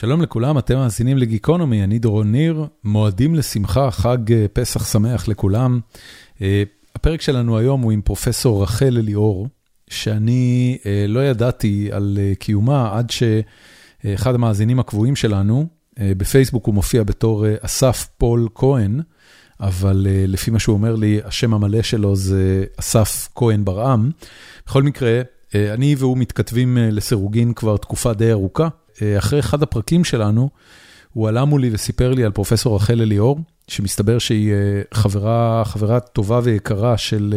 שלום לכולם, אתם מאזינים לגיקונומי, אני דורון ניר, מועדים לשמחה, חג פסח שמח לכולם. הפרק שלנו היום הוא עם פרופסור רחל אליאור, שאני לא ידעתי על קיומה עד שאחד המאזינים הקבועים שלנו, בפייסבוק הוא מופיע בתור אסף פול כהן, אבל לפי מה שהוא אומר לי, השם המלא שלו זה אסף כהן ברעם. בכל מקרה, אני והוא מתכתבים לסירוגין כבר תקופה די ארוכה. אחרי אחד הפרקים שלנו, הוא עלה מולי וסיפר לי על פרופסור רחל אליאור, שמסתבר שהיא חברה, חברה טובה ויקרה של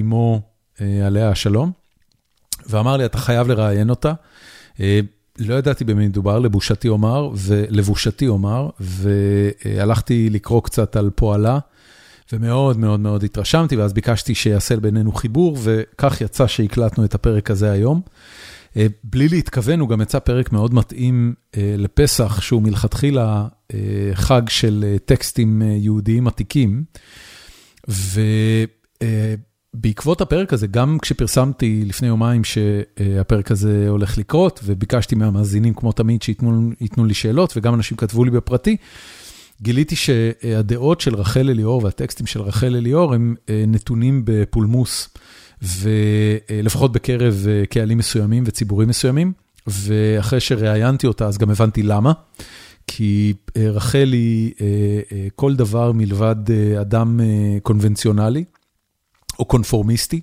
אמו עליה השלום, ואמר לי, אתה חייב לראיין אותה. לא ידעתי במי מדובר, לבושתי אומר, ולבושתי אומר, והלכתי לקרוא קצת על פועלה, ומאוד מאוד מאוד התרשמתי, ואז ביקשתי שיעשה בינינו חיבור, וכך יצא שהקלטנו את הפרק הזה היום. בלי להתכוון, הוא גם יצא פרק מאוד מתאים לפסח, שהוא מלכתחילה חג של טקסטים יהודיים עתיקים. ובעקבות הפרק הזה, גם כשפרסמתי לפני יומיים שהפרק הזה הולך לקרות, וביקשתי מהמאזינים, כמו תמיד, שייתנו לי שאלות, וגם אנשים כתבו לי בפרטי, גיליתי שהדעות של רחל אליאור והטקסטים של רחל אליאור הם נתונים בפולמוס. ולפחות בקרב קהלים מסוימים וציבורים מסוימים, ואחרי שראיינתי אותה אז גם הבנתי למה, כי רחל היא כל דבר מלבד אדם קונבנציונלי או קונפורמיסטי.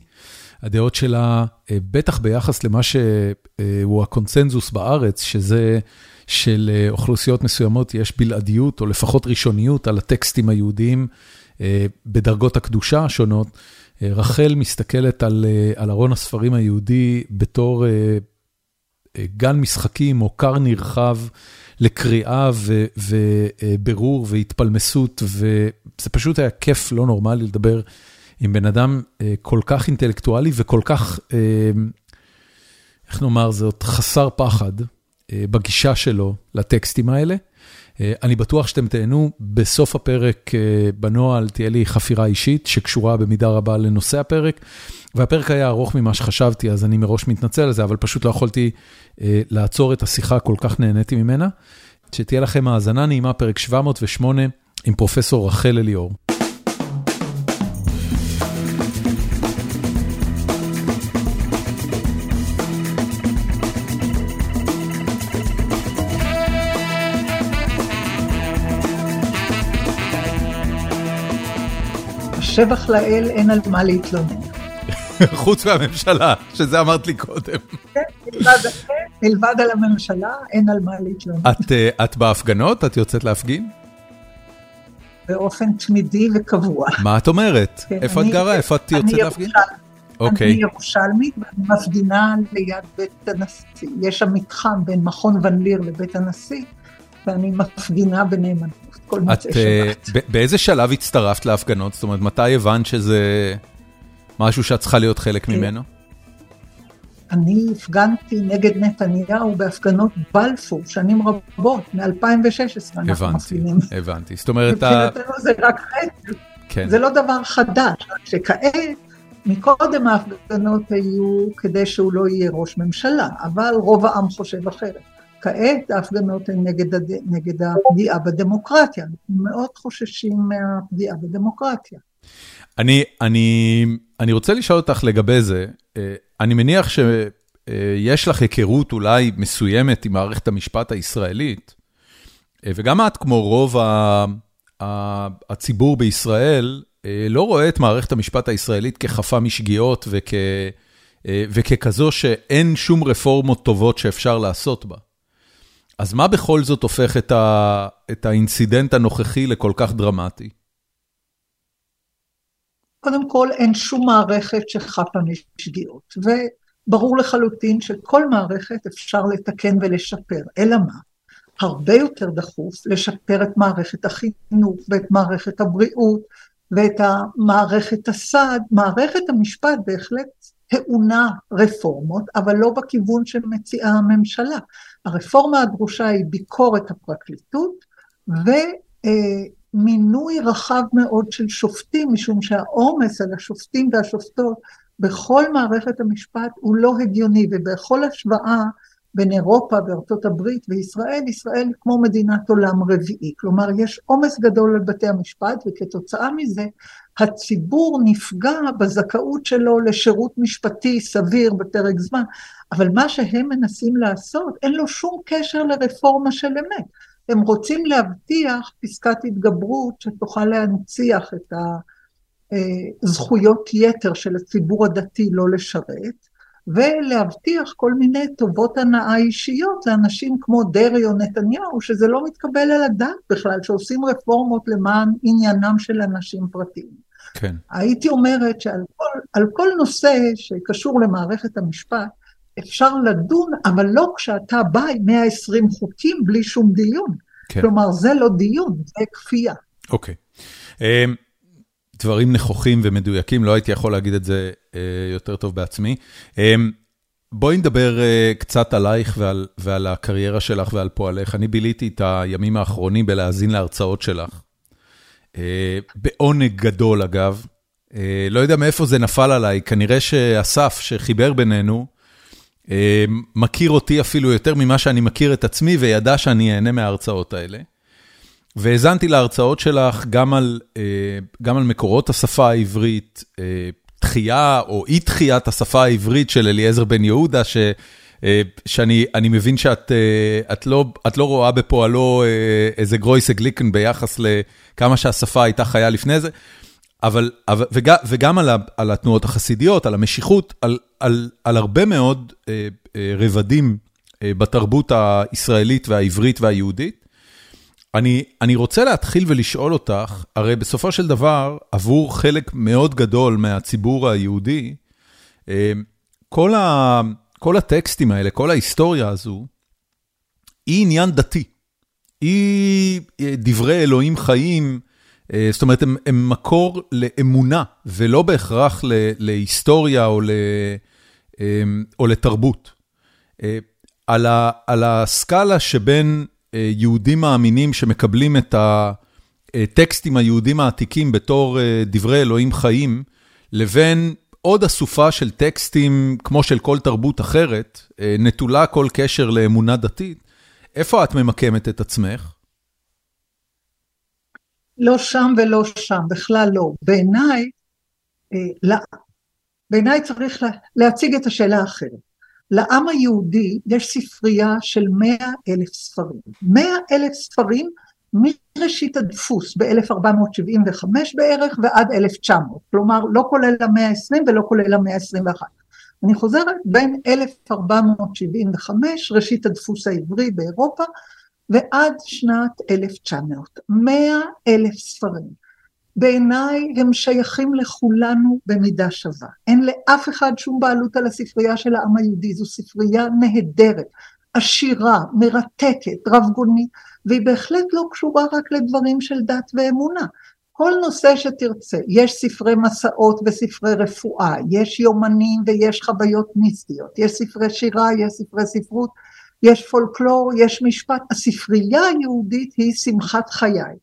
הדעות שלה, בטח ביחס למה שהוא הקונצנזוס בארץ, שזה של אוכלוסיות מסוימות יש בלעדיות, או לפחות ראשוניות על הטקסטים היהודיים בדרגות הקדושה השונות. רחל מסתכלת על ארון הספרים היהודי בתור גן משחקים או כר נרחב לקריאה ובירור והתפלמסות, וזה פשוט היה כיף לא נורמלי לדבר עם בן אדם כל כך אינטלקטואלי וכל כך, איך נאמר זאת, חסר פחד בגישה שלו לטקסטים האלה. אני בטוח שאתם תהנו, בסוף הפרק בנוהל תהיה לי חפירה אישית שקשורה במידה רבה לנושא הפרק, והפרק היה ארוך ממה שחשבתי, אז אני מראש מתנצל על זה, אבל פשוט לא יכולתי לעצור את השיחה, כל כך נהניתי ממנה. שתהיה לכם האזנה נעימה, פרק 708 עם פרופסור רחל אליאור. שבח לאל, אין על מה להתלונן. חוץ מהממשלה, שזה אמרת לי קודם. כן, מלבד על הממשלה, אין על מה להתלונן. את בהפגנות? את יוצאת להפגין? באופן תמידי וקבוע. מה את אומרת? איפה את גרה? איפה את יוצאת להפגין? אני ירושלמית, ואני מפגינה ליד בית הנשיא. יש שם מתחם בין מכון ון ליר לבית הנשיא, ואני מפגינה בנאמנות. את, באיזה שלב הצטרפת להפגנות? זאת אומרת, מתי הבנת שזה משהו שאת צריכה להיות חלק ממנו? אני הפגנתי נגד נתניהו בהפגנות בלפור, שנים רבות, מ-2016 אנחנו מפגינים. הבנתי, הבנתי. זאת אומרת... מבחינתנו זה רק חצי. כן. זה לא דבר חדש, שכעת, מקודם ההפגנות היו כדי שהוא לא יהיה ראש ממשלה, אבל רוב העם חושב אחרת. כעת ההפגנות הן נגד, הד... נגד הפגיעה בדמוקרטיה, אנחנו מאוד חוששים מהפגיעה בדמוקרטיה. אני, אני, אני רוצה לשאול אותך לגבי זה, אני מניח שיש לך היכרות אולי מסוימת עם מערכת המשפט הישראלית, וגם את, כמו רוב הציבור בישראל, לא רואה את מערכת המשפט הישראלית כחפה משגיאות וכ, וככזו שאין שום רפורמות טובות שאפשר לעשות בה. אז מה בכל זאת הופך את, ה, את האינסידנט הנוכחי לכל כך דרמטי? קודם כל, אין שום מערכת שחפה משגיאות, וברור לחלוטין שכל מערכת אפשר לתקן ולשפר, אלא מה? הרבה יותר דחוף לשפר את מערכת החינוך ואת מערכת הבריאות ואת מערכת הסעד. מערכת המשפט בהחלט טעונה רפורמות, אבל לא בכיוון שמציעה הממשלה. הרפורמה הדרושה היא ביקורת הפרקליטות ומינוי רחב מאוד של שופטים, משום שהעומס על השופטים והשופטות בכל מערכת המשפט הוא לא הגיוני, ובכל השוואה בין אירופה וארצות הברית וישראל, ישראל כמו מדינת עולם רביעי. כלומר, יש עומס גדול על בתי המשפט, וכתוצאה מזה הציבור נפגע בזכאות שלו לשירות משפטי סביר בפרק זמן, אבל מה שהם מנסים לעשות, אין לו שום קשר לרפורמה של אמת. הם רוצים להבטיח פסקת התגברות שתוכל להנציח את הזכויות יתר של הציבור הדתי לא לשרת, ולהבטיח כל מיני טובות הנאה אישיות לאנשים כמו דרעי או נתניהו, שזה לא מתקבל על הדעת בכלל, שעושים רפורמות למען עניינם של אנשים פרטיים. כן. הייתי אומרת שעל כל, כל נושא שקשור למערכת המשפט, אפשר לדון, אבל לא כשאתה בא עם 120 חוקים בלי שום דיון. כן. כלומר, זה לא דיון, זה כפייה. אוקיי. אמ, דברים נכוחים ומדויקים, לא הייתי יכול להגיד את זה אה, יותר טוב בעצמי. אמ, בואי נדבר אה, קצת עלייך ועל, ועל הקריירה שלך ועל פועלך. אני ביליתי את הימים האחרונים בלהאזין להרצאות שלך. אה, בעונג גדול, אגב. לא יודע מאיפה זה נפל עליי, כנראה שאסף, שחיבר בינינו, מכיר אותי אפילו יותר ממה שאני מכיר את עצמי, וידע שאני אהנה מההרצאות האלה. והאזנתי להרצאות שלך גם על, אה, גם על מקורות השפה העברית, אה, תחייה או אי תחיית השפה העברית של אליעזר בן יהודה, ש, אה, שאני מבין שאת את לא, את לא רואה בפועלו איזה גרויסה גליקן ביחס לכמה שהשפה הייתה חיה לפני זה, אבל, אבל וגם, וגם על, ה, על התנועות החסידיות, על המשיכות, על, על, על הרבה מאוד רבדים בתרבות הישראלית והעברית והיהודית. אני, אני רוצה להתחיל ולשאול אותך, הרי בסופו של דבר, עבור חלק מאוד גדול מהציבור היהודי, אה, כל, ה, כל הטקסטים האלה, כל ההיסטוריה הזו, היא עניין דתי. היא אה, דברי אלוהים חיים, אה, זאת אומרת, הם, הם מקור לאמונה, ולא בהכרח ל, להיסטוריה או, ל, או לתרבות. על, ה, על הסקאלה שבין יהודים מאמינים שמקבלים את הטקסטים היהודים העתיקים בתור אה, דברי אלוהים חיים, לבין עוד אסופה של טקסטים, כמו של כל תרבות אחרת, אה, נטולה כל קשר לאמונה דתית, איפה את ממקמת את עצמך? לא שם ולא שם, בכלל לא. בעיניי, לא. בעיניי צריך להציג את השאלה האחרת. לעם היהודי יש ספרייה של מאה אלף ספרים. מאה אלף ספרים מראשית הדפוס ב-1475 בערך ועד 1900, כלומר לא כולל המאה ה-20 ולא כולל המאה ה-21. אני חוזרת, בין 1475, ראשית הדפוס העברי באירופה, ועד שנת 1900, מאה אלף ספרים. בעיניי הם שייכים לכולנו במידה שווה. אין לאף אחד שום בעלות על הספרייה של העם היהודי, זו ספרייה נהדרת, עשירה, מרתקת, רב גונית, והיא בהחלט לא קשורה רק לדברים של דת ואמונה. כל נושא שתרצה, יש ספרי מסעות וספרי רפואה, יש יומנים ויש חוויות מיסטיות, יש ספרי שירה, יש ספרי ספרות, יש פולקלור, יש משפט. הספרייה היהודית היא שמחת חיי.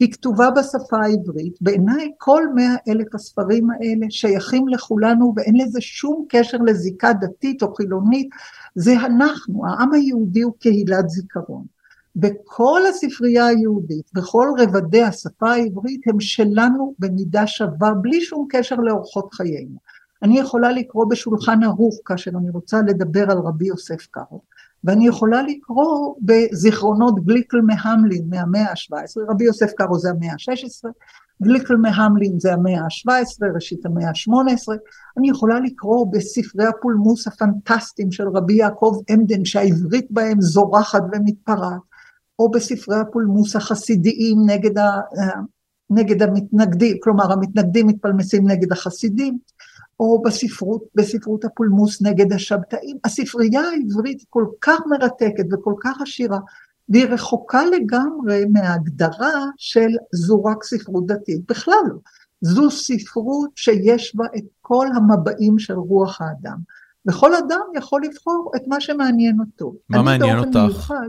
היא כתובה בשפה העברית, בעיניי כל מאה אלף הספרים האלה שייכים לכולנו ואין לזה שום קשר לזיקה דתית או חילונית, זה אנחנו, העם היהודי הוא קהילת זיכרון. בכל הספרייה היהודית, בכל רבדי השפה העברית, הם שלנו במידה שווה, בלי שום קשר לאורחות חיינו. אני יכולה לקרוא בשולחן ערוך כאשר אני רוצה לדבר על רבי יוסף קארו, ואני יכולה לקרוא בזיכרונות גליקל מהמלין מהמאה ה-17, רבי יוסף קארו זה המאה ה-16, גליקל מהמלין זה המאה ה-17, ראשית המאה ה-18, אני יכולה לקרוא בספרי הפולמוס הפנטסטיים של רבי יעקב עמדן, שהעברית בהם זורחת ומתפרעת, או בספרי הפולמוס החסידיים נגד, ה, נגד המתנגדים, כלומר המתנגדים מתפלמסים נגד החסידים, או בספרות, בספרות הפולמוס נגד השבתאים. הספרייה העברית כל כך מרתקת וכל כך עשירה, והיא רחוקה לגמרי מההגדרה של זו רק ספרות דתית, בכלל לא. זו ספרות שיש בה את כל המבעים של רוח האדם. וכל אדם יכול לבחור את מה שמעניין אותו. מה מעניין אותך? מיוחד,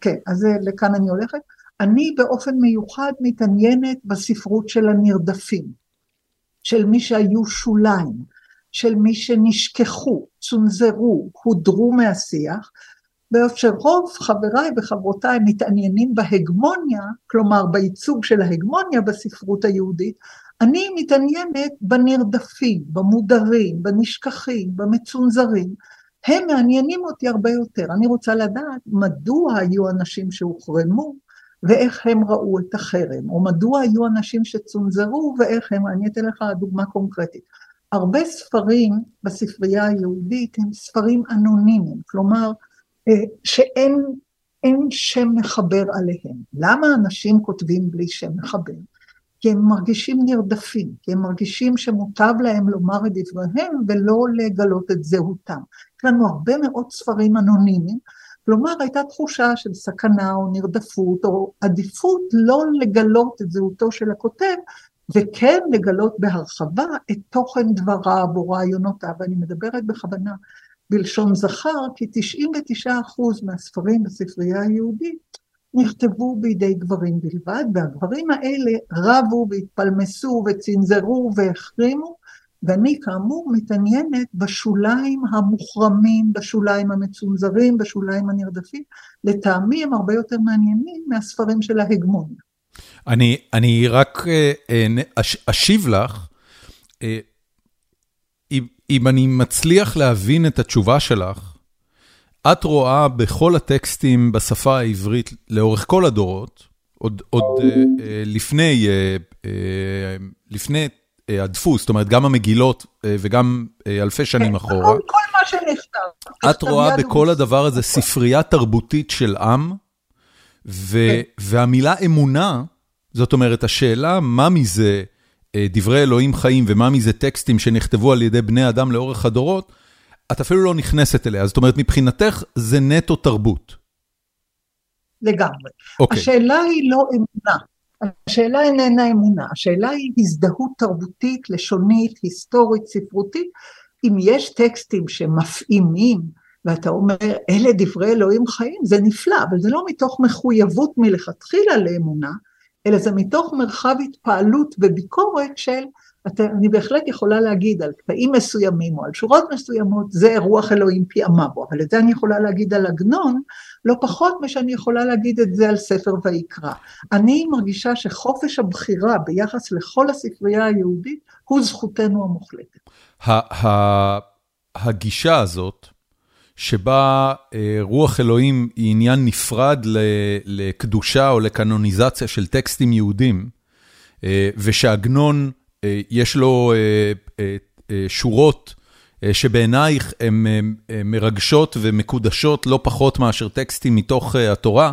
כן, אז לכאן אני הולכת. אני באופן מיוחד מתעניינת בספרות של הנרדפים. של מי שהיו שוליים. של מי שנשכחו, צונזרו, הודרו מהשיח, בעוד שרוב חבריי וחברותיי מתעניינים בהגמוניה, כלומר בייצוג של ההגמוניה בספרות היהודית, אני מתעניינת בנרדפים, במודרים, בנשכחים, במצונזרים. הם מעניינים אותי הרבה יותר. אני רוצה לדעת מדוע היו אנשים שהוחרמו ואיך הם ראו את החרם, או מדוע היו אנשים שצונזרו ואיך הם, אני אתן לך דוגמה קונקרטית. הרבה ספרים בספרייה היהודית הם ספרים אנונימיים, כלומר אה, שאין שם מחבר עליהם. למה אנשים כותבים בלי שם מחבר? כי הם מרגישים נרדפים, כי הם מרגישים שמוטב להם לומר את דבריהם ולא לגלות את זהותם. יש לנו הרבה מאוד ספרים אנונימיים, כלומר הייתה תחושה של סכנה או נרדפות או עדיפות לא לגלות את זהותו של הכותב, וכן לגלות בהרחבה את תוכן דבריו או רעיונותיו, ואני מדברת בכוונה בלשון זכר, כי 99% מהספרים בספרייה היהודית נכתבו בידי גברים בלבד, והגברים האלה רבו והתפלמסו וצנזרו והחרימו, ואני כאמור מתעניינת בשוליים המוחרמים, בשוליים המצונזרים, בשוליים הנרדפים, לטעמי הם הרבה יותר מעניינים מהספרים של ההגמוניה. אני, אני רק אה, אה, אשיב לך, אה, אם, אם אני מצליח להבין את התשובה שלך, את רואה בכל הטקסטים בשפה העברית לאורך כל הדורות, עוד, עוד לפני, לפני הדפוס, זאת אומרת, גם המגילות וגם אלפי שנים כן, אחורה. כל מה שנכתב. את רואה בכל הדבר הזה ספרייה תרבותית של עם, ו, כן. והמילה אמונה, זאת אומרת, השאלה מה מזה דברי אלוהים חיים ומה מזה טקסטים שנכתבו על ידי בני אדם לאורך הדורות, את אפילו לא נכנסת אליה. זאת אומרת, מבחינתך זה נטו תרבות. לגמרי. Okay. אוקיי. השאלה היא לא אמונה. השאלה איננה אמונה, השאלה היא הזדהות תרבותית, לשונית, היסטורית, ספרותית. אם יש טקסטים שמפעימים, ואתה אומר, אלה דברי אלוהים חיים, זה נפלא, אבל זה לא מתוך מחויבות מלכתחילה לאמונה, אלא זה מתוך מרחב התפעלות וביקורת של אני בהחלט יכולה להגיד על קטעים מסוימים או על שורות מסוימות, זה רוח אלוהים פיעמה בו, אבל את זה אני יכולה להגיד על עגנון, לא פחות משאני יכולה להגיד את זה על ספר ויקרא. אני מרגישה שחופש הבחירה ביחס לכל הספרייה היהודית הוא זכותנו המוחלטת. הגישה הזאת, שבה אה, רוח אלוהים היא עניין נפרד לקדושה או לקנוניזציה של טקסטים יהודים, אה, ושעגנון יש לו שורות שבעינייך הן מרגשות ומקודשות לא פחות מאשר טקסטים מתוך התורה,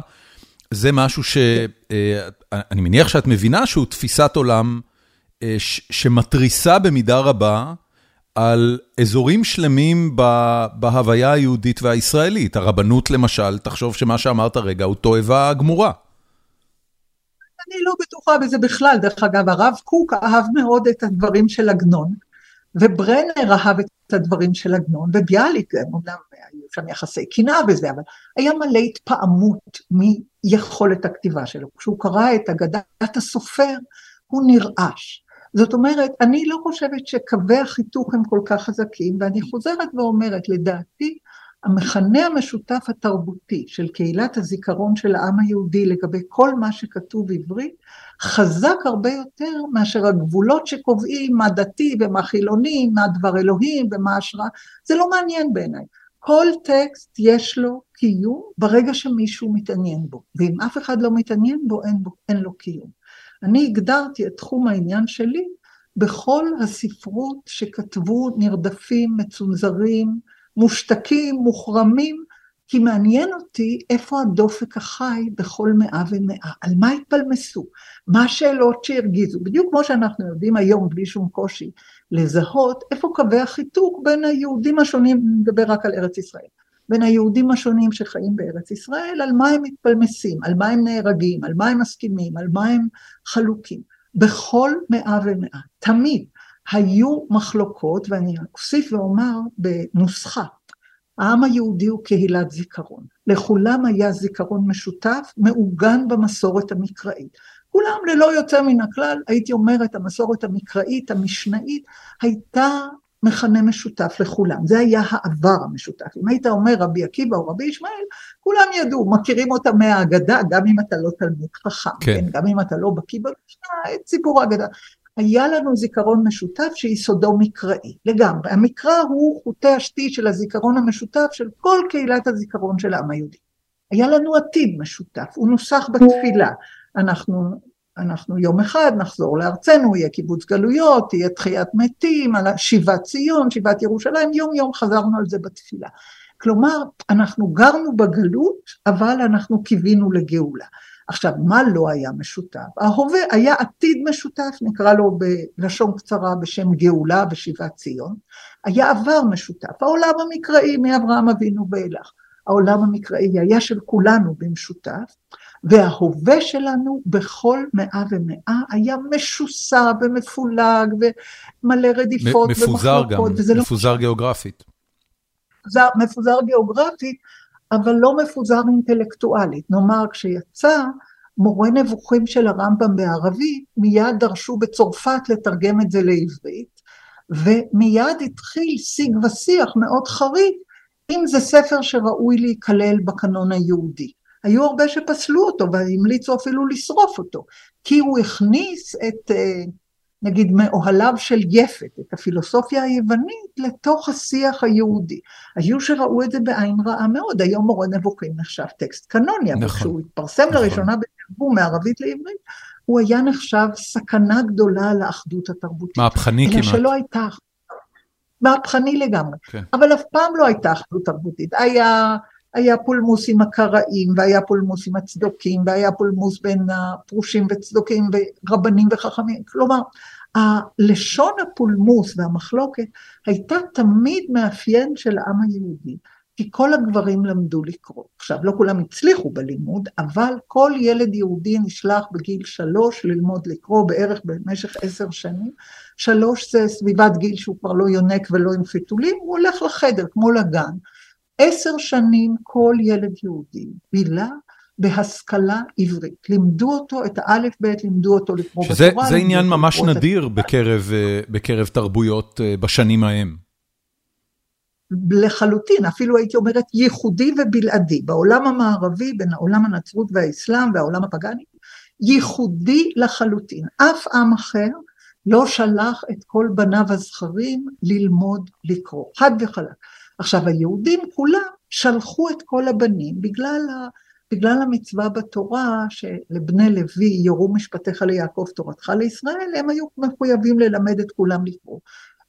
זה משהו שאני מניח שאת מבינה שהוא תפיסת עולם שמתריסה במידה רבה על אזורים שלמים בהוויה היהודית והישראלית. הרבנות למשל, תחשוב שמה שאמרת רגע הוא תועבה גמורה. אני לא בטוחה בזה בכלל, דרך אגב, הרב קוק אהב מאוד את הדברים של עגנון, וברנר אהב את הדברים של עגנון, וביאליק, אמנם היו שם יחסי קנאה וזה, אבל היה מלא התפעמות מיכולת הכתיבה שלו. כשהוא קרא את אגדת הסופר, הוא נרעש. זאת אומרת, אני לא חושבת שקווי החיתוך הם כל כך חזקים, ואני חוזרת ואומרת, לדעתי, המכנה המשותף התרבותי של קהילת הזיכרון של העם היהודי לגבי כל מה שכתוב עברית, חזק הרבה יותר מאשר הגבולות שקובעים מה דתי ומה חילוני, מה דבר אלוהים ומה השראה, זה לא מעניין בעיניי. כל טקסט יש לו קיום ברגע שמישהו מתעניין בו, ואם אף אחד לא מתעניין בו, אין, בו, אין לו קיום. אני הגדרתי את תחום העניין שלי בכל הספרות שכתבו נרדפים, מצונזרים, מושתקים, מוחרמים, כי מעניין אותי איפה הדופק החי בכל מאה ומאה, על מה התפלמסו, מה השאלות שהרגיזו, בדיוק כמו שאנחנו יודעים היום בלי שום קושי לזהות איפה קווי החיתוק בין היהודים השונים, נדבר רק על ארץ ישראל. בין היהודים השונים שחיים בארץ ישראל, על מה הם מתפלמסים, על מה הם נהרגים, על מה הם מסכימים, על מה הם חלוקים. בכל מאה ומאה, תמיד היו מחלוקות, ואני אוסיף ואומר בנוסחה, העם היהודי הוא קהילת זיכרון. לכולם היה זיכרון משותף, מעוגן במסורת המקראית. כולם ללא יוצא מן הכלל, הייתי אומרת, המסורת המקראית, המשנאית, הייתה מכנה משותף לכולם, זה היה העבר המשותף. אם היית אומר רבי עקיבא או רבי ישמעאל, כולם ידעו, מכירים אותם מהאגדה, גם אם אתה לא תלמיד חכם, כן. כן? גם אם אתה לא בקיא במשנה, את סיפור האגדה. היה לנו זיכרון משותף שיסודו מקראי, לגמרי. המקרא הוא חוטי השתי של הזיכרון המשותף של כל קהילת הזיכרון של העם היהודי. היה לנו עתיד משותף, הוא נוסח בתפילה. אנחנו, אנחנו יום אחד נחזור לארצנו, יהיה קיבוץ גלויות, תהיה תחיית מתים, שיבת ציון, שיבת ירושלים, יום יום חזרנו על זה בתפילה. כלומר, אנחנו גרנו בגלות, אבל אנחנו קיווינו לגאולה. עכשיו, מה לא היה משותף? ההווה היה עתיד משותף, נקרא לו בלשון קצרה בשם גאולה ושיבת ציון, היה עבר משותף, העולם המקראי מאברהם אבינו ואילך. העולם המקראי היה של כולנו במשותף, וההווה שלנו בכל מאה ומאה היה משוסע ומפולג ומלא רדיפות מפוזר גם, לא מפוזר לא... גיאוגרפית. מפוזר, מפוזר גיאוגרפית, אבל לא מפוזר אינטלקטואלית. נאמר, כשיצא מורה נבוכים של הרמב"ם בערבית, מיד דרשו בצרפת לתרגם את זה לעברית, ומיד התחיל שיג ושיח מאוד חריף, אם זה ספר שראוי להיכלל בקנון היהודי. היו הרבה שפסלו אותו והמליצו אפילו לשרוף אותו, כי הוא הכניס את אה, נגיד מאוהליו של יפת, את הפילוסופיה היוונית, לתוך השיח היהודי. היו שראו את זה בעין רעה מאוד, היום מורה נבוכים נחשב טקסט קנוני, נכון, אבל כשהוא התפרסם נכון. לראשונה בתרגום מערבית לעברית, הוא היה נחשב סכנה גדולה לאחדות התרבותית. מהפכני כמעט. שלא הייתה, מהפכני לגמרי, כן. אבל אף פעם לא הייתה אחדות תרבותית. היה... היה פולמוס עם הקראים, והיה פולמוס עם הצדוקים, והיה פולמוס בין הפרושים וצדוקים ורבנים וחכמים. כלומר, הלשון הפולמוס והמחלוקת הייתה תמיד מאפיין של העם היהודי, כי כל הגברים למדו לקרוא. עכשיו, לא כולם הצליחו בלימוד, אבל כל ילד יהודי נשלח בגיל שלוש ללמוד לקרוא בערך במשך עשר שנים. שלוש זה סביבת גיל שהוא כבר לא יונק ולא עם חיתולים, הוא הולך לחדר, כמו לגן. עשר שנים כל ילד יהודי בילה בהשכלה עברית. לימדו אותו את האלף בית, לימדו אותו לקרוא בתורה. שזה עניין ממש נדיר בקרב, אה, בקרב תרבויות אה, בשנים ההם. לחלוטין, אפילו הייתי אומרת ייחודי ובלעדי. בעולם המערבי, בין העולם הנצרות והאסלאם והעולם הפגאני, ייחודי לחלוטין. אף עם אחר לא שלח את כל בניו הזכרים ללמוד לקרוא, חד וחלק. עכשיו היהודים כולם שלחו את כל הבנים בגלל, ה, בגלל המצווה בתורה שלבני לוי יורו משפטיך ליעקב תורתך לישראל, הם היו מחויבים ללמד את כולם לקרוא.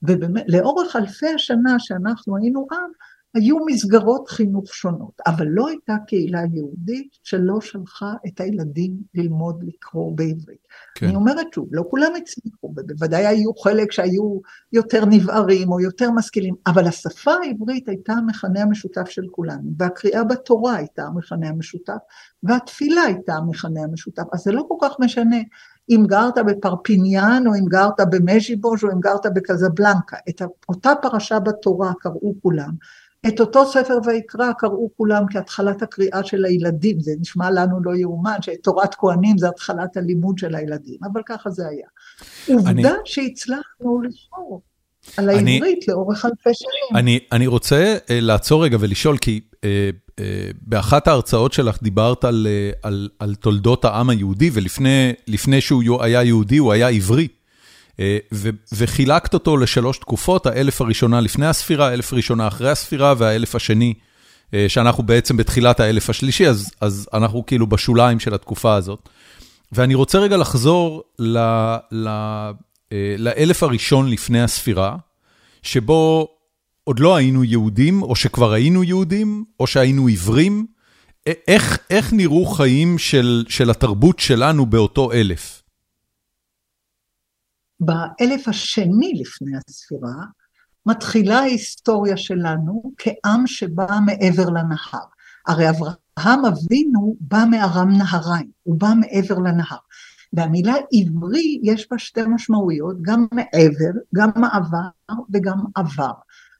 ולאורך אלפי השנה שאנחנו היינו עם, היו מסגרות חינוך שונות, אבל לא הייתה קהילה יהודית שלא שלחה את הילדים ללמוד לקרוא בעברית. כן. אני אומרת שוב, לא כולם הצליחו, ובוודאי היו חלק שהיו יותר נבערים או יותר משכילים, אבל השפה העברית הייתה המכנה המשותף של כולנו, והקריאה בתורה הייתה המכנה המשותף, והתפילה הייתה המכנה המשותף, אז זה לא כל כך משנה אם גרת בפרפיניאן, או אם גרת במז'יבוז', או אם גרת בקזבלנקה, את אותה פרשה בתורה קראו כולם. את אותו ספר ויקרא קראו כולם כהתחלת הקריאה של הילדים, זה נשמע לנו לא יאומן, שתורת כהנים זה התחלת הלימוד של הילדים, אבל ככה זה היה. עובדה אני... שהצלחנו לשמור על העברית אני... לאורך אלפי שנים. אני, אני רוצה uh, לעצור רגע ולשאול, כי uh, uh, באחת ההרצאות שלך דיברת על, uh, על, על תולדות העם היהודי, ולפני שהוא היה יהודי הוא היה עברי. אה, וחילקת אותו לשלוש תקופות, האלף הראשונה לפני הספירה, האלף הראשונה אחרי הספירה והאלף השני, אה, שאנחנו בעצם בתחילת האלף השלישי, אז, אז אנחנו כאילו בשוליים של התקופה הזאת. ואני רוצה רגע לחזור ל, ל, אה, לאלף הראשון לפני הספירה, שבו עוד לא היינו יהודים, או שכבר היינו יהודים, או שהיינו עיוורים. איך, איך נראו חיים של, של התרבות שלנו באותו אלף? באלף השני לפני הספירה, מתחילה ההיסטוריה שלנו כעם שבא מעבר לנהר. הרי אברהם אבינו בא מארם נהריים, הוא בא מעבר לנהר. והמילה עברי יש בה שתי משמעויות, גם מעבר, גם מעבר וגם עבר.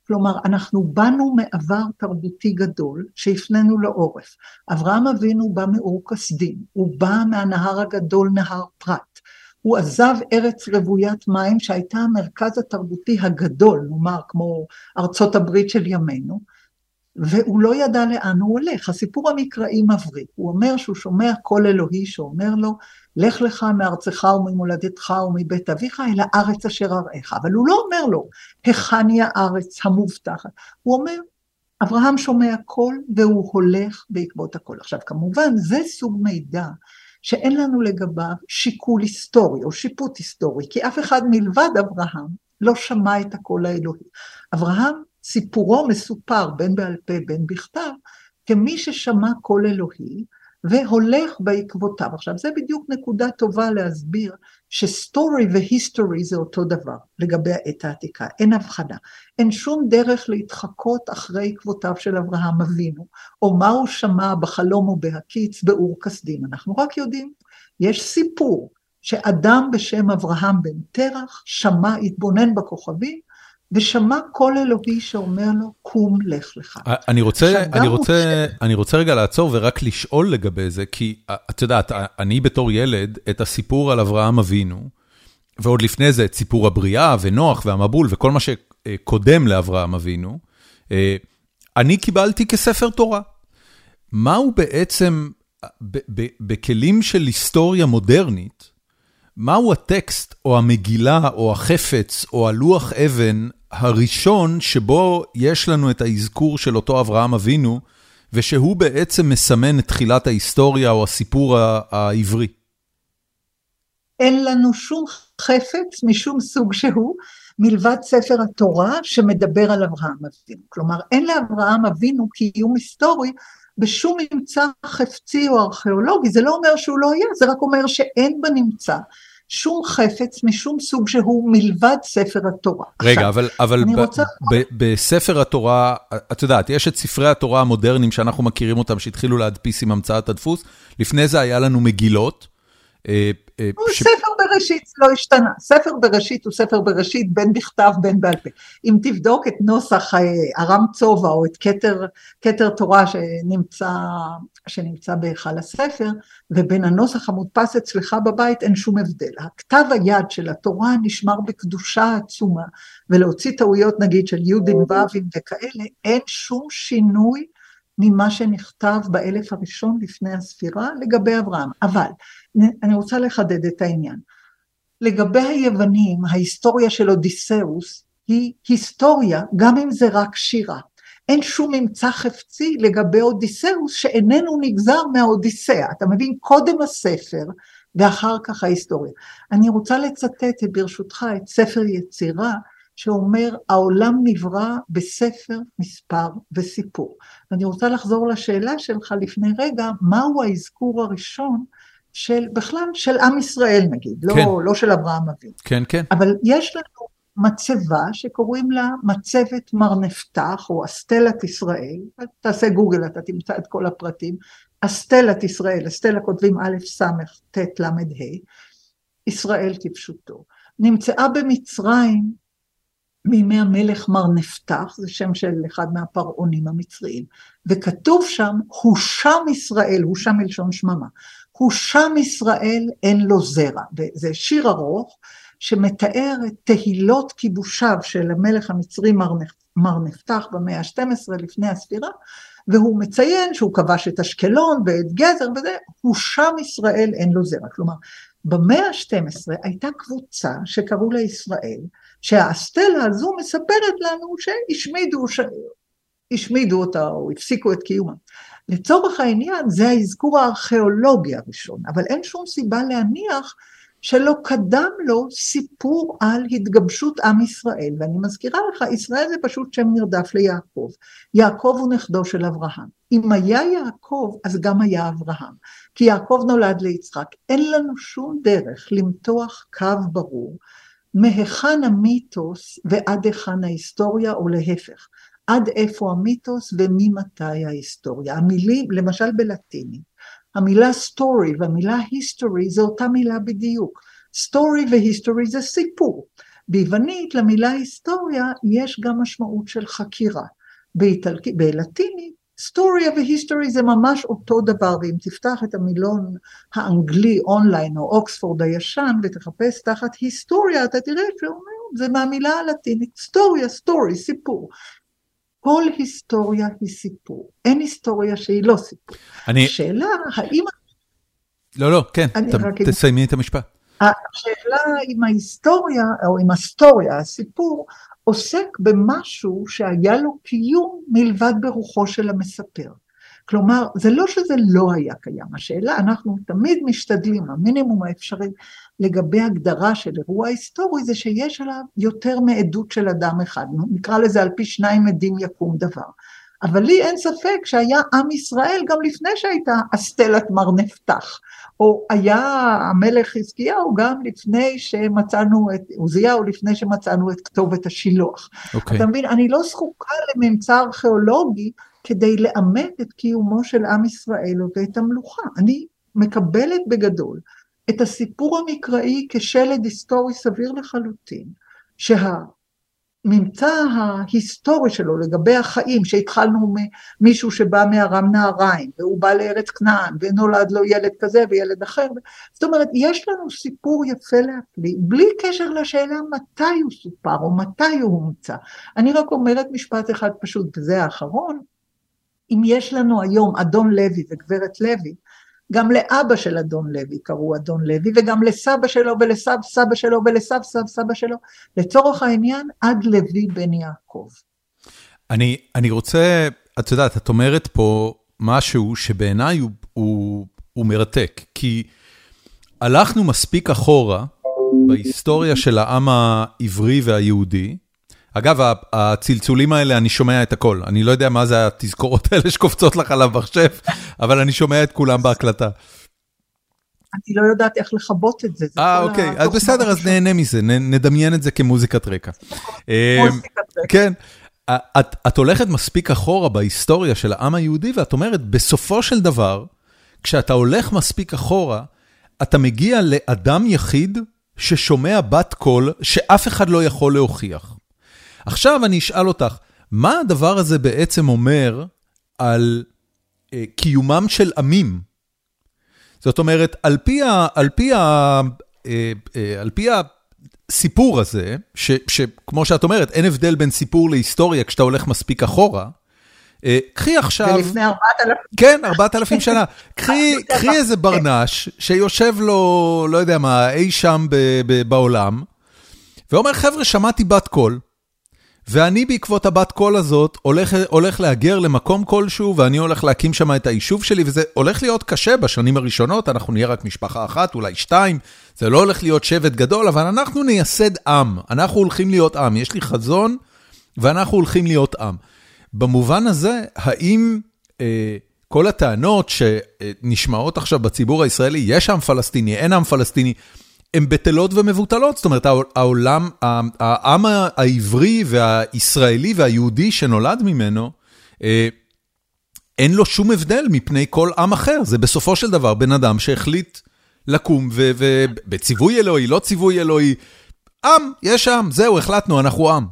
כלומר, אנחנו באנו מעבר תרבותי גדול שהפנינו לעורף. אברהם אבינו בא מאור כסדים, הוא בא מהנהר הגדול, נהר פרת. הוא עזב ארץ רוויית מים שהייתה המרכז התרבותי הגדול, נאמר כמו ארצות הברית של ימינו, והוא לא ידע לאן הוא הולך. הסיפור המקראי מבריק, הוא אומר שהוא שומע קול אלוהי שאומר לו, לך לך מארצך וממולדתך ומבית אביך אל הארץ אשר אראך, אבל הוא לא אומר לו, היכן היא הארץ המובטחת, הוא אומר, אברהם שומע קול והוא הולך בעקבות הקול. עכשיו כמובן זה סוג מידע שאין לנו לגביו שיקול היסטורי או שיפוט היסטורי, כי אף אחד מלבד אברהם לא שמע את הקול האלוהי. אברהם, סיפורו מסופר בין בעל פה בין בכתב, כמי ששמע קול אלוהי והולך בעקבותיו. עכשיו, זה בדיוק נקודה טובה להסביר שסטורי והיסטורי זה אותו דבר לגבי העת העתיקה, אין הבחנה. אין שום דרך להתחקות אחרי עקבותיו של אברהם אבינו, או מה הוא שמע בחלום או בהקיץ באור כסדים. אנחנו רק יודעים, יש סיפור שאדם בשם אברהם בן תרח שמע, התבונן בכוכבים, ושמע קול אלוהי שאומר לו, קום לך לך. אני רוצה, אני רוצה, אני רוצה רגע לעצור ורק לשאול לגבי זה, כי את יודעת, אני בתור ילד, את הסיפור על אברהם אבינו, ועוד לפני זה את סיפור הבריאה ונוח והמבול וכל מה שקודם לאברהם אבינו, אני קיבלתי כספר תורה. מהו בעצם, בכלים של היסטוריה מודרנית, מהו הטקסט או המגילה או החפץ או הלוח אבן הראשון שבו יש לנו את האזכור של אותו אברהם אבינו, ושהוא בעצם מסמן את תחילת ההיסטוריה או הסיפור העברי? אין לנו שום חפץ משום סוג שהוא, מלבד ספר התורה שמדבר על אברהם אבינו. כלומר, אין לאברהם אבינו קיום היסטורי בשום ממצא חפצי או ארכיאולוגי, זה לא אומר שהוא לא היה, זה רק אומר שאין בנמצא שום חפץ משום סוג שהוא מלבד ספר התורה. רגע, עכשיו, אבל, אבל ב, רוצה... ב, בספר התורה, את יודעת, יש את ספרי התורה המודרניים שאנחנו מכירים אותם, שהתחילו להדפיס עם המצאת הדפוס, לפני זה היה לנו מגילות. אה, אה. ספר בראשית לא השתנה, ספר בראשית הוא ספר בראשית בין בכתב בין בעל פה. אם תבדוק את נוסח ארם צובע או את כתר, כתר תורה שנמצא, שנמצא בהיכל הספר, ובין הנוסח המודפס אצלך בבית אין שום הבדל. הכתב היד של התורה נשמר בקדושה עצומה, ולהוציא טעויות נגיד של יהודים ואבים וכאלה, אין שום שינוי ממה שנכתב באלף הראשון לפני הספירה לגבי אברהם. אבל אני רוצה לחדד את העניין. לגבי היוונים, ההיסטוריה של אודיסאוס היא היסטוריה, גם אם זה רק שירה. אין שום ממצא חפצי לגבי אודיסאוס שאיננו נגזר מהאודיסאה. אתה מבין? קודם הספר ואחר כך ההיסטוריה. אני רוצה לצטט ברשותך את ספר יצירה שאומר העולם נברא בספר, מספר וסיפור. ואני רוצה לחזור לשאלה שלך לפני רגע, מהו האזכור הראשון של בכלל של עם ישראל נגיד, לא, כן. לא, לא של אברהם אבינו. כן, כן. אבל יש לנו מצבה שקוראים לה מצבת מר נפתח או אסטלת ישראל, תעשה גוגל אתה תמצא את כל הפרטים, אסטלת ישראל, אסטלה כותבים א' ס' ט' ל' ה', ישראל כפשוטו, נמצאה במצרים מימי המלך מר נפתח, זה שם של אחד מהפרעונים המצריים, וכתוב שם, הושם ישראל, הושם מלשון שממה, הושם ישראל אין לו זרע, וזה שיר ארוך שמתאר את תהילות כיבושיו של המלך המצרי מר, נפתח במאה ה-12 לפני הספירה, והוא מציין שהוא כבש את אשקלון ואת גזר וזה, הושם ישראל אין לו זרע, כלומר במאה ה-12 הייתה קבוצה שקראו לה ישראל, שהאסטלה הזו מספרת לנו שהשמידו, השמידו אותה או הפסיקו את קיומה. לצורך העניין זה האזכור הארכיאולוגי הראשון, אבל אין שום סיבה להניח שלא קדם לו סיפור על התגבשות עם ישראל, ואני מזכירה לך, ישראל זה פשוט שם נרדף ליעקב. יעקב הוא נכדו של אברהם. אם היה יעקב, אז גם היה אברהם. כי יעקב נולד ליצחק. אין לנו שום דרך למתוח קו ברור מהיכן המיתוס ועד היכן ההיסטוריה, או להפך. עד איפה המיתוס וממתי ההיסטוריה. המילים, למשל בלטינית, המילה story והמילה history זה אותה מילה בדיוק. story ו history זה סיפור. ביוונית למילה היסטוריה יש גם משמעות של חקירה. באיטלק... בלטינית היסטוריה ו history זה ממש אותו דבר, ואם תפתח את המילון האנגלי אונליין או אוקספורד הישן ותחפש תחת היסטוריה, אתה תראה שאומר, זה מהמילה הלטינית, storia, story, סיפור. כל היסטוריה היא סיפור, אין היסטוריה שהיא לא סיפור. אני... השאלה, האם... לא, לא, כן, ת, רק... תסיימי את המשפט. השאלה אם ההיסטוריה, או אם הסטוריה, הסיפור, עוסק במשהו שהיה לו קיום מלבד ברוחו של המספר. כלומר, זה לא שזה לא היה קיים, השאלה, אנחנו תמיד משתדלים, המינימום האפשרי לגבי הגדרה של אירוע היסטורי, זה שיש עליו יותר מעדות של אדם אחד, נקרא לזה על פי שניים עדים יקום דבר. אבל לי אין ספק שהיה עם ישראל גם לפני שהייתה אסטלת מר נפתח, או היה המלך חזקיהו גם לפני שמצאנו את, עוזיהו לפני שמצאנו את כתובת השילוח. Okay. אוקיי. אתה מבין, אני לא זקוקה לממצא ארכיאולוגי כדי לאמת את קיומו של עם ישראל ואת המלוכה. אני מקבלת בגדול את הסיפור המקראי כשלד היסטורי סביר לחלוטין, שה... הממצא ההיסטורי שלו לגבי החיים, שהתחלנו ממישהו שבא מארם נהריים, והוא בא לארץ כנען, ונולד לו ילד כזה וילד אחר, זאת אומרת, יש לנו סיפור יפה להפליא, בלי קשר לשאלה מתי הוא סופר או מתי הוא הומצא. אני רק אומרת משפט אחד פשוט, וזה האחרון, אם יש לנו היום אדון לוי וגברת לוי, גם לאבא של אדון לוי קראו אדון לוי, וגם לסבא שלו ולסב סבא שלו ולסב סב סבא שלו, לצורך העניין עד לוי בן יעקב. אני, אני רוצה, את יודעת, את אומרת פה משהו שבעיניי הוא, הוא, הוא מרתק, כי הלכנו מספיק אחורה בהיסטוריה של העם העברי והיהודי, אגב, הצלצולים האלה, אני שומע את הכל. אני לא יודע מה זה התזכורות האלה שקופצות לך על המחשב, אבל אני שומע את כולם בהקלטה. אני לא יודעת איך לכבות את זה. אה, אוקיי, אז בסדר, אז נהנה מזה, נדמיין את זה כמוזיקת רקע. אמ, כן, את הולכת מספיק אחורה בהיסטוריה של העם היהודי, ואת אומרת, בסופו של דבר, כשאתה הולך מספיק אחורה, אתה מגיע לאדם יחיד ששומע בת קול שאף אחד לא יכול להוכיח. עכשיו אני אשאל אותך, מה הדבר הזה בעצם אומר על אה, קיומם של עמים? זאת אומרת, על פי, ה, על פי, ה, אה, אה, על פי הסיפור הזה, ש, שכמו שאת אומרת, אין הבדל בין סיפור להיסטוריה כשאתה הולך מספיק אחורה, אה, קחי עכשיו... ולפני ארבעת אלפים. כן, ארבעת אלפים שנה. קחי קחי איזה ברנש שיושב לו, לא יודע מה, אי שם ב, ב, בעולם, ואומר, חבר'ה, שמעתי בת קול. ואני בעקבות הבת קול הזאת הולך, הולך להגר למקום כלשהו, ואני הולך להקים שם את היישוב שלי, וזה הולך להיות קשה בשנים הראשונות, אנחנו נהיה רק משפחה אחת, אולי שתיים, זה לא הולך להיות שבט גדול, אבל אנחנו נייסד עם, אנחנו הולכים להיות עם, יש לי חזון, ואנחנו הולכים להיות עם. במובן הזה, האם אה, כל הטענות שנשמעות עכשיו בציבור הישראלי, יש עם פלסטיני, אין עם פלסטיני, הן בטלות ומבוטלות, זאת אומרת, העולם, העם העברי והישראלי והיהודי שנולד ממנו, אה, אין לו שום הבדל מפני כל עם אחר, זה בסופו של דבר בן אדם שהחליט לקום, ובציווי אלוהי, לא ציווי אלוהי, עם, יש עם, זהו, החלטנו, אנחנו עם.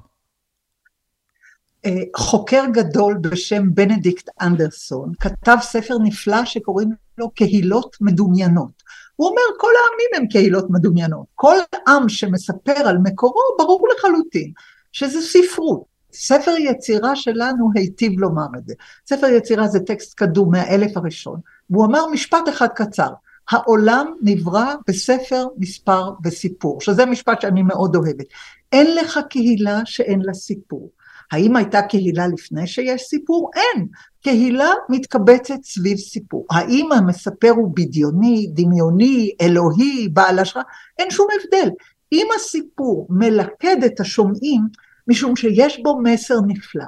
אה, חוקר גדול בשם בנדיקט אנדרסון כתב ספר נפלא שקוראים לו קהילות מדומיינות. הוא אומר כל העמים הם קהילות מדומיינות, כל עם שמספר על מקורו ברור לחלוטין שזה ספרות. ספר יצירה שלנו היטיב לומר את זה. ספר יצירה זה טקסט קדום מהאלף הראשון, והוא אמר משפט אחד קצר, העולם נברא בספר, מספר וסיפור, שזה משפט שאני מאוד אוהבת. אין לך קהילה שאין לה סיפור. האם הייתה קהילה לפני שיש סיפור? אין. קהילה מתקבצת סביב סיפור. האם המספר הוא בדיוני, דמיוני, אלוהי, בעל השראה? אין שום הבדל. אם הסיפור מלכד את השומעים, משום שיש בו מסר נפלא,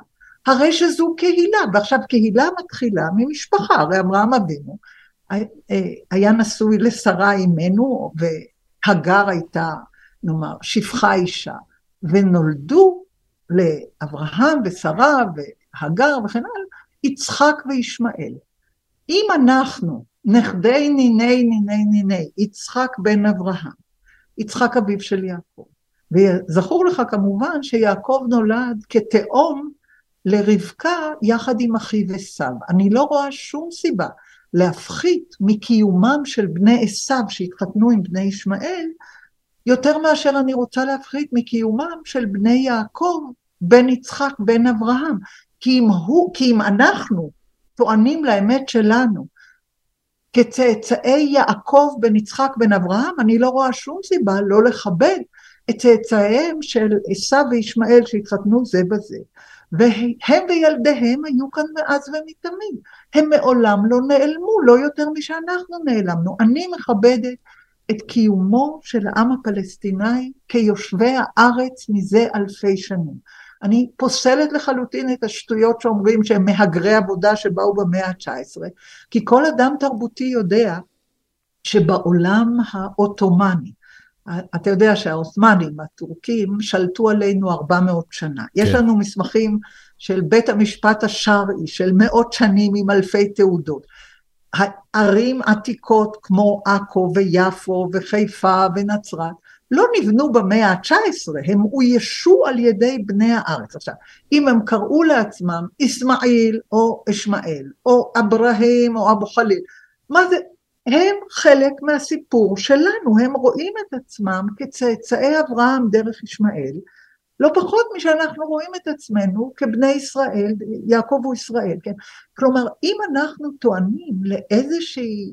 הרי שזו קהילה, ועכשיו קהילה מתחילה ממשפחה, הרי אברהם אבינו היה נשוי לשרה אימנו, והגר הייתה, נאמר, שפחה אישה, ונולדו לאברהם ושרה והגר וכן הלאה, יצחק וישמעאל. אם אנחנו, נכדי ניני ניני ניני, יצחק בן אברהם, יצחק אביו של יעקב, וזכור לך כמובן שיעקב נולד כתאום לרבקה יחד עם אחיו עשיו. אני לא רואה שום סיבה להפחית מקיומם של בני עשיו שהתחתנו עם בני ישמעאל, יותר מאשר אני רוצה להפחית מקיומם של בני יעקב, בן יצחק, בן אברהם. כי אם, הוא, כי אם אנחנו טוענים לאמת שלנו כצאצאי יעקב בן יצחק בן אברהם, אני לא רואה שום סיבה לא לכבד את צאצאיהם של עשיו וישמעאל שהתחתנו זה בזה. והם וילדיהם היו כאן מאז ומתמיד. הם מעולם לא נעלמו, לא יותר משאנחנו נעלמנו. אני מכבדת את קיומו של העם הפלסטיני כיושבי הארץ מזה אלפי שנים. אני פוסלת לחלוטין את השטויות שאומרים שהם מהגרי עבודה שבאו במאה ה-19, כי כל אדם תרבותי יודע שבעולם העות'מאני, אתה יודע שהעות'מאנים, הטורקים, שלטו עלינו 400 שנה. כן. יש לנו מסמכים של בית המשפט השרעי של מאות שנים עם אלפי תעודות. ערים עתיקות כמו עכו ויפו וחיפה ונצרת לא נבנו במאה ה-19, הם אוישו על ידי בני הארץ. עכשיו, אם הם קראו לעצמם אסמאעיל או אשמעאל, או אברהם או אבו חליל, מה זה? הם חלק מהסיפור שלנו, הם רואים את עצמם כצאצאי אברהם דרך ישמעאל, לא פחות משאנחנו רואים את עצמנו כבני ישראל, יעקב הוא ישראל, כן? כלומר, אם אנחנו טוענים לאיזושהי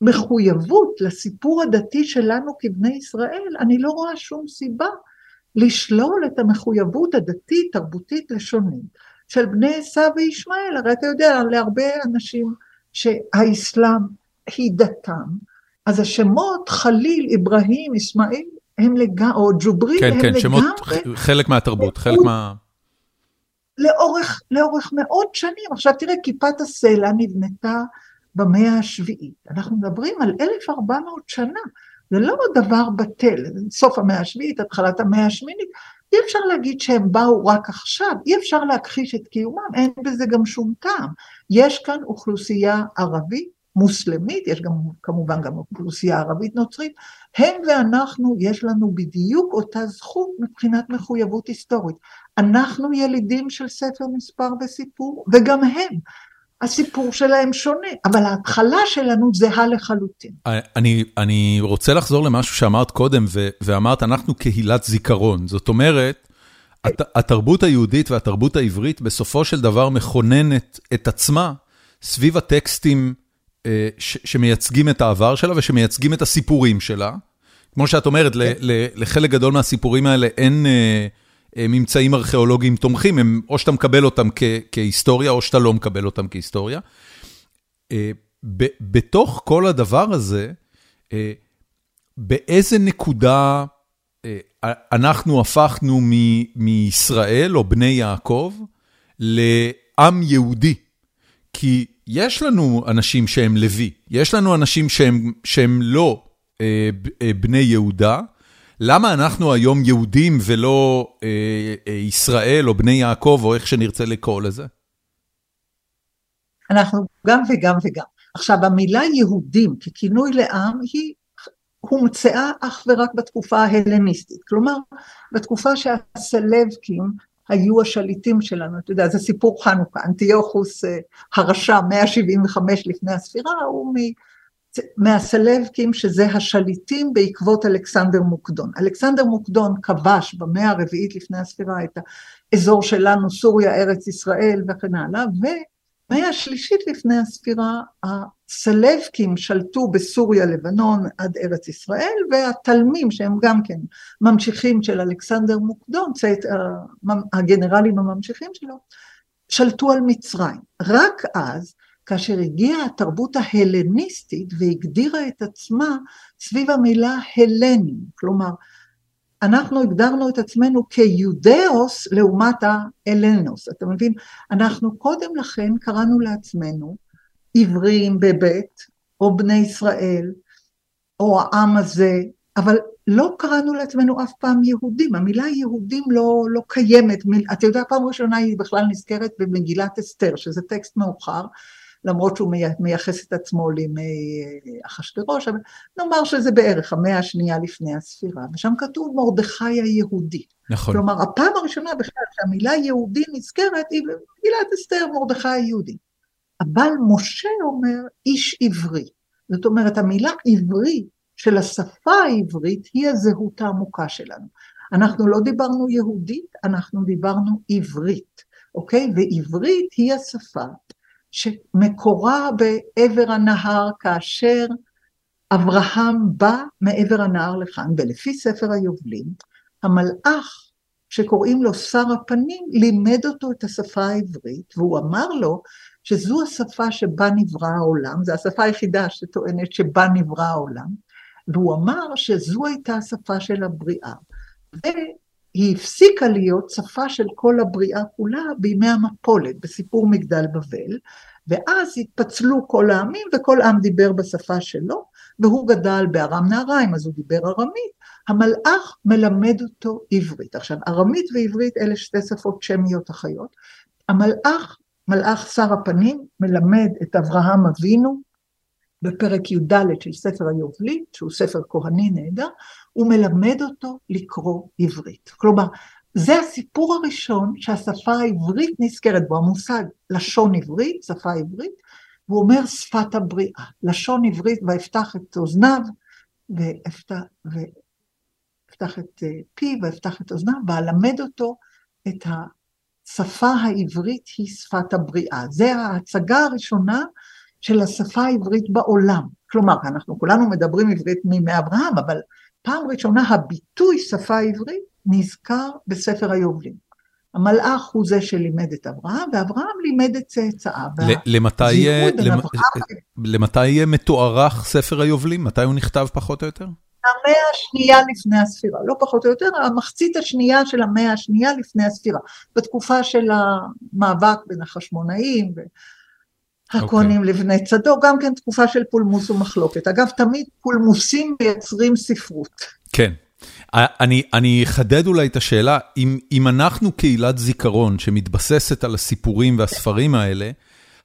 מחויבות לסיפור הדתי שלנו כבני ישראל, אני לא רואה שום סיבה לשלול את המחויבות הדתית, תרבותית, לשונית של בני עשיו וישמעאל. הרי אתה יודע, להרבה אנשים שהאסלאם היא דתם, אז השמות חליל, אברהים, אסמאעיל, הם לגמרי, או ג'ובריל, כן, הם כן, לגמרי... שמות חלק מהתרבות, חלק מה... לאורך, לאורך מאות שנים. עכשיו תראה, כיפת הסלע נבנתה במאה השביעית. אנחנו מדברים על 1,400 שנה, זה לא דבר בטל, סוף המאה השביעית, התחלת המאה השמינית, אי אפשר להגיד שהם באו רק עכשיו, אי אפשר להכחיש את קיומם, אין בזה גם שום טעם. יש כאן אוכלוסייה ערבית, מוסלמית, יש גם כמובן גם אוכלוסייה ערבית נוצרית, הם ואנחנו, יש לנו בדיוק אותה זכות מבחינת מחויבות היסטורית. אנחנו ילידים של ספר מספר וסיפור, וגם הם. הסיפור שלהם שונה, אבל ההתחלה שלנו זהה לחלוטין. אני, אני רוצה לחזור למשהו שאמרת קודם, ו, ואמרת, אנחנו קהילת זיכרון. זאת אומרת, הת, התרבות היהודית והתרבות העברית בסופו של דבר מכוננת את עצמה סביב הטקסטים אה, שמייצגים את העבר שלה ושמייצגים את הסיפורים שלה. כמו שאת אומרת, כן. לחלק גדול מהסיפורים האלה אין... אה, אה, ממצאים ארכיאולוגיים תומכים, הם או שאתה מקבל אותם כהיסטוריה, או שאתה לא מקבל אותם כהיסטוריה. אה, בתוך כל הדבר הזה, אה, באיזה נקודה אנחנו הפכנו מישראל, או בני יעקב, לעם יהודי? כי יש לנו אנשים שהם לוי, יש לנו אנשים שהם, שהם לא בני יהודה, למה אנחנו היום יהודים ולא אה, אה, ישראל או בני יעקב או איך שנרצה לקרוא לזה? אנחנו גם וגם וגם. עכשיו המילה יהודים ככינוי לעם היא הומצאה אך ורק בתקופה ההלניסטית, כלומר בתקופה שהסלבקים היו השליטים שלנו, אתה יודע, זה סיפור חנוכה, אנטיוכוס אה, הרשע 175 לפני הספירה, הוא מהסלבקים שזה השליטים בעקבות אלכסנדר מוקדון. אלכסנדר מוקדון כבש במאה הרביעית לפני הספירה את האזור שלנו, סוריה, ארץ ישראל וכן הלאה, ובמאה השלישית לפני הספירה הסלבקים שלטו בסוריה, לבנון עד ארץ ישראל, והתלמים שהם גם כן ממשיכים של אלכסנדר מוקדון, צאת, הגנרלים הממשיכים שלו, שלטו על מצרים. רק אז כאשר הגיעה התרבות ההלניסטית והגדירה את עצמה סביב המילה הלנים, כלומר אנחנו הגדרנו את עצמנו כיודאוס לעומת האלנוס, אתה מבין? אנחנו קודם לכן קראנו לעצמנו עברים בבית, או בני ישראל, או העם הזה, אבל לא קראנו לעצמנו אף פעם יהודים, המילה יהודים לא, לא קיימת, אתה יודע פעם ראשונה היא בכלל נזכרת במגילת אסתר, שזה טקסט מאוחר, למרות שהוא מייחס את עצמו לימי אה, אחשוורוש, אבל נאמר שזה בערך המאה השנייה לפני הספירה, ושם כתוב מרדכי היהודי. נכון. כלומר, הפעם הראשונה בכלל שהמילה יהודי נזכרת היא במגילת אסתר, מרדכי היהודי. אבל משה אומר איש עברי. זאת אומרת, המילה עברי של השפה העברית היא הזהות העמוקה שלנו. אנחנו לא דיברנו יהודית, אנחנו דיברנו עברית, אוקיי? ועברית היא השפה שמקורה בעבר הנהר כאשר אברהם בא מעבר הנהר לכאן, ולפי ספר היובלים, המלאך שקוראים לו שר הפנים, לימד אותו את השפה העברית, והוא אמר לו שזו השפה שבה נברא העולם, זו השפה היחידה שטוענת שבה נברא העולם, והוא אמר שזו הייתה השפה של הבריאה. והיא הפסיקה להיות שפה של כל הבריאה כולה בימי המפולת, בסיפור מגדל בבל, ואז התפצלו כל העמים וכל עם דיבר בשפה שלו, והוא גדל בארם נהריים, אז הוא דיבר ארמית, המלאך מלמד אותו עברית. עכשיו, ארמית ועברית אלה שתי שפות שמיות אחיות. המלאך, מלאך שר הפנים, מלמד את אברהם אבינו בפרק י"ד של ספר היובלים, שהוא ספר כהני נהדר, הוא מלמד אותו לקרוא עברית. כלומר, זה הסיפור הראשון שהשפה העברית נזכרת בו, המושג לשון עברית, שפה עברית, והוא אומר שפת הבריאה, לשון עברית ואפתח את אוזניו, ואפתח, ואפתח את אה, פיו ואפתח את אוזניו, ואלמד אותו את השפה העברית היא שפת הבריאה. זה ההצגה הראשונה של השפה העברית בעולם. כלומר, אנחנו כולנו מדברים עברית מימי אברהם, אבל פעם ראשונה הביטוי שפה עברית נזכר בספר היובלים. המלאך הוא זה שלימד את אברהם, ואברהם לימד את צאצאיו. למתי יהיה מתוארך ספר היובלים? מתי הוא נכתב פחות או יותר? המאה השנייה לפני הספירה, לא פחות או יותר, המחצית השנייה של המאה השנייה לפני הספירה, בתקופה של המאבק בין החשמונאים והכהנים okay. אוקיי. לבני צדוק, גם כן תקופה של פולמוס ומחלוקת. אגב, תמיד פולמוסים מייצרים ספרות. כן. אני אחדד אולי את השאלה, אם אם אנחנו קהילת זיכרון שמתבססת על הסיפורים והספרים האלה,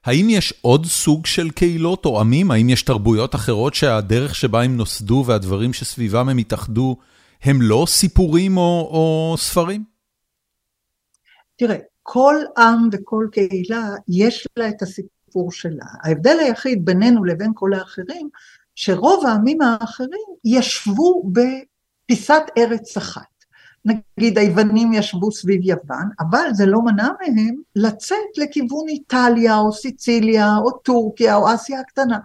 האם יש עוד סוג של קהילות או עמים? האם יש תרבויות אחרות שהדרך שבה הם נוסדו והדברים שסביבם הם התאחדו, הם לא סיפורים או או ספרים? תראה, כל עם וכל קהילה יש לה את הסיפור שלה. ההבדל היחיד בינינו לבין כל האחרים, שרוב העמים האחרים ישבו ב... פיסת ארץ אחת. נגיד היוונים ישבו סביב יוון, אבל זה לא מנע מהם לצאת לכיוון איטליה או סיציליה או טורקיה או אסיה הקטנה.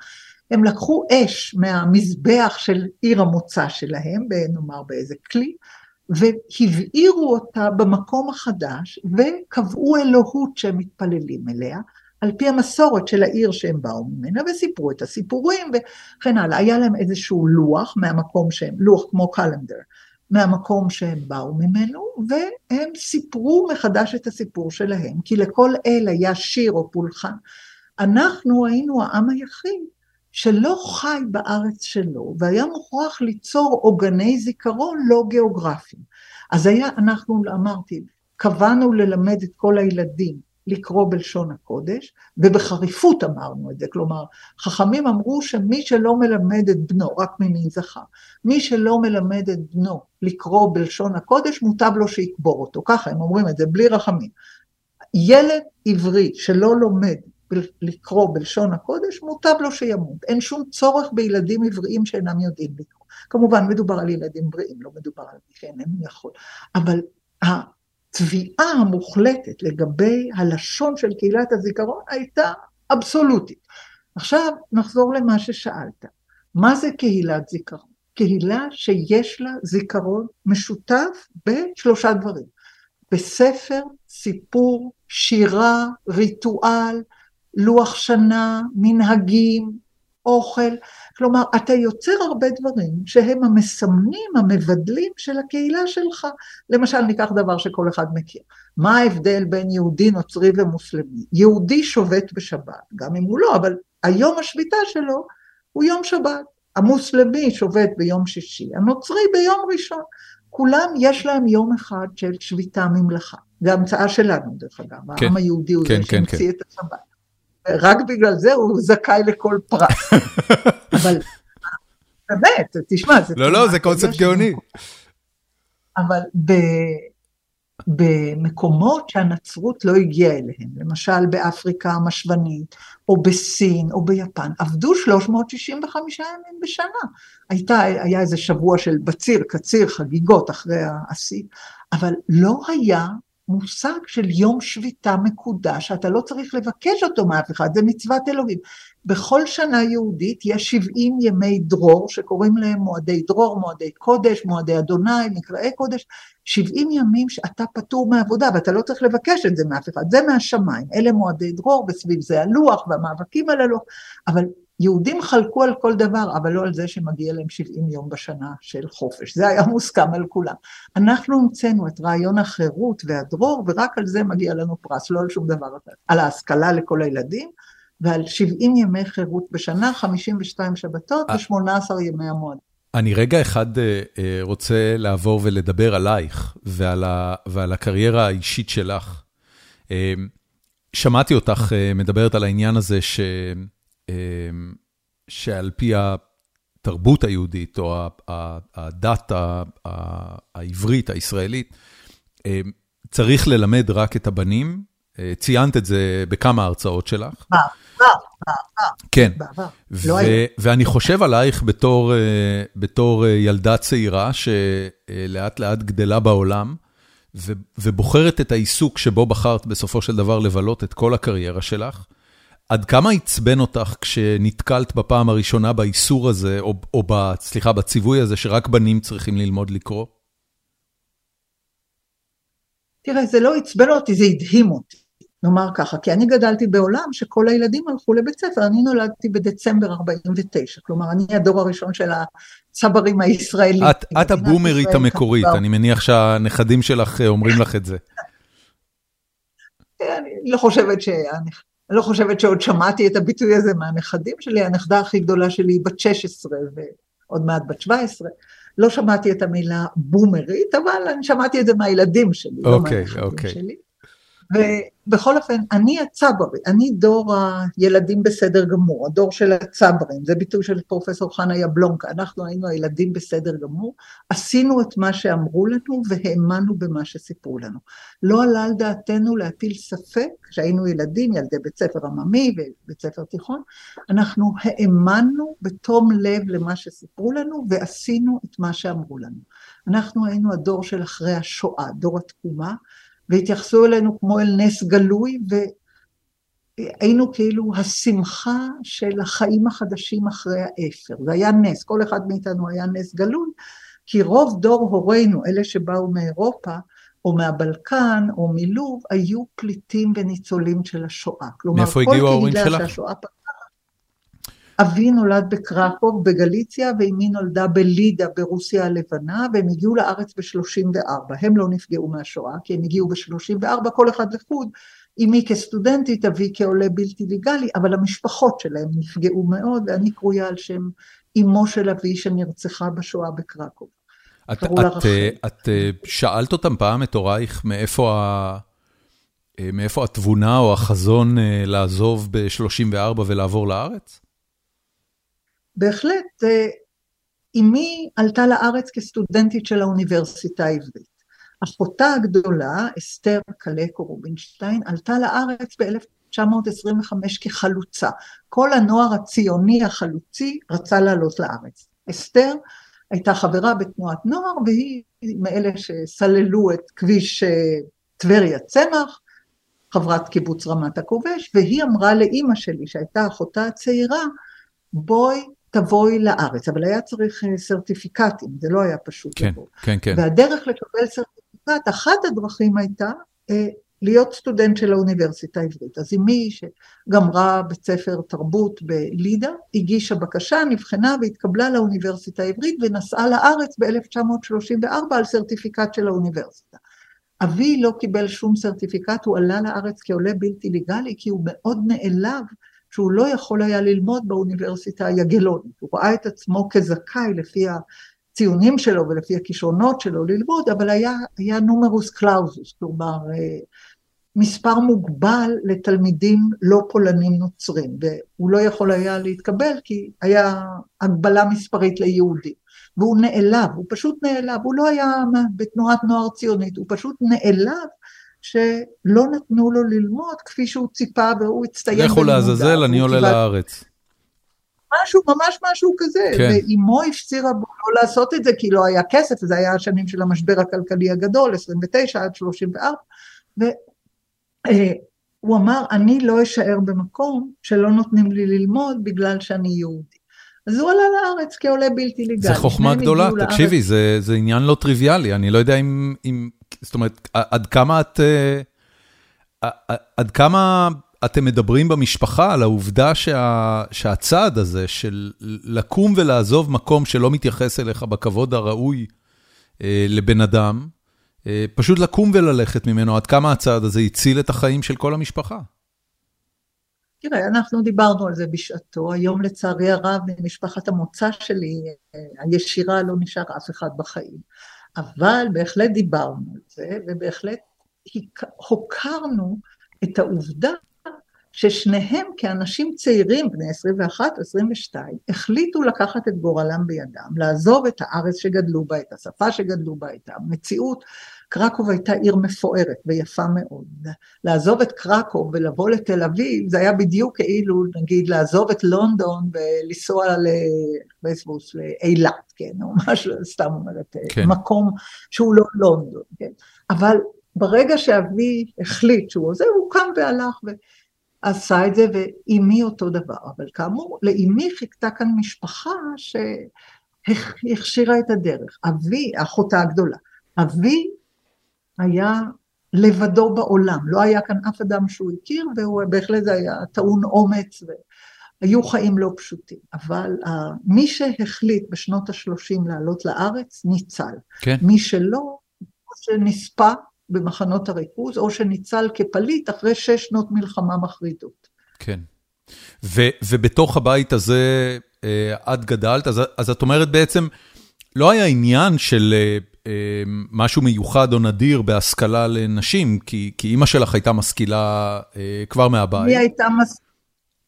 הם לקחו אש מהמזבח של עיר המוצא שלהם, נאמר באיזה כלי, והבעירו אותה במקום החדש וקבעו אלוהות שהם מתפללים אליה, על פי המסורת של העיר שהם באו ממנה, וסיפרו את הסיפורים וכן הלאה. היה להם איזשהו לוח מהמקום שהם, לוח כמו קלנדר, מהמקום שהם באו ממנו, והם סיפרו מחדש את הסיפור שלהם, כי לכל אל היה שיר או פולחן. אנחנו היינו העם היחיד שלא חי בארץ שלו, והיה מוכרח ליצור עוגני זיכרון לא גיאוגרפיים. אז היה, אנחנו, אמרתי, קבענו ללמד את כל הילדים לקרוא בלשון הקודש, ובחריפות אמרנו את זה, כלומר, חכמים אמרו שמי שלא מלמד את בנו, רק ממין זכר, מי שלא מלמד את בנו לקרוא בלשון הקודש, מוטב לו שיקבור אותו, ככה הם אומרים את זה, בלי רחמים. ילד עברי שלא לומד לקרוא בלשון הקודש, מוטב לו שימות. אין שום צורך בילדים עבריים שאינם יודעים לקרוא. כמובן, מדובר על ילדים בריאים, לא מדובר על מי שאיננו יכול. אבל התביעה המוחלטת לגבי הלשון של קהילת הזיכרון הייתה אבסולוטית. עכשיו נחזור למה ששאלת. מה זה קהילת זיכרון? קהילה שיש לה זיכרון משותף בשלושה דברים. בספר, סיפור, שירה, ריטואל, לוח שנה, מנהגים, אוכל, כלומר, אתה יוצר הרבה דברים שהם המסמנים, המבדלים של הקהילה שלך. למשל, ניקח דבר שכל אחד מכיר. מה ההבדל בין יהודי, נוצרי ומוסלמי? יהודי שובת בשבת, גם אם הוא לא, אבל היום השביתה שלו הוא יום שבת. המוסלמי שובת ביום שישי, הנוצרי ביום ראשון. כולם יש להם יום אחד של שביתה ממלכה. זה המצאה שלנו, דרך אגב. כן, העם היהודי הוא כן, זה כן, שהמציא כן. את השבת. רק בגלל זה הוא זכאי לכל פרס. אבל באמת, תשמע, זה... לא, לא, זה קונספט גאוני. אבל ב... במקומות שהנצרות לא הגיעה אליהם, למשל באפריקה המשוונית, או בסין, או ביפן, עבדו 365 ימים בשנה. הייתה, היה איזה שבוע של בציר, קציר, חגיגות אחרי השיא, אבל לא היה מושג של יום שביתה מקודש, שאתה לא צריך לבקש אותו מאף אחד, זה מצוות אלוהים. בכל שנה יהודית יש 70 ימי דרור, שקוראים להם מועדי דרור, מועדי קודש, מועדי אדוני, מקראי קודש, 70 ימים שאתה פטור מעבודה, ואתה לא צריך לבקש את זה מאף אחד, זה מהשמיים, אלה מועדי דרור, וסביב זה הלוח, והמאבקים על הלוח, אבל יהודים חלקו על כל דבר, אבל לא על זה שמגיע להם 70 יום בשנה של חופש. זה היה מוסכם על כולם. אנחנו המצאנו את רעיון החירות והדרור, ורק על זה מגיע לנו פרס, לא על שום דבר אחר. על ההשכלה לכל הילדים, ועל 70 ימי חירות בשנה, 52 שבתות ו-18 ימי המועד. אני רגע אחד אה, אה, רוצה לעבור ולדבר עלייך ועל, ה, ועל הקריירה האישית שלך. אה, שמעתי אותך מדברת על העניין הזה ש... אמ, שעל פי התרבות היהודית, או הדת העברית, הישראלית, אמ, צריך ללמד רק את הבנים. אה, ציינת את זה בכמה הרצאות שלך. כן, לא ואני חושב עלייך בתור, אה, בתור אה, ילדה צעירה שלאט לאט גדלה בעולם, ובוחרת את העיסוק שבו בחרת בסופו של דבר לבלות את כל הקריירה שלך. עד כמה עצבן אותך כשנתקלת בפעם הראשונה באיסור הזה, או או ב, סליחה, בציווי הזה שרק בנים צריכים ללמוד לקרוא? תראה, זה לא עצבן אותי, זה הדהים אותי, נאמר ככה, כי אני גדלתי בעולם שכל הילדים הלכו לבית ספר, אני נולדתי בדצמבר 49, כלומר, אני הדור הראשון של הצברים הישראלים. את, את הבומרית המקורית, אני מניח שהנכדים שלך אומרים לך את זה. אני לא חושבת שהנכדים... אני לא חושבת שעוד שמעתי את הביטוי הזה מהנכדים שלי, הנכדה הכי גדולה שלי היא בת 16 ועוד מעט בת 17. לא שמעתי את המילה בומרית, אבל אני שמעתי את זה מהילדים שלי, okay, לא אוקיי, מהנכדים okay. אוקיי. שלי. ובכל אופן, אני הצברי, אני דור הילדים בסדר גמור, הדור של הצברים, זה ביטוי של פרופסור חנה יבלונקה, אנחנו היינו הילדים בסדר גמור, עשינו את מה שאמרו לנו והאמנו במה שסיפרו לנו. לא עלה על דעתנו להטיל ספק, כשהיינו ילדים, ילדי בית ספר עממי ובית ספר תיכון, אנחנו האמנו בתום לב למה שסיפרו לנו ועשינו את מה שאמרו לנו. אנחנו היינו הדור של אחרי השואה, דור התקומה, והתייחסו אלינו כמו אל נס גלוי, והיינו כאילו השמחה של החיים החדשים אחרי האפר. זה היה נס, כל אחד מאיתנו היה נס גלוי, כי רוב דור הורינו, אלה שבאו מאירופה, או מהבלקן, או מלוב, היו פליטים וניצולים של השואה. כלומר, מאיפה הגיעו ההורים שלך? אבי נולד בקרקוב בגליציה ואימי נולדה בלידה ברוסיה הלבנה והם הגיעו לארץ ב-34, הם לא נפגעו מהשואה כי הם הגיעו ב-34 כל אחד לחוד, אימי כסטודנטית, אבי כעולה בלתי לגלי, אבל המשפחות שלהם נפגעו מאוד ואני קרויה על שם אימו של אבי שנרצחה בשואה בקרקוב. את, את, את אה, שאלת אותם פעם את הורייך מאיפה, ה... אה, מאיפה התבונה או החזון אה, לעזוב ב-34 ולעבור לארץ? בהחלט, אמי עלתה לארץ כסטודנטית של האוניברסיטה העברית. אחותה הגדולה, אסתר קלקו רובינשטיין, עלתה לארץ ב-1925 כחלוצה. כל הנוער הציוני החלוצי רצה לעלות לארץ. אסתר הייתה חברה בתנועת נוער, והיא מאלה שסללו את כביש אה, טבריה צמח, חברת קיבוץ רמת הכובש, והיא אמרה לאימא שלי, שהייתה אחותה הצעירה, בואי תבואי לארץ, אבל היה צריך אה, סרטיפיקטים, זה לא היה פשוט. כן, לבוא. כן, כן. והדרך לקבל סרטיפיקט, אחת הדרכים הייתה אה, להיות סטודנט של האוניברסיטה העברית. אז אמי שגמרה בית ספר תרבות בלידה, הגישה בקשה, נבחנה והתקבלה לאוניברסיטה העברית ונסעה לארץ ב-1934 על סרטיפיקט של האוניברסיטה. אבי לא קיבל שום סרטיפיקט, הוא עלה לארץ כעולה בלתי לגלי, כי הוא מאוד נעלב שהוא לא יכול היה ללמוד באוניברסיטה היגלונית. הוא ראה את עצמו כזכאי לפי הציונים שלו ולפי הכישרונות שלו ללמוד, אבל היה, היה נומרוס קלאוזוס, כלומר אה, מספר מוגבל לתלמידים לא פולנים נוצרים, והוא לא יכול היה להתקבל כי היה הגבלה מספרית ליהודים. והוא נעלב, הוא פשוט נעלב, הוא לא היה בתנועת נוער ציונית, הוא פשוט נעלב שלא נתנו לו ללמוד כפי שהוא ציפה והוא הצטיין לכו לעזאזל, אני עולה לארץ. משהו, ממש משהו כזה, כן. ואימו הפצירה בו לא לעשות את זה כי לא היה כסף, זה היה השנים של המשבר הכלכלי הגדול, 29 עד 34, והוא אמר, אני לא אשאר במקום שלא נותנים לי ללמוד בגלל שאני יהודי. אז הוא עלה לארץ כעולה בלתי לגלי. זה חוכמה גדולה, תקשיבי, זה, זה עניין לא טריוויאלי, אני לא יודע אם, אם זאת אומרת, עד כמה את, אה, עד כמה אתם מדברים במשפחה על העובדה שה, שהצעד הזה של לקום ולעזוב מקום שלא מתייחס אליך בכבוד הראוי אה, לבן אדם, אה, פשוט לקום וללכת ממנו, עד כמה הצעד הזה הציל את החיים של כל המשפחה? תראה, אנחנו דיברנו על זה בשעתו, היום לצערי הרב ממשפחת המוצא שלי, הישירה לא נשאר אף אחד בחיים. אבל בהחלט דיברנו על זה, ובהחלט הוקרנו את העובדה ששניהם כאנשים צעירים, בני 21 22, החליטו לקחת את גורלם בידם, לעזוב את הארץ שגדלו בה, את השפה שגדלו בה, את המציאות. קרקוב הייתה עיר מפוארת ויפה מאוד. לעזוב את קרקוב ולבוא לתל אביב, זה היה בדיוק כאילו, נגיד, לעזוב את לונדון ולנסוע לאילת, כן, או משהו, סתם אומרת, כן. מקום שהוא לא לונדון, כן. אבל ברגע שאבי החליט שהוא עוזב, הוא קם והלך. ו... עשה את זה, ואימי אותו דבר. אבל כאמור, לאימי חיכתה כאן משפחה שהכשירה את הדרך. אבי, אחותה הגדולה, אבי היה לבדו בעולם, לא היה כאן אף אדם שהוא הכיר, ובהחלט זה היה טעון אומץ, והיו חיים לא פשוטים. אבל מי שהחליט בשנות ה-30 לעלות לארץ, ניצל. כן. מי שלא, שנספה במחנות הריכוז, או שניצל כפליט אחרי שש שנות מלחמה מחרידות. כן. ו- ובתוך הבית הזה אה, את גדלת, אז, אז את אומרת בעצם, לא היה עניין של אה, משהו מיוחד או נדיר בהשכלה לנשים, כי, כי אימא שלך הייתה משכילה אה, כבר מהבית. היא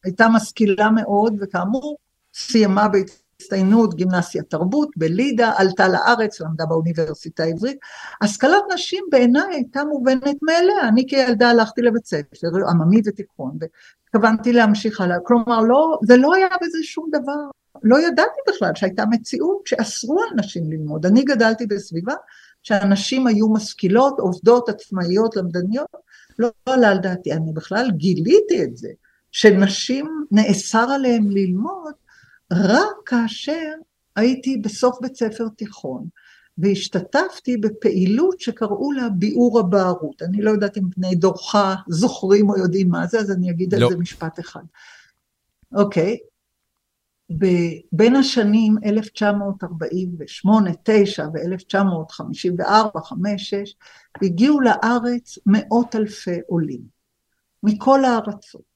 הייתה, משכילה מאוד, וכאמור, סיימה בית הצטיינות, גימנסיה תרבות, בלידה, עלתה לארץ, למדה באוניברסיטה העברית. השכלת נשים בעיניי הייתה מובנת מאליה, אני כילדה הלכתי לבית ספר, עממי ותיכון, והתכוונתי להמשיך הלאה, כלומר לא, זה לא היה בזה שום דבר, לא ידעתי בכלל שהייתה מציאות שאסרו על נשים ללמוד, אני גדלתי בסביבה שהנשים היו משכילות, עובדות, עצמאיות, למדניות, לא עלה על דעתי, אני בכלל גיליתי את זה, שנשים נאסר עליהן ללמוד רק כאשר הייתי בסוף בית ספר תיכון, והשתתפתי בפעילות שקראו לה ביאור הבערות. אני לא יודעת אם בני דורך זוכרים או יודעים מה זה, אז אני אגיד לא. על זה משפט אחד. אוקיי, בין השנים 1948, 9 ו-1954, 5, 6, הגיעו לארץ מאות אלפי עולים, מכל הארצות.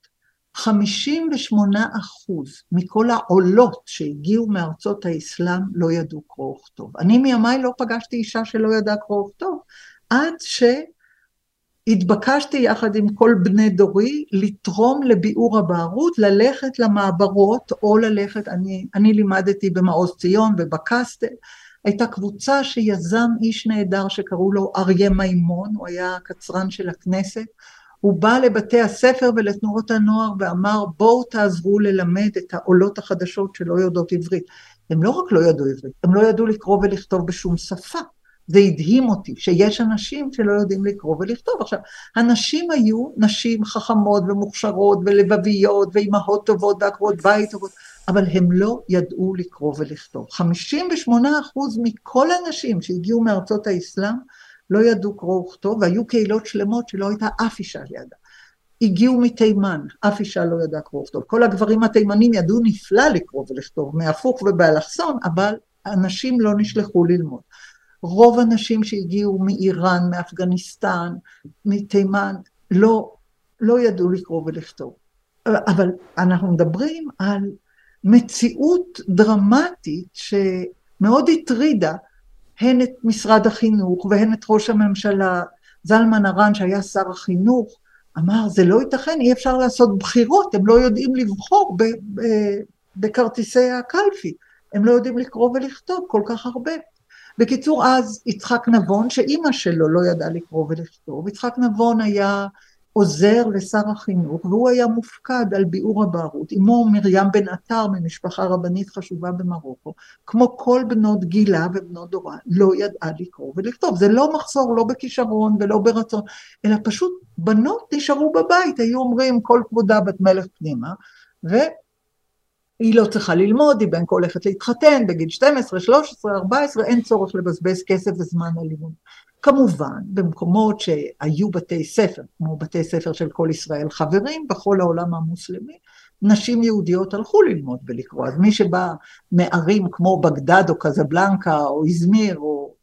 58 אחוז מכל העולות שהגיעו מארצות האסלאם לא ידעו קרוא וכתוב. אני מימיי לא פגשתי אישה שלא ידעה קרוא וכתוב, עד שהתבקשתי יחד עם כל בני דורי לתרום לביאור הבערות, ללכת למעברות או ללכת, אני, אני לימדתי במעוז ציון ובקסטל, הייתה קבוצה שיזם איש נהדר שקראו לו אריה מימון, הוא היה קצרן של הכנסת, הוא בא לבתי הספר ולתנועות הנוער ואמר בואו תעזרו ללמד את העולות החדשות שלא יודעות עברית. הם לא רק לא ידעו עברית, הם לא ידעו לקרוא ולכתוב בשום שפה. זה הדהים אותי, שיש אנשים שלא יודעים לקרוא ולכתוב. עכשיו, הנשים היו נשים חכמות ומוכשרות ולבביות ואימהות טובות ועקרות בית טובות, אבל הם לא ידעו לקרוא ולכתוב. 58 אחוז מכל הנשים שהגיעו מארצות האסלאם לא ידעו קרוא וכתוב, והיו קהילות שלמות שלא הייתה אף אישה לידה. הגיעו מתימן, אף אישה לא ידעה קרוא וכתוב. כל הגברים התימנים ידעו נפלא לקרוא ולכתוב, מהפוך ובאלכסון, אבל הנשים לא נשלחו ללמוד. רוב הנשים שהגיעו מאיראן, מאפגניסטן, מתימן, לא, לא ידעו לקרוא ולכתוב. אבל אנחנו מדברים על מציאות דרמטית שמאוד הטרידה הן את משרד החינוך והן את ראש הממשלה, זלמן ארן שהיה שר החינוך, אמר זה לא ייתכן, אי אפשר לעשות בחירות, הם לא יודעים לבחור בכרטיסי הקלפי. הם לא יודעים לקרוא ולכתוב כל כך הרבה. בקיצור, אז יצחק נבון, שאימא שלו לא ידעה לקרוא ולכתוב, יצחק נבון היה עוזר לשר החינוך, והוא היה מופקד על ביאור הבערות. אמו מרים בן עטר ממשפחה רבנית חשובה במרוקו, כמו כל בנות גילה ובנות דורה, לא ידעה לקרוא ולכתוב. זה לא מחסור, לא בכישרון ולא ברצון, אלא פשוט בנות נשארו בבית, היו אומרים כל כבודה בת מלך פנימה. היא לא צריכה ללמוד, היא בין כה הולכת להתחתן בגיל 12, 13, 14, אין צורך לבזבז כסף וזמן על לימוד. כמובן, במקומות שהיו בתי ספר, כמו בתי ספר של כל ישראל חברים, בכל העולם המוסלמי, נשים יהודיות הלכו ללמוד ולקרוא. אז מי שבא מערים כמו בגדד או קזבלנקה או איזמיר או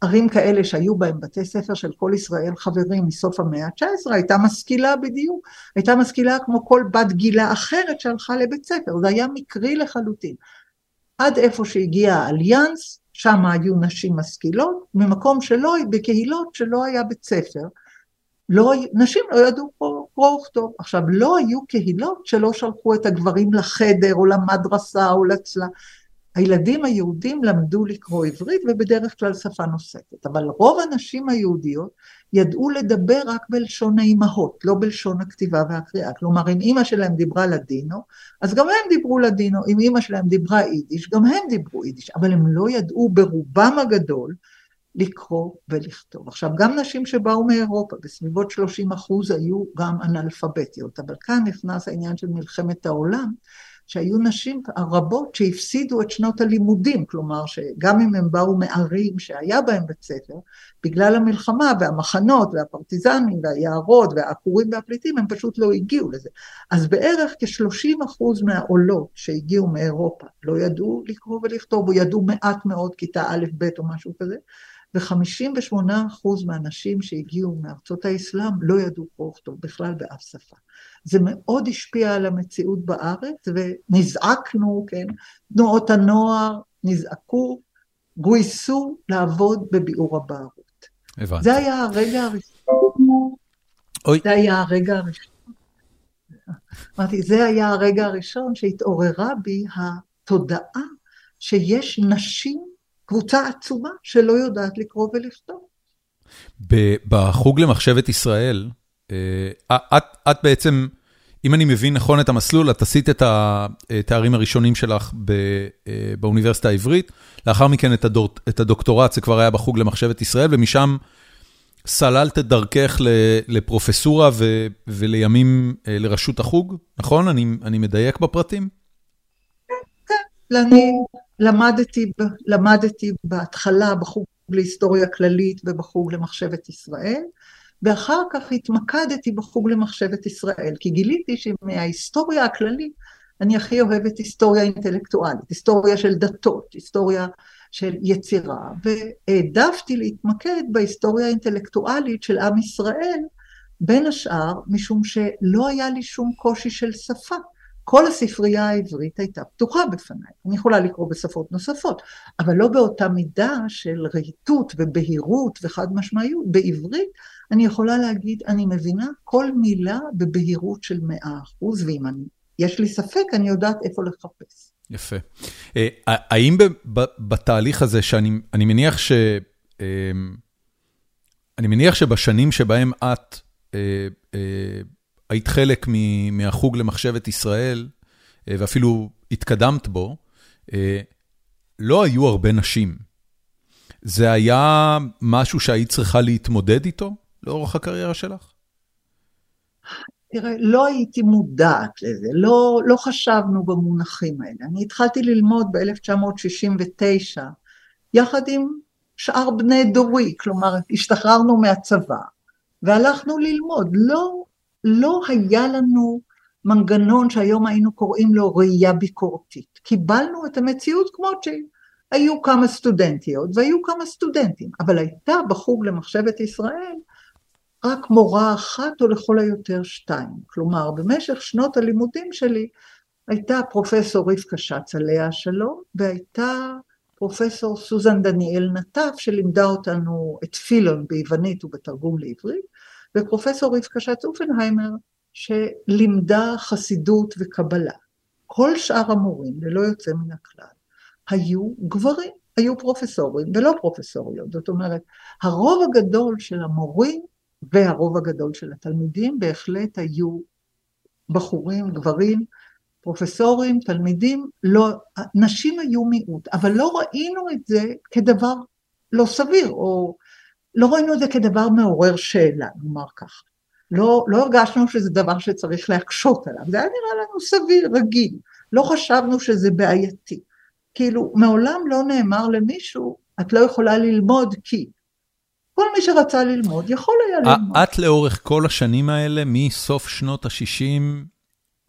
ערים כאלה שהיו בהם בתי ספר של כל ישראל חברים מסוף המאה ה-19, הייתה משכילה בדיוק, הייתה משכילה כמו כל בת גילה אחרת שהלכה לבית ספר, זה היה מקרי לחלוטין. עד איפה שהגיע האליאנס, שם היו נשים משכילות, ממקום שלא, בקהילות שלא היה בית ספר, לא, נשים לא ידעו קרוא וכתוב. עכשיו, לא היו קהילות שלא שלחו את הגברים לחדר או למדרסה או לצלה. הילדים היהודים למדו לקרוא עברית ובדרך כלל שפה נוספת, אבל רוב הנשים היהודיות ידעו לדבר רק בלשון האימהות, לא בלשון הכתיבה והקריאה. כלומר, אם אימא שלהם דיברה לדינו, אז גם הם דיברו לדינו, אם אימא שלהם דיברה יידיש, גם הם דיברו יידיש, אבל הם לא ידעו ברובם הגדול לקרוא ולכתוב. עכשיו, גם נשים שבאו מאירופה, בסביבות 30 אחוז היו גם אנאלפביתיות, אבל כאן נכנס העניין של מלחמת העולם, שהיו נשים רבות שהפסידו את שנות הלימודים, כלומר שגם אם הם באו מערים שהיה בהם בית ספר, בגלל המלחמה והמחנות והפרטיזנים והיערות והעקורים והפליטים, הם פשוט לא הגיעו לזה. אז בערך כ-30 אחוז מהעולות שהגיעו מאירופה לא ידעו לקרוא ולכתוב, או ידעו מעט מאוד כיתה א', ב' או משהו כזה, ו-58% מהנשים שהגיעו מארצות האסלאם לא ידעו קרוא וכתוב בכלל באף שפה. זה מאוד השפיע על המציאות בארץ, ונזעקנו, כן, תנועות הנוער נזעקו, גויסו לעבוד בביאור הבערות. הבנתי. זה היה הרגע הראשון. אוי. זה היה הרגע הראשון. אמרתי, זה היה הרגע הראשון שהתעוררה בי התודעה שיש נשים, קבוצה עצומה, שלא יודעת לקרוא ולכתוב. בחוג למחשבת ישראל, אה, את, את בעצם, אם אני מבין נכון את המסלול, את עשית את התארים הראשונים שלך אה, באוניברסיטה העברית, לאחר מכן את, הדור, את הדוקטורט, זה כבר היה בחוג למחשבת ישראל, ומשם סללת את דרכך לפרופסורה ו, ולימים אה, לראשות החוג, נכון? אני, אני מדייק בפרטים? כן, אני למדתי, למדתי בהתחלה בחוג להיסטוריה כללית ובחוג למחשבת ישראל. ואחר כך התמקדתי בחוג למחשבת ישראל, כי גיליתי שמההיסטוריה הכללית אני הכי אוהבת היסטוריה אינטלקטואלית, היסטוריה של דתות, היסטוריה של יצירה, והעדפתי להתמקד בהיסטוריה האינטלקטואלית של עם ישראל, בין השאר משום שלא היה לי שום קושי של שפה. כל הספרייה העברית הייתה פתוחה בפניי. אני יכולה לקרוא בשפות נוספות, אבל לא באותה מידה של רהיטות ובהירות וחד משמעיות. בעברית אני יכולה להגיד, אני מבינה כל מילה בבהירות של מאה אחוז, ואם אני, יש לי ספק, אני יודעת איפה לחפש. יפה. אה, האם בתהליך הזה, שאני מניח ש... אמ, אני מניח שבשנים שבהם את אה, אה, היית חלק מהחוג למחשבת ישראל, ואפילו התקדמת בו, לא היו הרבה נשים. זה היה משהו שהיית צריכה להתמודד איתו? לאורך הקריירה שלך? תראה, לא הייתי מודעת לזה, לא, לא חשבנו במונחים האלה. אני התחלתי ללמוד ב-1969, יחד עם שאר בני דורי, כלומר, השתחררנו מהצבא, והלכנו ללמוד. לא, לא היה לנו מנגנון שהיום היינו קוראים לו ראייה ביקורתית. קיבלנו את המציאות כמות שהיא. היו כמה סטודנטיות והיו כמה סטודנטים, אבל הייתה בחוג למחשבת ישראל רק מורה אחת או לכל היותר שתיים. כלומר, במשך שנות הלימודים שלי הייתה פרופסור רבקה שץ עליה השלום, והייתה פרופסור סוזן דניאל נטף שלימדה אותנו את פילון ביוונית ובתרגום לעברית, ופרופסור רבקה שץ אופנהיימר שלימדה חסידות וקבלה. כל שאר המורים, ללא יוצא מן הכלל, היו גברים, היו פרופסורים ולא פרופסוריות. זאת אומרת, הרוב הגדול של המורים והרוב הגדול של התלמידים בהחלט היו בחורים, גברים, פרופסורים, תלמידים, לא, נשים היו מיעוט, אבל לא ראינו את זה כדבר לא סביר, או לא ראינו את זה כדבר מעורר שאלה, נאמר ככה. לא, לא הרגשנו שזה דבר שצריך להקשות עליו, זה היה נראה לנו סביר, רגיל, לא חשבנו שזה בעייתי. כאילו, מעולם לא נאמר למישהו, את לא יכולה ללמוד כי. כל מי שרצה ללמוד יכול היה ללמוד. את לאורך כל השנים האלה, מסוף שנות ה-60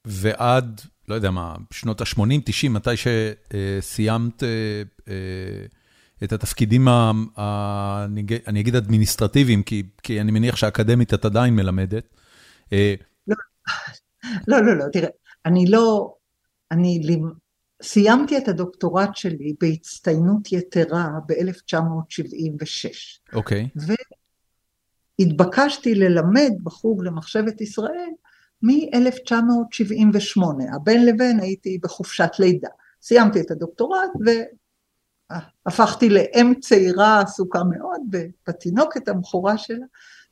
ועד, לא יודע מה, שנות ה-80, 90, מתי שסיימת אה, אה, את התפקידים, אני אגיד אדמיניסטרטיביים, כי אני מניח שאקדמית את עדיין מלמדת. אה, לא, לא, לא, לא, תראה, אני לא, אני סיימתי את הדוקטורט שלי בהצטיינות יתרה ב-1976. אוקיי. Okay. והתבקשתי ללמד בחוג למחשבת ישראל מ-1978. הבין לבין הייתי בחופשת לידה. סיימתי את הדוקטורט והפכתי לאם צעירה עסוקה מאוד בתינוקת המכורה שלה,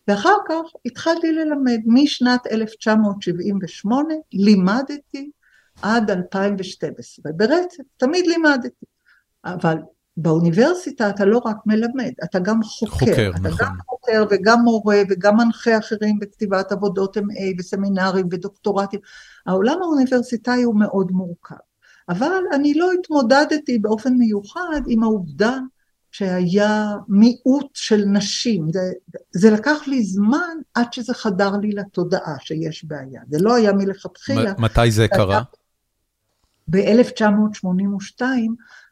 ואחר כך התחלתי ללמד. משנת 1978 לימדתי עד 2012, ברצף, תמיד לימדתי. אבל באוניברסיטה אתה לא רק מלמד, אתה גם חוקר. חוקר, אתה נכון. אתה גם חוקר וגם מורה וגם מנחה אחרים בכתיבת עבודות MA וסמינרים ודוקטורטים. העולם האוניברסיטאי הוא מאוד מורכב. אבל אני לא התמודדתי באופן מיוחד עם העובדה שהיה מיעוט של נשים. זה, זה לקח לי זמן עד שזה חדר לי לתודעה שיש בעיה. זה לא היה מלכתחילה. מתי זה קרה? ב-1982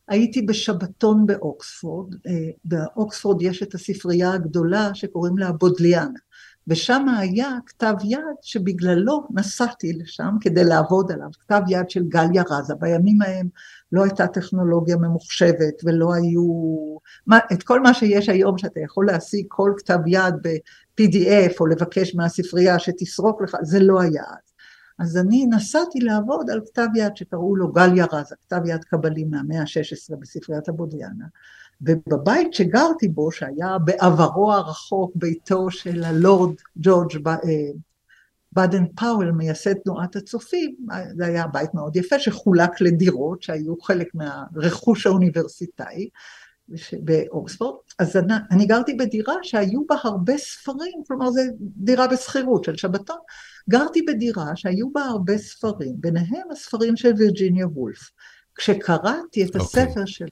הייתי בשבתון באוקספורד, אה, באוקספורד יש את הספרייה הגדולה שקוראים לה בודליאנה, ושם היה כתב יד שבגללו נסעתי לשם כדי לעבוד עליו, כתב יד של גליה רזה, בימים ההם לא הייתה טכנולוגיה ממוחשבת ולא היו, את כל מה שיש היום שאתה יכול להשיג כל כתב יד ב-PDF או לבקש מהספרייה שתסרוק לך, זה לא היה אז. אז אני נסעתי לעבוד על כתב יד שקראו לו גליה רזה, כתב יד קבלי מהמאה ה-16 בספריית הבודיאנה, ובבית שגרתי בו, שהיה בעברו הרחוק ביתו של הלורד ג'ורג' אה, בדן פאוול, מייסד תנועת הצופים, זה היה בית מאוד יפה שחולק לדירות שהיו חלק מהרכוש האוניברסיטאי באוקספורד, אז אני, אני גרתי בדירה שהיו בה הרבה ספרים, כלומר זו דירה בשכירות של שבתון, גרתי בדירה שהיו בה הרבה ספרים, ביניהם הספרים של וירג'יניה וולף. כשקראתי את okay. אוקיי. הספר שלה,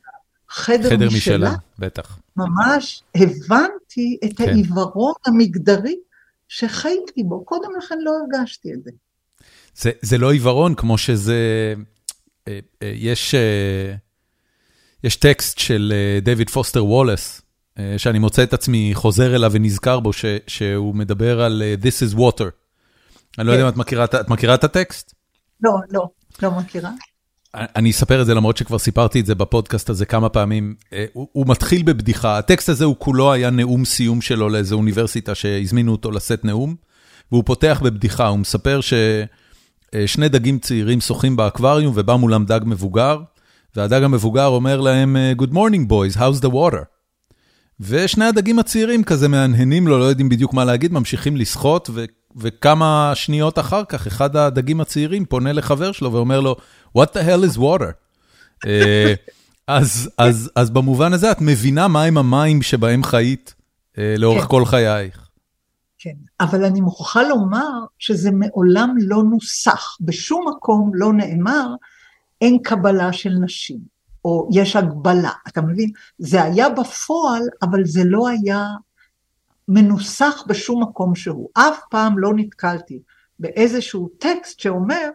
חדר, חדר משלה, משלה, בטח. ממש הבנתי את כן. העיוורון המגדרי שחייתי בו, קודם לכן לא הרגשתי את זה. זה, זה לא עיוורון כמו שזה, אה, אה, יש, אה, יש טקסט של דויד פוסטר וולס, שאני מוצא את עצמי חוזר אליו ונזכר בו, ש, שהוא מדבר על This is water. אני לא יודע אם את מכירה, את מכירה את הטקסט? לא, לא, לא מכירה. אני אספר את זה למרות שכבר סיפרתי את זה בפודקאסט הזה כמה פעמים. אה, הוא, הוא מתחיל בבדיחה, הטקסט הזה הוא כולו היה נאום סיום שלו לאיזו אוניברסיטה שהזמינו אותו לשאת נאום, והוא פותח בבדיחה, הוא מספר ששני דגים צעירים שוחים באקווריום ובא מולם דג מבוגר, והדג המבוגר אומר להם, Good morning boys, how's the water? ושני הדגים הצעירים כזה מהנהנים לו, לא יודעים בדיוק מה להגיד, ממשיכים לשחות, וכמה שניות אחר כך, אחד הדגים הצעירים פונה לחבר שלו ואומר לו, What the hell is water? אה, אז, אז, אז במובן הזה את מבינה מהם המים שבהם חיית אה, לאורך כן. כל חייך. כן, אבל אני מוכרחה לומר שזה מעולם לא נוסח, בשום מקום לא נאמר, אין קבלה של נשים, או יש הגבלה, אתה מבין? זה היה בפועל, אבל זה לא היה מנוסח בשום מקום שהוא. אף פעם לא נתקלתי באיזשהו טקסט שאומר,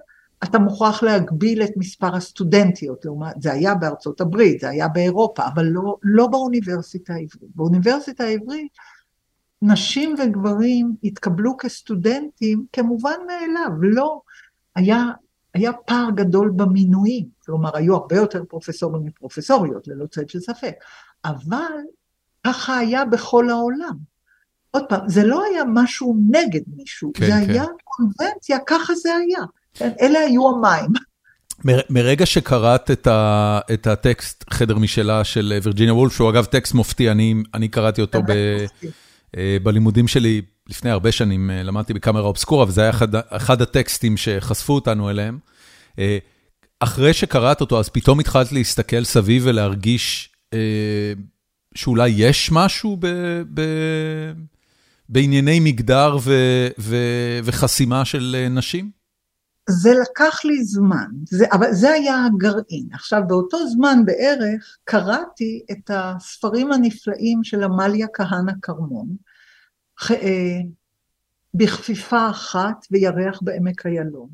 אתה מוכרח להגביל את מספר הסטודנטיות, לעומת, זה היה בארצות הברית, זה היה באירופה, אבל לא, לא באוניברסיטה העברית. באוניברסיטה העברית נשים וגברים התקבלו כסטודנטים כמובן מאליו, לא, היה, היה פער גדול במינויים, כלומר היו הרבה יותר פרופסורים מפרופסוריות, ללא צד של ספק, אבל ככה היה בכל העולם. עוד פעם, זה לא היה משהו נגד מישהו, כן, זה כן. היה קונבנציה, ככה זה היה. כן, אלה היו המים. מרגע שקראת את, ה, את הטקסט חדר משלה של וירג'יניה וולף, שהוא אגב טקסט מופתי, אני, אני קראתי אותו ב, אה, בלימודים שלי לפני הרבה שנים, אה, למדתי בקאמרה אובסקורה, וזה היה אחד, אחד הטקסטים שחשפו אותנו אליהם. אה, אחרי שקראת אותו, אז פתאום התחלת להסתכל סביב ולהרגיש שאולי יש משהו ב, ב, בענייני מגדר ו, ו, וחסימה של נשים? זה לקח לי זמן, זה, אבל זה היה הגרעין. עכשיו, באותו זמן בערך קראתי את הספרים הנפלאים של עמליה כהנא כרמון, אה, בכפיפה אחת וירח בעמק איילון.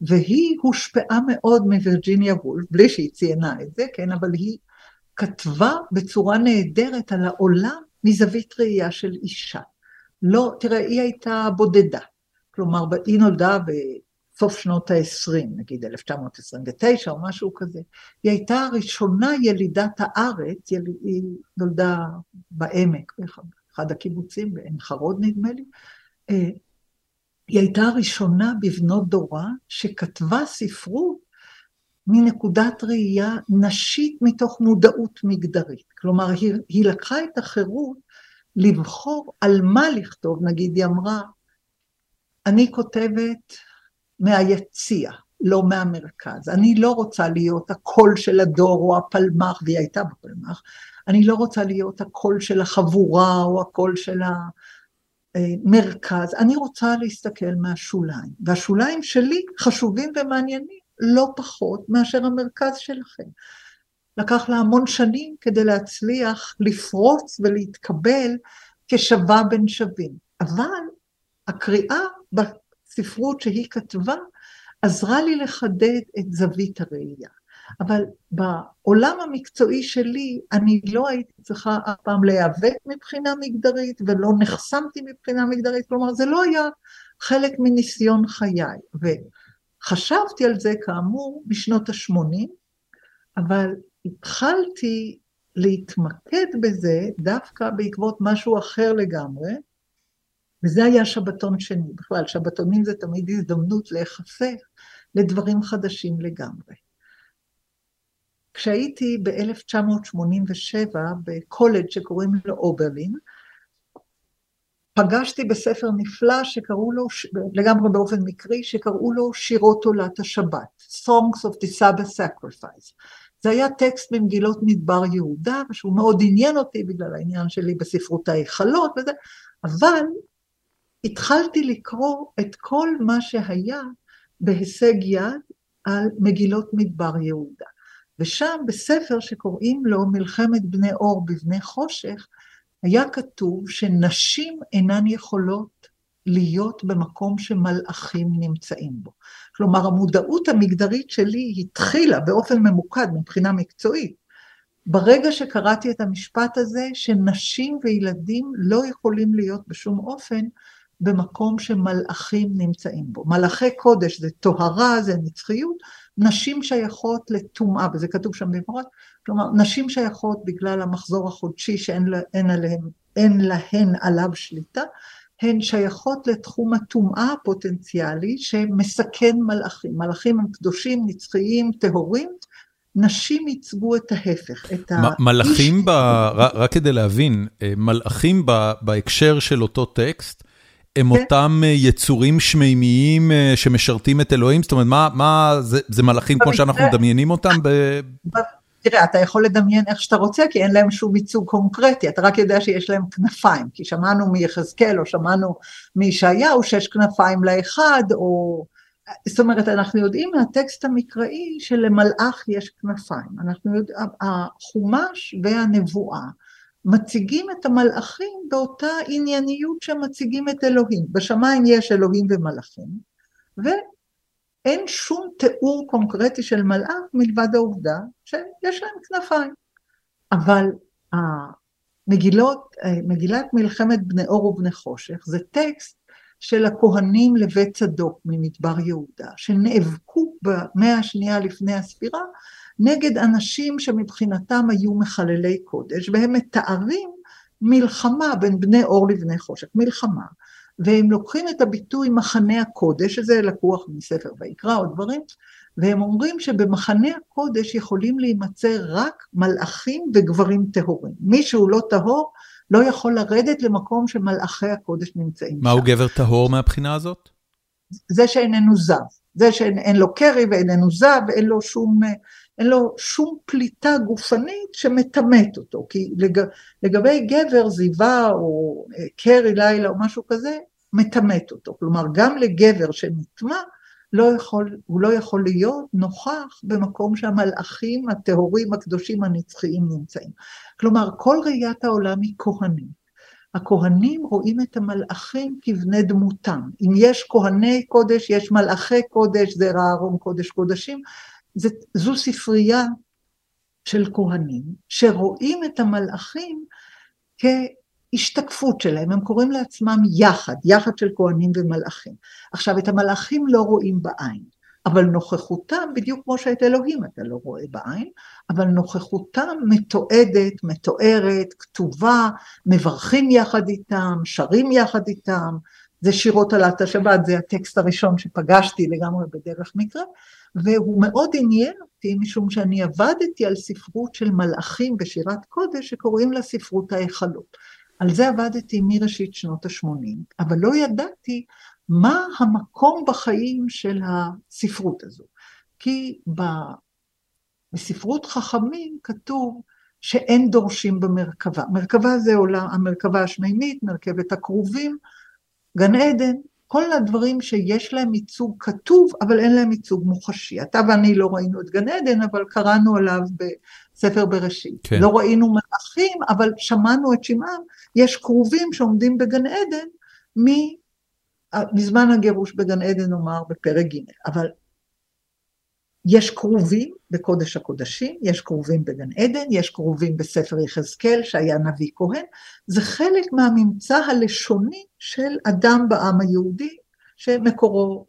והיא הושפעה מאוד מווירג'יניה וולף, בלי שהיא ציינה את זה, כן, אבל היא כתבה בצורה נהדרת על העולם מזווית ראייה של אישה. לא, תראה, היא הייתה בודדה. כלומר, היא נולדה בסוף שנות ה-20, נגיד 1929 או משהו כזה. היא הייתה הראשונה ילידת הארץ, יל... היא נולדה בעמק, באחד הקיבוצים, בעין חרוד נדמה לי. אה, היא הייתה הראשונה בבנות דורה שכתבה ספרות מנקודת ראייה נשית מתוך מודעות מגדרית. כלומר, היא, היא לקחה את החירות לבחור על מה לכתוב, נגיד היא אמרה, אני כותבת מהיציע, לא מהמרכז. אני לא רוצה להיות הקול של הדור או הפלמ"ח, והיא הייתה בפלמ"ח, אני לא רוצה להיות הקול של החבורה או הקול של המרכז, אני רוצה להסתכל מהשוליים. והשוליים שלי חשובים ומעניינים לא פחות מאשר המרכז שלכם. לקח לה המון שנים כדי להצליח לפרוץ ולהתקבל כשווה בין שווים. אבל הקריאה בספרות שהיא כתבה עזרה לי לחדד את זווית הראייה. אבל בעולם המקצועי שלי אני לא הייתי צריכה אף פעם להיאבק מבחינה מגדרית ולא נחסמתי מבחינה מגדרית, כלומר זה לא היה חלק מניסיון חיי. וחשבתי על זה כאמור בשנות ה-80, אבל התחלתי להתמקד בזה דווקא בעקבות משהו אחר לגמרי, וזה היה שבתון שני. בכלל, שבתונים זה תמיד הזדמנות להיחשף לדברים חדשים לגמרי. כשהייתי ב-1987 בקולג' שקוראים לו אוברלין, פגשתי בספר נפלא שקראו לו, לגמרי באופן מקרי, שקראו לו שירות עולת השבת, Songs of the Sabbath Sacrifice. זה היה טקסט ממגילות מדבר יהודה, שהוא מאוד עניין אותי בגלל העניין שלי בספרות ההיכלות וזה, אבל התחלתי לקרוא את כל מה שהיה בהישג יד על מגילות מדבר יהודה. ושם בספר שקוראים לו מלחמת בני אור בבני חושך, היה כתוב שנשים אינן יכולות להיות במקום שמלאכים נמצאים בו. כלומר, המודעות המגדרית שלי התחילה באופן ממוקד מבחינה מקצועית. ברגע שקראתי את המשפט הזה, שנשים וילדים לא יכולים להיות בשום אופן במקום שמלאכים נמצאים בו. מלאכי קודש זה טוהרה, זה נצחיות, נשים שייכות לטומאה, וזה כתוב שם במפורט, כלומר, נשים שייכות בגלל המחזור החודשי שאין לה, אין עליהם, אין להן עליו שליטה, הן שייכות לתחום הטומאה הפוטנציאלי שמסכן מלאכים. מלאכים הם קדושים, נצחיים, טהורים, נשים ייצגו את ההפך, את ה... מלאכים, ב... רק כדי להבין, אה, מלאכים בהקשר של אותו טקסט, הם כן. אותם אה, יצורים שמימיים אה, שמשרתים את אלוהים? זאת אומרת, מה, מה זה, זה מלאכים כמו שאנחנו מדמיינים אותם? ב... תראה, אתה יכול לדמיין איך שאתה רוצה, כי אין להם שום ייצוג קונקרטי, אתה רק יודע שיש להם כנפיים, כי שמענו מיחזקאל או שמענו מישעיהו שיש כנפיים לאחד, או... זאת אומרת, אנחנו יודעים מהטקסט המקראי שלמלאך יש כנפיים. אנחנו יודעים, החומש והנבואה מציגים את המלאכים באותה ענייניות שמציגים את אלוהים. בשמיים יש אלוהים ומלאכים, ואין שום תיאור קונקרטי של מלאך מלבד העובדה שיש להם כנפיים. אבל המגילות, מגילת מלחמת בני אור ובני חושך זה טקסט של הכהנים לבית צדוק ממדבר יהודה, שנאבקו במאה השנייה לפני הספירה נגד אנשים שמבחינתם היו מחללי קודש, והם מתארים מלחמה בין בני אור לבני חושך, מלחמה, והם לוקחים את הביטוי מחנה הקודש, שזה לקוח מספר ויקרא או דברים, והם אומרים שבמחנה הקודש יכולים להימצא רק מלאכים וגברים טהורים. מי שהוא לא טהור, לא יכול לרדת למקום שמלאכי הקודש נמצאים שם. מהו גבר טהור מהבחינה הזאת? זה שאיננו זב. זה שאין לו קרי ואיננו זב ואין לו שום, אין לו שום פליטה גופנית שמטמאת אותו. כי לג, לגבי גבר, זיווה או קרי לילה או משהו כזה, מטמאת אותו. כלומר, גם לגבר שנטמע, לא הוא לא יכול להיות נוכח במקום שהמלאכים הטהורים הקדושים הנצחיים נמצאים. כלומר, כל ראיית העולם היא כהנים. הכהנים רואים את המלאכים כבני דמותם. אם יש כהני קודש, יש מלאכי קודש, זה אהרון קודש קודשים. זו ספרייה של כהנים, שרואים את המלאכים כ... השתקפות שלהם, הם קוראים לעצמם יחד, יחד של כהנים ומלאכים. עכשיו, את המלאכים לא רואים בעין, אבל נוכחותם, בדיוק כמו שאת אלוהים אתה לא רואה בעין, אבל נוכחותם מתועדת, מתוארת, כתובה, מברכים יחד איתם, שרים יחד איתם, זה שירות עלת השבת, זה הטקסט הראשון שפגשתי לגמרי בדרך מקרה, והוא מאוד עניין אותי, משום שאני עבדתי על ספרות של מלאכים בשירת קודש, שקוראים לה ספרות ההיכלות. על זה עבדתי מראשית שנות ה-80, אבל לא ידעתי מה המקום בחיים של הספרות הזו. כי בספרות חכמים כתוב שאין דורשים במרכבה. מרכבה זה עולם, המרכבה השמימית, מרכבת הכרובים, גן עדן, כל הדברים שיש להם ייצוג כתוב, אבל אין להם ייצוג מוחשי. אתה ואני לא ראינו את גן עדן, אבל קראנו עליו בספר בראשית. כן. לא ראינו מלאכים, אבל שמענו את שמעם, יש כרובים שעומדים בגן עדן מזמן הגירוש בגן עדן, נאמר, בפרק ג', אבל יש כרובים בקודש הקודשים, יש כרובים בגן עדן, יש כרובים בספר יחזקאל שהיה נביא כהן, זה חלק מהממצא הלשוני של אדם בעם היהודי, שמקורו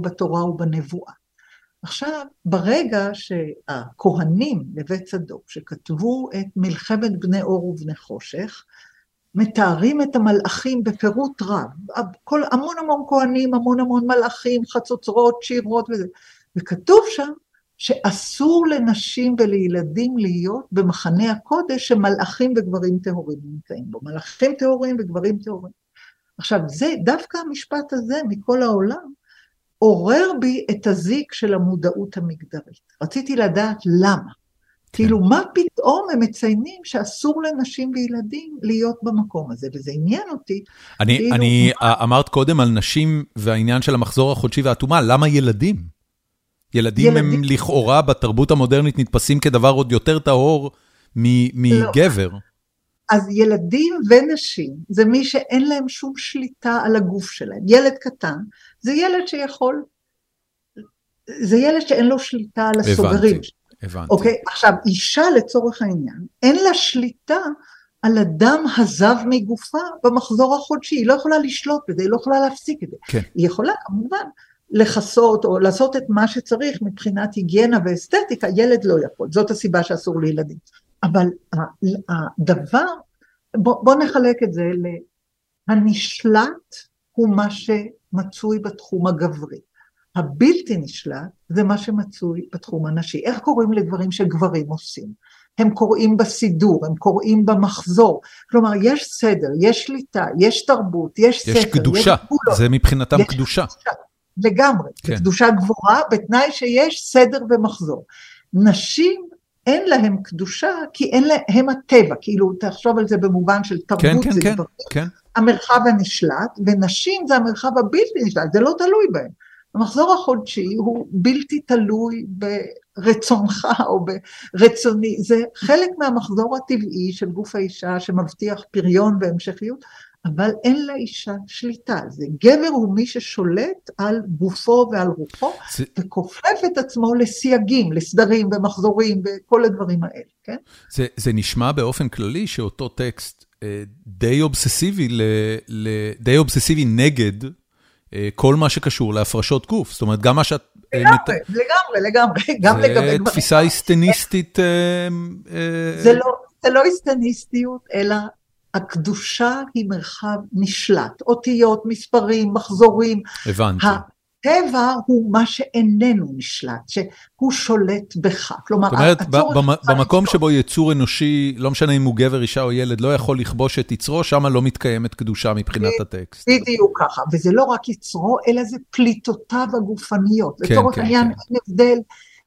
בתורה ובנבואה. עכשיו, ברגע שהכהנים לבית צדוק, שכתבו את מלחמת בני אור ובני חושך, מתארים את המלאכים בפירוט רב, כל, המון המון כהנים, המון המון מלאכים, חצוצרות, שירות וזה, וכתוב שם שאסור לנשים ולילדים להיות במחנה הקודש שמלאכים וגברים טהורים נמצאים בו, מלאכים טהורים וגברים טהורים. עכשיו, זה, דווקא המשפט הזה מכל העולם, עורר בי את הזיק של המודעות המגדרית. רציתי לדעת למה. כן. כאילו, מה פתאום הם מציינים שאסור לנשים וילדים להיות במקום הזה, וזה עניין אותי. אני, כאילו, אני מה... אמרת קודם על נשים והעניין של המחזור החודשי והטומאה, למה ילדים? ילדים ילדים הם לכאורה בתרבות המודרנית נתפסים כדבר עוד יותר טהור מגבר. לא. אז ילדים ונשים זה מי שאין להם שום שליטה על הגוף שלהם. ילד קטן זה ילד שיכול, זה ילד שאין לו שליטה על הסוגרים. הבנתי, הבנתי. אוקיי, עכשיו אישה לצורך העניין, אין לה שליטה על הדם הזב מגופה במחזור החודשי, היא לא יכולה לשלוט בזה, היא לא יכולה להפסיק את זה. כן. היא יכולה כמובן לכסות או לעשות את מה שצריך מבחינת היגיינה ואסתטיקה, ילד לא יכול, זאת הסיבה שאסור לילדים. אבל הדבר, בוא, בוא נחלק את זה לנשלט הוא מה שמצוי בתחום הגברי. הבלתי נשלט זה מה שמצוי בתחום הנשי. איך קוראים לדברים שגברים עושים? הם קוראים בסידור, הם קוראים במחזור. כלומר, יש סדר, יש שליטה, יש תרבות, יש, יש ספר, קדושה, יש קדושה, זה מבחינתם יש קדושה. קדושה. לגמרי, כן. קדושה גבוהה בתנאי שיש סדר ומחזור. נשים אין להם קדושה כי אין להם הטבע, כאילו תחשוב על זה במובן של תרבות, כן, כן, זה כן, כן. המרחב הנשלט, ונשים זה המרחב הבלתי נשלט, זה לא תלוי בהם. המחזור החודשי הוא בלתי תלוי ברצונך או ברצוני, זה חלק מהמחזור הטבעי של גוף האישה שמבטיח פריון והמשכיות, אבל אין לאישה שליטה על זה. גבר הוא מי ששולט על גופו ועל רוחו, זה... וכופף את עצמו לסייגים, לסדרים ומחזורים וכל הדברים האלה, כן? זה, זה נשמע באופן כללי שאותו טקסט אה, די אובססיבי, ל, ל, די אובססיבי נגד אה, כל מה שקשור להפרשות גוף. זאת אומרת, גם מה שאת... אה, לגמרי, מת... לגמרי, לגמרי, גם לגבי גברים. זה תפיסה היסטניסטית. זה לא, זה לא היסטניסטיות, אלא הקדושה היא מרחב נשלט, אותיות, מספרים, מחזורים. הבנתי. הטבע הוא מה שאיננו נשלט, שהוא שולט בך. כלומר, זאת אומרת, במקום שבו יצור אנושי, לא משנה אם הוא גבר, אישה או ילד, לא יכול לכבוש את יצרו, שם לא מתקיימת קדושה מבחינת הטקסט. בדיוק ככה, וזה לא רק יצרו, אלא זה פליטותיו הגופניות. כן, לצורך כן, העניין, כן. אין הבדל.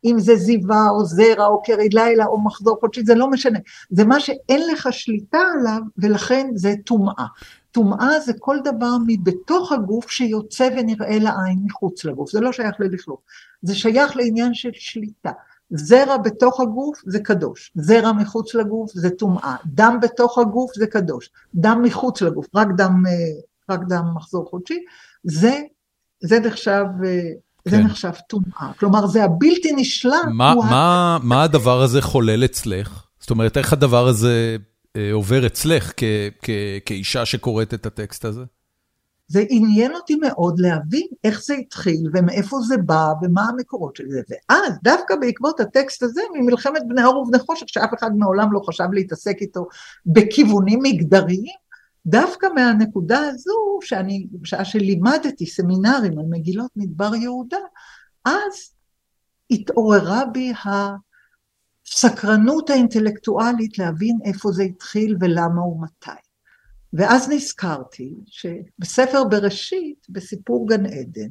אם זה זיווה או זרע או קרי לילה או מחזור חודשי, זה לא משנה. זה מה שאין לך שליטה עליו, ולכן זה טומאה. טומאה זה כל דבר מבתוך הגוף שיוצא ונראה לעין מחוץ לגוף, זה לא שייך ללכלוך, זה שייך לעניין של שליטה. זרע בתוך הגוף זה קדוש, זרע מחוץ לגוף זה טומאה, דם בתוך הגוף זה קדוש, דם מחוץ לגוף, רק דם, רק דם מחזור חודשי, זה, זה נחשב, זה כן. נחשב טומאה, כלומר זה הבלתי נשלט. מה, מה, מה הדבר הזה חולל אצלך? זאת אומרת, איך הדבר הזה אה, עובר אצלך כאישה שקוראת את הטקסט הזה? זה עניין אותי מאוד להבין איך זה התחיל ומאיפה זה בא ומה המקורות של זה. ואז דווקא בעקבות הטקסט הזה ממלחמת בני אור ובני חושך, שאף אחד מעולם לא חשב להתעסק איתו בכיוונים מגדריים, דווקא מהנקודה הזו, שאני, בשעה שלימדתי סמינרים על מגילות מדבר יהודה, אז התעוררה בי. הסקרנות האינטלקטואלית להבין איפה זה התחיל ולמה ומתי. ואז נזכרתי שבספר בראשית, בסיפור גן עדן,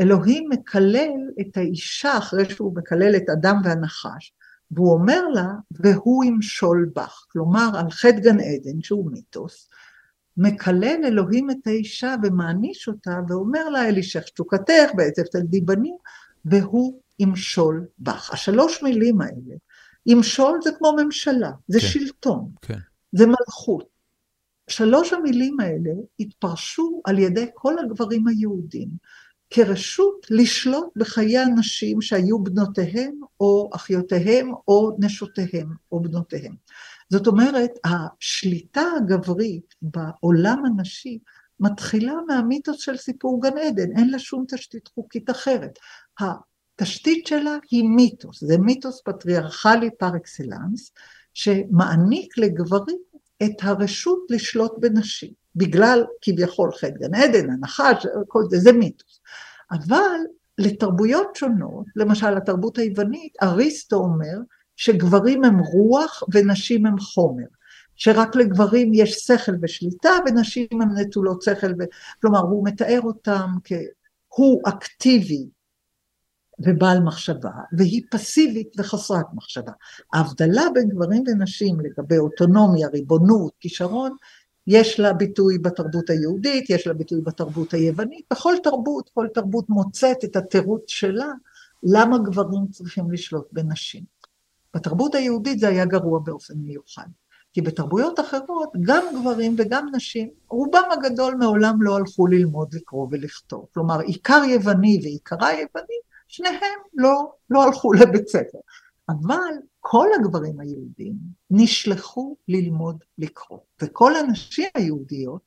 אלוהים מקלל את האישה אחרי שהוא מקלל את אדם והנחש, והוא אומר לה, והוא ימשול בך. כלומר, על חטא גן עדן, שהוא מיתוס, מקלל אלוהים את האישה ומעניש אותה, ואומר לה, אלישך תשוקתך, בעצב תלדי בנים, והוא ימשול בך. השלוש מילים האלה, ימשול זה כמו ממשלה, זה כן, שלטון, כן. זה מלכות. שלוש המילים האלה התפרשו על ידי כל הגברים היהודים כרשות לשלוט בחיי הנשים שהיו בנותיהם או אחיותיהם או נשותיהם או בנותיהם. זאת אומרת, השליטה הגברית בעולם הנשי מתחילה מהמיתוס של סיפור גן עדן, אין לה שום תשתית חוקית אחרת. התשתית שלה היא מיתוס, זה מיתוס פטריארכלי פר אקסלנס, שמעניק לגברים את הרשות לשלוט בנשים, בגלל כביכול חטא גן עדן, הנחש, כל זה, זה מיתוס. אבל לתרבויות שונות, למשל התרבות היוונית, אריסטו אומר שגברים הם רוח ונשים הם חומר. שרק לגברים יש שכל ושליטה ונשים הן נטולות שכל, ו... כלומר הוא מתאר אותם כהוא אקטיבי ובעל מחשבה, והיא פסיבית וחסרת מחשבה. ההבדלה בין גברים ונשים לגבי אוטונומיה, ריבונות, כישרון, יש לה ביטוי בתרבות היהודית, יש לה ביטוי בתרבות היוונית, בכל תרבות, כל תרבות מוצאת את התירוץ שלה למה גברים צריכים לשלוט בנשים. בתרבות היהודית זה היה גרוע באופן מיוחד, כי בתרבויות אחרות גם גברים וגם נשים, רובם הגדול מעולם לא הלכו ללמוד לקרוא ולכתוב. כלומר, עיקר יווני ועיקרה יוונית שניהם לא, לא הלכו לבית ספר. אבל כל הגברים היהודים נשלחו ללמוד לקרוא, וכל הנשים היהודיות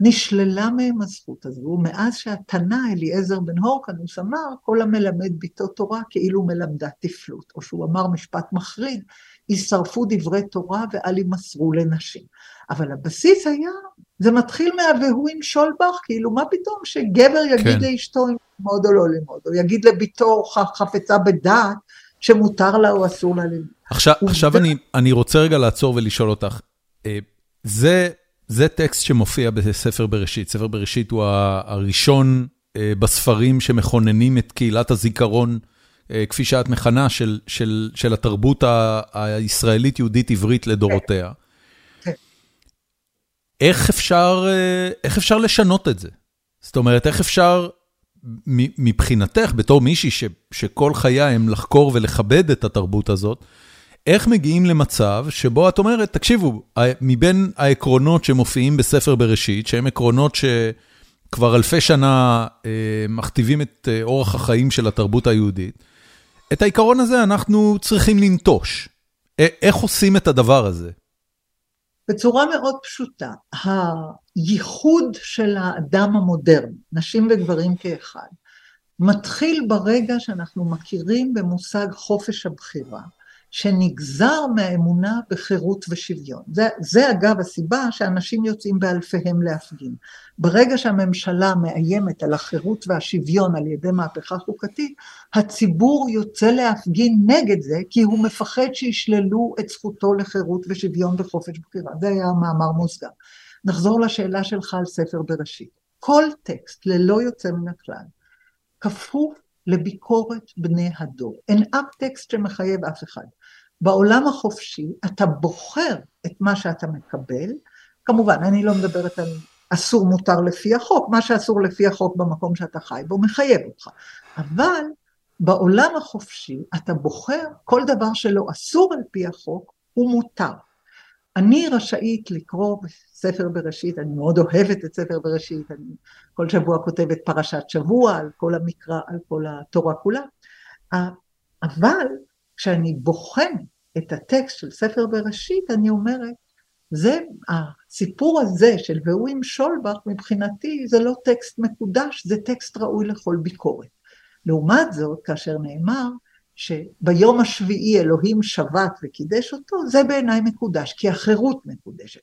נשללה מהם הזכות הזו, מאז שהתנא אליעזר בן הורקנוס אמר, כל המלמד ביתו תורה כאילו מלמדה תפלות, או שהוא אמר משפט מחריד, יישרפו דברי תורה ואל יימסרו לנשים. אבל הבסיס היה, זה מתחיל מה"והוא ימשול בך", כאילו מה פתאום שגבר יגיד כן. לאשתו אם ללמוד או לא ללמוד, או יגיד לביתו חפצה בדעת שמותר לה או אסור לה ללמוד. עכשיו, עכשיו אני, אני רוצה רגע לעצור ולשאול אותך, אה, זה, זה טקסט שמופיע בספר בראשית, ספר בראשית הוא הראשון אה, בספרים שמכוננים את קהילת הזיכרון, אה, כפי שאת מכנה, של, של, של התרבות הישראלית-יהודית-עברית לדורותיה. איך אפשר, איך אפשר לשנות את זה? זאת אומרת, איך אפשר מבחינתך, בתור מישהי ש, שכל חייה הם לחקור ולכבד את התרבות הזאת, איך מגיעים למצב שבו את אומרת, תקשיבו, מבין העקרונות שמופיעים בספר בראשית, שהם עקרונות שכבר אלפי שנה אה, מכתיבים את אה, אורח החיים של התרבות היהודית, את העיקרון הזה אנחנו צריכים לנטוש. איך עושים את הדבר הזה? בצורה מאוד פשוטה. הייחוד של האדם המודרני, נשים וגברים כאחד, מתחיל ברגע שאנחנו מכירים במושג חופש הבחירה, שנגזר מהאמונה בחירות ושוויון. זה, זה אגב הסיבה שאנשים יוצאים באלפיהם להפגין. ברגע שהממשלה מאיימת על החירות והשוויון על ידי מהפכה חוקתית, הציבור יוצא להפגין נגד זה, כי הוא מפחד שישללו את זכותו לחירות ושוויון וחופש בחירה. זה היה מאמר מוסגר. נחזור לשאלה שלך על ספר בראשית. כל טקסט, ללא יוצא מן הכלל, כפוף לביקורת בני הדור. אין אף טקסט שמחייב אף אחד. בעולם החופשי אתה בוחר את מה שאתה מקבל, כמובן אני לא מדברת על אסור מותר לפי החוק, מה שאסור לפי החוק במקום שאתה חי בו מחייב אותך, אבל בעולם החופשי אתה בוחר כל דבר שלא אסור על פי החוק הוא מותר. אני רשאית לקרוא בספר בראשית, אני מאוד אוהבת את ספר בראשית, אני כל שבוע כותבת פרשת שבוע על כל המקרא, על כל התורה כולה, אבל כשאני בוחנת את הטקסט של ספר בראשית, אני אומרת, זה, הסיפור הזה של והוא עם שולבך, מבחינתי זה לא טקסט מקודש, זה טקסט ראוי לכל ביקורת. לעומת זאת, כאשר נאמר, שביום השביעי אלוהים שבת וקידש אותו, זה בעיניי מקודש, כי החירות מקודשת.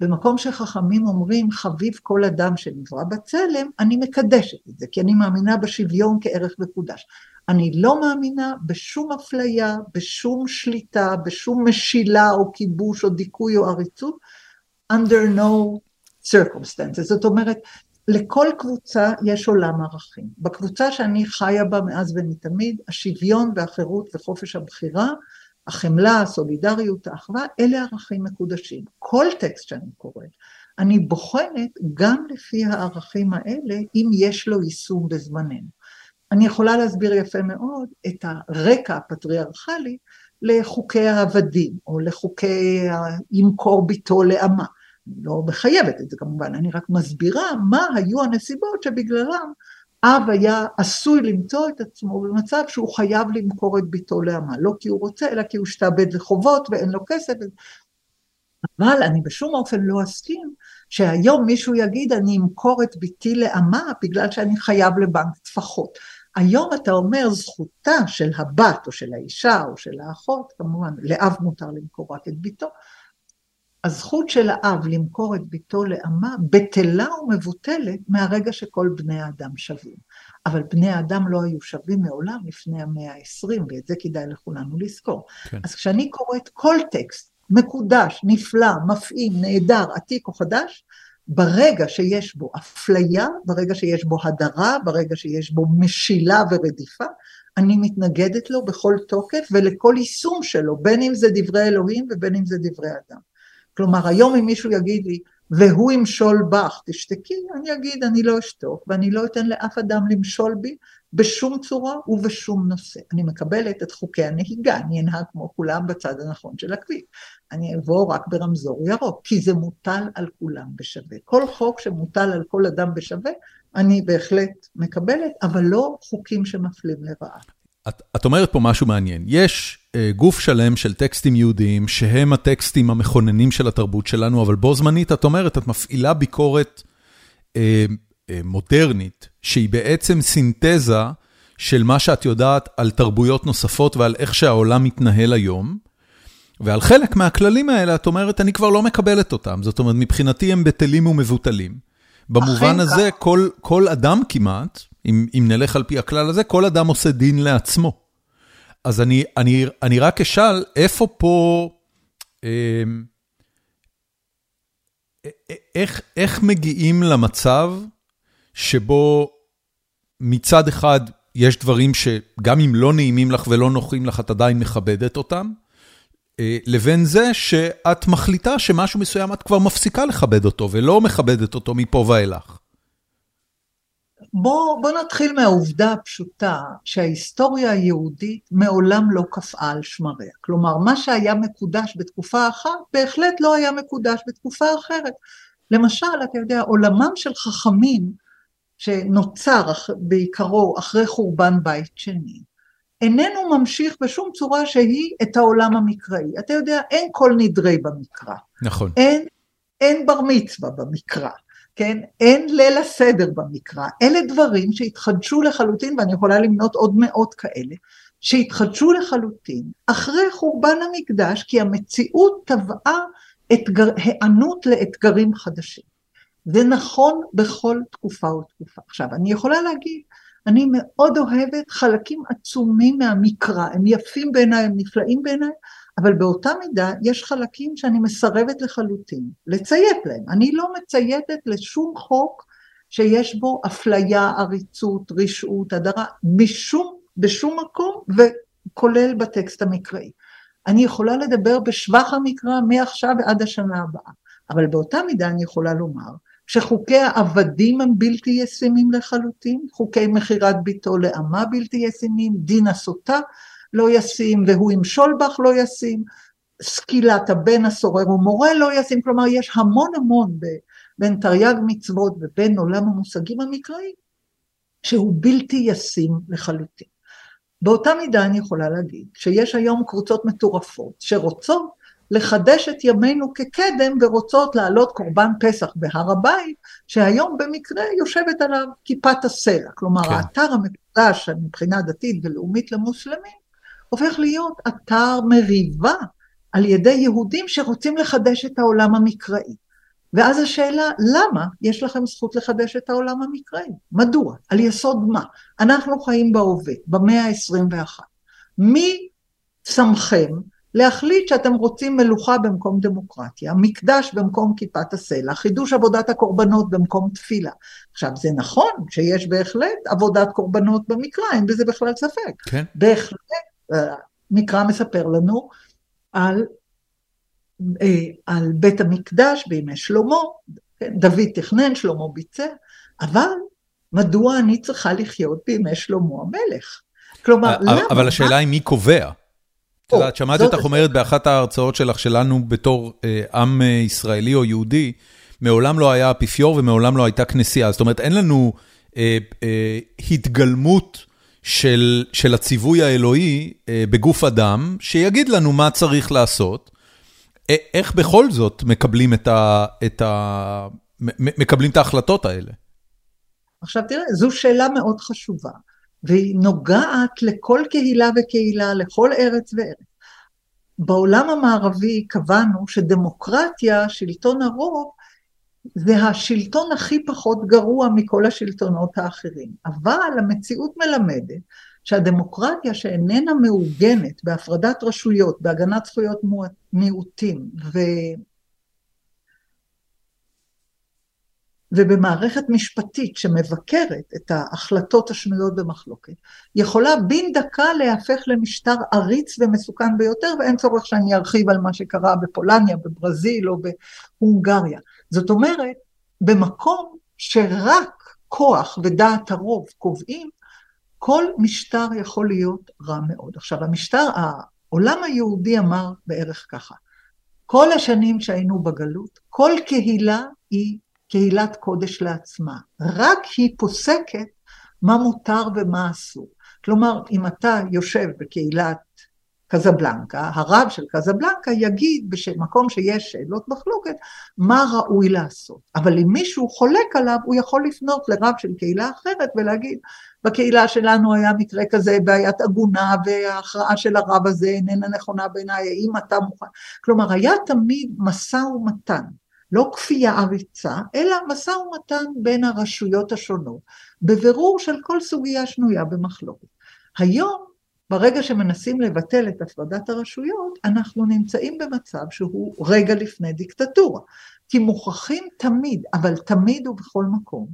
במקום שחכמים אומרים חביב כל אדם שנברא בצלם, אני מקדשת את זה, כי אני מאמינה בשוויון כערך מקודש. אני לא מאמינה בשום אפליה, בשום שליטה, בשום משילה או כיבוש או דיכוי או עריצות, under no circumstances. זאת אומרת, לכל קבוצה יש עולם ערכים. בקבוצה שאני חיה בה מאז ומתמיד, השוויון והחירות וחופש הבחירה, החמלה, הסולידריות, האחווה, אלה ערכים מקודשים. כל טקסט שאני קוראת, אני בוחנת גם לפי הערכים האלה, אם יש לו יישום בזמננו. אני יכולה להסביר יפה מאוד את הרקע הפטריארכלי לחוקי העבדים, או לחוקי ימכור ביתו לאמה. אני לא מחייבת את זה כמובן, אני רק מסבירה מה היו הנסיבות שבגללם אב היה עשוי למצוא את עצמו במצב שהוא חייב למכור את ביתו לאמה, לא כי הוא רוצה, אלא כי הוא השתעבד לחובות ואין לו כסף. אבל אני בשום אופן לא אסכים שהיום מישהו יגיד אני אמכור את ביתי לאמה בגלל שאני חייב לבנק טפחות. היום אתה אומר זכותה של הבת או של האישה או של האחות, כמובן לאב מותר למכור רק את ביתו, הזכות של האב למכור את ביתו לאמה בטלה ומבוטלת מהרגע שכל בני האדם שווים. אבל בני האדם לא היו שווים מעולם לפני המאה ה-20, ואת זה כדאי לכולנו לזכור. כן. אז כשאני קוראת כל טקסט מקודש, נפלא, מפעים, נהדר, עתיק או חדש, ברגע שיש בו אפליה, ברגע שיש בו הדרה, ברגע שיש בו משילה ורדיפה, אני מתנגדת לו בכל תוקף ולכל יישום שלו, בין אם זה דברי אלוהים ובין אם זה דברי אדם. כלומר, היום אם מישהו יגיד לי, והוא ימשול בך, תשתקי, אני אגיד, אני לא אשתוק, ואני לא אתן לאף אדם למשול בי בשום צורה ובשום נושא. אני מקבלת את חוקי הנהיגה, אני אנהג כמו כולם בצד הנכון של הכביש. אני אעבור רק ברמזור ירוק, כי זה מוטל על כולם בשווה. כל חוק שמוטל על כל אדם בשווה, אני בהחלט מקבלת, אבל לא חוקים שמפלים לרעה. את, את אומרת פה משהו מעניין. יש uh, גוף שלם של טקסטים יהודיים, שהם הטקסטים המכוננים של התרבות שלנו, אבל בו זמנית את אומרת, את מפעילה ביקורת uh, uh, מודרנית, שהיא בעצם סינתזה של מה שאת יודעת על תרבויות נוספות ועל איך שהעולם מתנהל היום, ועל חלק מהכללים האלה את אומרת, אני כבר לא מקבלת אותם. זאת אומרת, מבחינתי הם בטלים ומבוטלים. במובן הזה, כל, כל אדם כמעט, אם, אם נלך על פי הכלל הזה, כל אדם עושה דין לעצמו. אז אני, אני, אני רק אשאל, איפה פה... אה, איך, איך מגיעים למצב שבו מצד אחד יש דברים שגם אם לא נעימים לך ולא נוחים לך, את עדיין מכבדת אותם, לבין זה שאת מחליטה שמשהו מסוים את כבר מפסיקה לכבד אותו ולא מכבדת אותו מפה ואילך. בוא, בוא נתחיל מהעובדה הפשוטה שההיסטוריה היהודית מעולם לא קפאה על שמריה. כלומר, מה שהיה מקודש בתקופה אחת, בהחלט לא היה מקודש בתקופה אחרת. למשל, אתה יודע, עולמם של חכמים שנוצר בעיקרו אחרי חורבן בית שני, איננו ממשיך בשום צורה שהיא את העולם המקראי. אתה יודע, אין כל נדרי במקרא. נכון. אין, אין בר מצווה במקרא. כן? אין ליל הסדר במקרא. אלה דברים שהתחדשו לחלוטין, ואני יכולה למנות עוד מאות כאלה, שהתחדשו לחלוטין אחרי חורבן המקדש, כי המציאות טבעה אתגר, היענות לאתגרים חדשים. זה נכון בכל תקופה ותקופה. עכשיו, אני יכולה להגיד, אני מאוד אוהבת חלקים עצומים מהמקרא, הם יפים בעיניי, הם נפלאים בעיניי, אבל באותה מידה יש חלקים שאני מסרבת לחלוטין לציית להם. אני לא מצייתת לשום חוק שיש בו אפליה, עריצות, רשעות, הדרה, משום, בשום מקום, וכולל בטקסט המקראי. אני יכולה לדבר בשבח המקרא מעכשיו ועד השנה הבאה, אבל באותה מידה אני יכולה לומר שחוקי העבדים הם בלתי ישימים לחלוטין, חוקי מכירת ביתו לאמה בלתי ישימים, דין הסוטה לא ישים, והוא ימשול בך לא ישים, סקילת הבן הסורר ומורה לא ישים, כלומר יש המון המון בין תרי"ג מצוות ובין עולם המושגים המקראי, שהוא בלתי ישים לחלוטין. באותה מידה אני יכולה להגיד שיש היום קבוצות מטורפות שרוצות לחדש את ימינו כקדם ורוצות להעלות קורבן פסח בהר הבית, שהיום במקרה יושבת עליו כיפת הסלע. כלומר, כן. האתר המקודש מבחינה דתית ולאומית למוסלמים, הופך להיות אתר מריבה על ידי יהודים שרוצים לחדש את העולם המקראי. ואז השאלה, למה יש לכם זכות לחדש את העולם המקראי? מדוע? על יסוד מה? אנחנו חיים בהווה, במאה ה-21. מי שמכם להחליט שאתם רוצים מלוכה במקום דמוקרטיה, מקדש במקום כיפת הסלע, חידוש עבודת הקורבנות במקום תפילה. עכשיו, זה נכון שיש בהחלט עבודת קורבנות במקרא, אין בזה בכלל ספק. כן. בהחלט, אה, מקרא מספר לנו על אה, על בית המקדש בימי שלמה, כן, דוד תכנן, שלמה ביצע, אבל מדוע אני צריכה לחיות בימי שלמה המלך? כלומר, אה, למה? אבל השאלה היא מי קובע. את יודעת, שמעתי אותך אומרת באחת ההרצאות שלך שלנו בתור אה, עם ישראלי או יהודי, מעולם לא היה אפיפיור ומעולם לא הייתה כנסייה. זאת אומרת, אין לנו אה, אה, התגלמות של, של הציווי האלוהי אה, בגוף אדם, שיגיד לנו מה צריך לעשות. איך בכל זאת מקבלים את ה... את ה... מקבלים את ההחלטות האלה? עכשיו תראה, זו שאלה מאוד חשובה, והיא נוגעת לכל קהילה וקהילה, לכל ארץ וארץ. בעולם המערבי קבענו שדמוקרטיה, שלטון הרוב, זה השלטון הכי פחות גרוע מכל השלטונות האחרים. אבל המציאות מלמדת שהדמוקרטיה שאיננה מעוגנת בהפרדת רשויות, בהגנת זכויות מיעוטים ו... ובמערכת משפטית שמבקרת את ההחלטות השנויות במחלוקת, יכולה בן דקה להפך למשטר עריץ ומסוכן ביותר, ואין צורך שאני ארחיב על מה שקרה בפולניה, בברזיל או בהונגריה. זאת אומרת, במקום שרק כוח ודעת הרוב קובעים, כל משטר יכול להיות רע מאוד. עכשיו, המשטר, העולם היהודי אמר בערך ככה, כל השנים שהיינו בגלות, כל קהילה היא קהילת קודש לעצמה, רק היא פוסקת מה מותר ומה אסור. כלומר, אם אתה יושב בקהילת קזבלנקה, הרב של קזבלנקה יגיד במקום שיש שאלות מחלוקת מה ראוי לעשות. אבל אם מישהו חולק עליו, הוא יכול לפנות לרב של קהילה אחרת ולהגיד, בקהילה שלנו היה מקרה כזה, בעיית עגונה, וההכרעה של הרב הזה איננה נכונה בעיניי, האם אתה מוכן? כלומר, היה תמיד משא ומתן, לא כפייה עריצה, אלא משא ומתן בין הרשויות השונות, בבירור של כל סוגיה שנויה במחלוקת. היום ברגע שמנסים לבטל את הפרדת הרשויות, אנחנו נמצאים במצב שהוא רגע לפני דיקטטורה. כי מוכרחים תמיד, אבל תמיד ובכל מקום,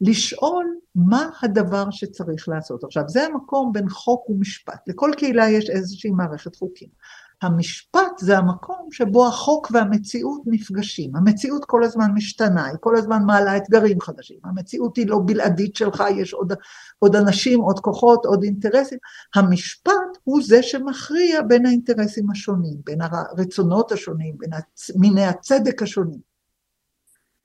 לשאול מה הדבר שצריך לעשות. עכשיו, זה המקום בין חוק ומשפט. לכל קהילה יש איזושהי מערכת חוקים. המשפט זה המקום שבו החוק והמציאות נפגשים. המציאות כל הזמן משתנה, היא כל הזמן מעלה אתגרים חדשים. המציאות היא לא בלעדית שלך, יש עוד, עוד אנשים, עוד כוחות, עוד אינטרסים. המשפט הוא זה שמכריע בין האינטרסים השונים, בין הרצונות השונים, בין מיני הצדק השונים.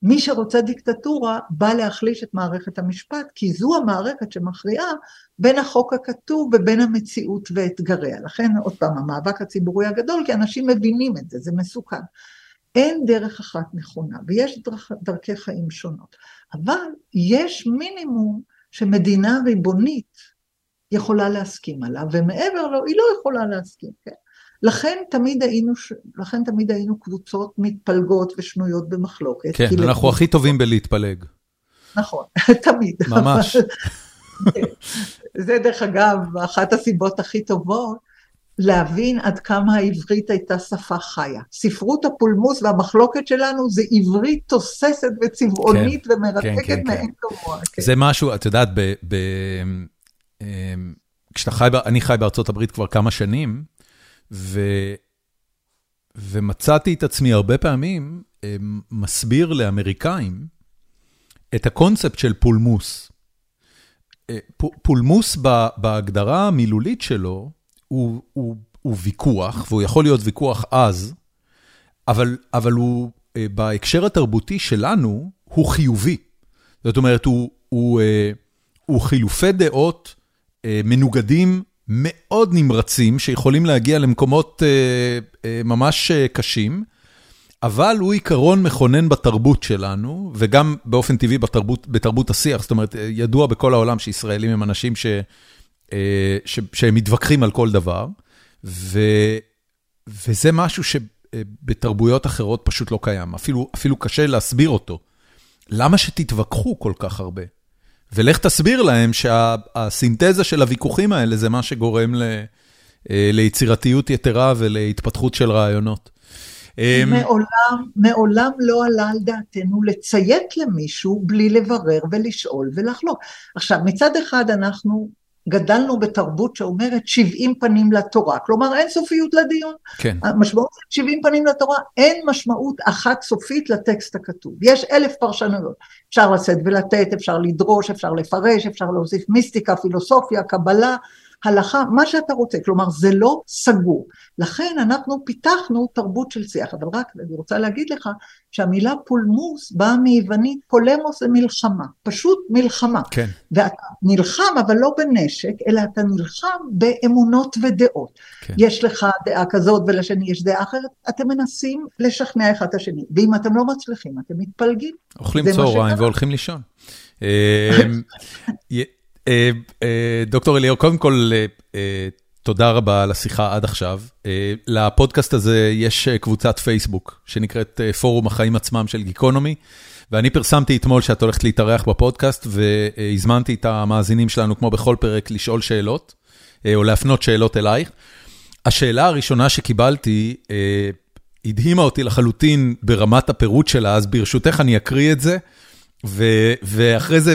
מי שרוצה דיקטטורה בא להחליש את מערכת המשפט, כי זו המערכת שמכריעה בין החוק הכתוב ובין המציאות ואתגריה. לכן, עוד פעם, המאבק הציבורי הגדול, כי אנשים מבינים את זה, זה מסוכן. אין דרך אחת נכונה, ויש דרכ, דרכי חיים שונות. אבל יש מינימום שמדינה ריבונית יכולה להסכים עליו, ומעבר לו היא לא יכולה להסכים, כן? לכן תמיד היינו, לכן תמיד היינו קבוצות מתפלגות ושנויות במחלוקת. כן, אנחנו לקבוצ... הכי טובים בלהתפלג. נכון, תמיד. ממש. זה דרך אגב, אחת הסיבות הכי טובות, להבין עד כמה העברית הייתה שפה חיה. ספרות הפולמוס והמחלוקת שלנו זה עברית תוססת וצבעונית כן, ומרתקת כן, כן, מאין כן. כמוה. כן. זה משהו, את יודעת, ב, ב, אמ, כשאתה חי, אני חי בארצות הברית כבר כמה שנים, ו, ומצאתי את עצמי הרבה פעמים אמ, מסביר לאמריקאים את הקונספט של פולמוס. אה, פולמוס בהגדרה המילולית שלו, הוא, הוא, הוא ויכוח, והוא יכול להיות ויכוח עז, אבל, אבל הוא, אה, בהקשר התרבותי שלנו, הוא חיובי. זאת אומרת, הוא, הוא, אה, הוא חילופי דעות מנוגדים מאוד נמרצים, שיכולים להגיע למקומות ממש קשים. אבל הוא עיקרון מכונן בתרבות שלנו, וגם באופן טבעי בתרבות, בתרבות השיח, זאת אומרת, ידוע בכל העולם שישראלים הם אנשים ש, אה, ש, שהם מתווכחים על כל דבר, ו, וזה משהו שבתרבויות אחרות פשוט לא קיים, אפילו, אפילו קשה להסביר אותו. למה שתתווכחו כל כך הרבה? ולך תסביר להם שהסינתזה של הוויכוחים האלה זה מה שגורם ל, אה, ליצירתיות יתרה ולהתפתחות של רעיונות. אמ, מעולם, מעולם לא עלה על דעתנו לציית למישהו בלי לברר ולשאול ולחלוק. עכשיו, מצד אחד אנחנו גדלנו בתרבות שאומרת 70 פנים לתורה, כלומר אין סופיות לדיון. כן. המשמעות של 70 פנים לתורה, אין משמעות אחת סופית לטקסט הכתוב. יש אלף פרשנויות. אפשר לשאת ולתת, אפשר לדרוש, אפשר לפרש, אפשר להוסיף מיסטיקה, פילוסופיה, קבלה. הלכה, מה שאתה רוצה, כלומר זה לא סגור. לכן אנחנו פיתחנו תרבות של שיח, אבל רק אני רוצה להגיד לך שהמילה פולמוס באה מיוונית, פולמוס זה מלחמה, פשוט מלחמה. כן. ואתה נלחם אבל לא בנשק, אלא אתה נלחם באמונות ודעות. כן. יש לך דעה כזאת ולשני יש דעה אחרת, אתם מנסים לשכנע אחד את השני, ואם אתם לא מצליחים אתם מתפלגים. אוכלים צהריים והולכים לישון. אה, אה, דוקטור אליאור, קודם כל, אה, תודה רבה על השיחה עד עכשיו. לפודקאסט הזה יש קבוצת פייסבוק שנקראת פורום החיים עצמם של גיקונומי, ואני פרסמתי אתמול שאת הולכת להתארח בפודקאסט, והזמנתי את המאזינים שלנו, כמו בכל פרק, לשאול שאלות, או להפנות שאלות אלייך. השאלה הראשונה שקיבלתי, הדהימה אותי לחלוטין ברמת הפירוט שלה, אז ברשותך אני אקריא את זה. ו- ואחרי זה,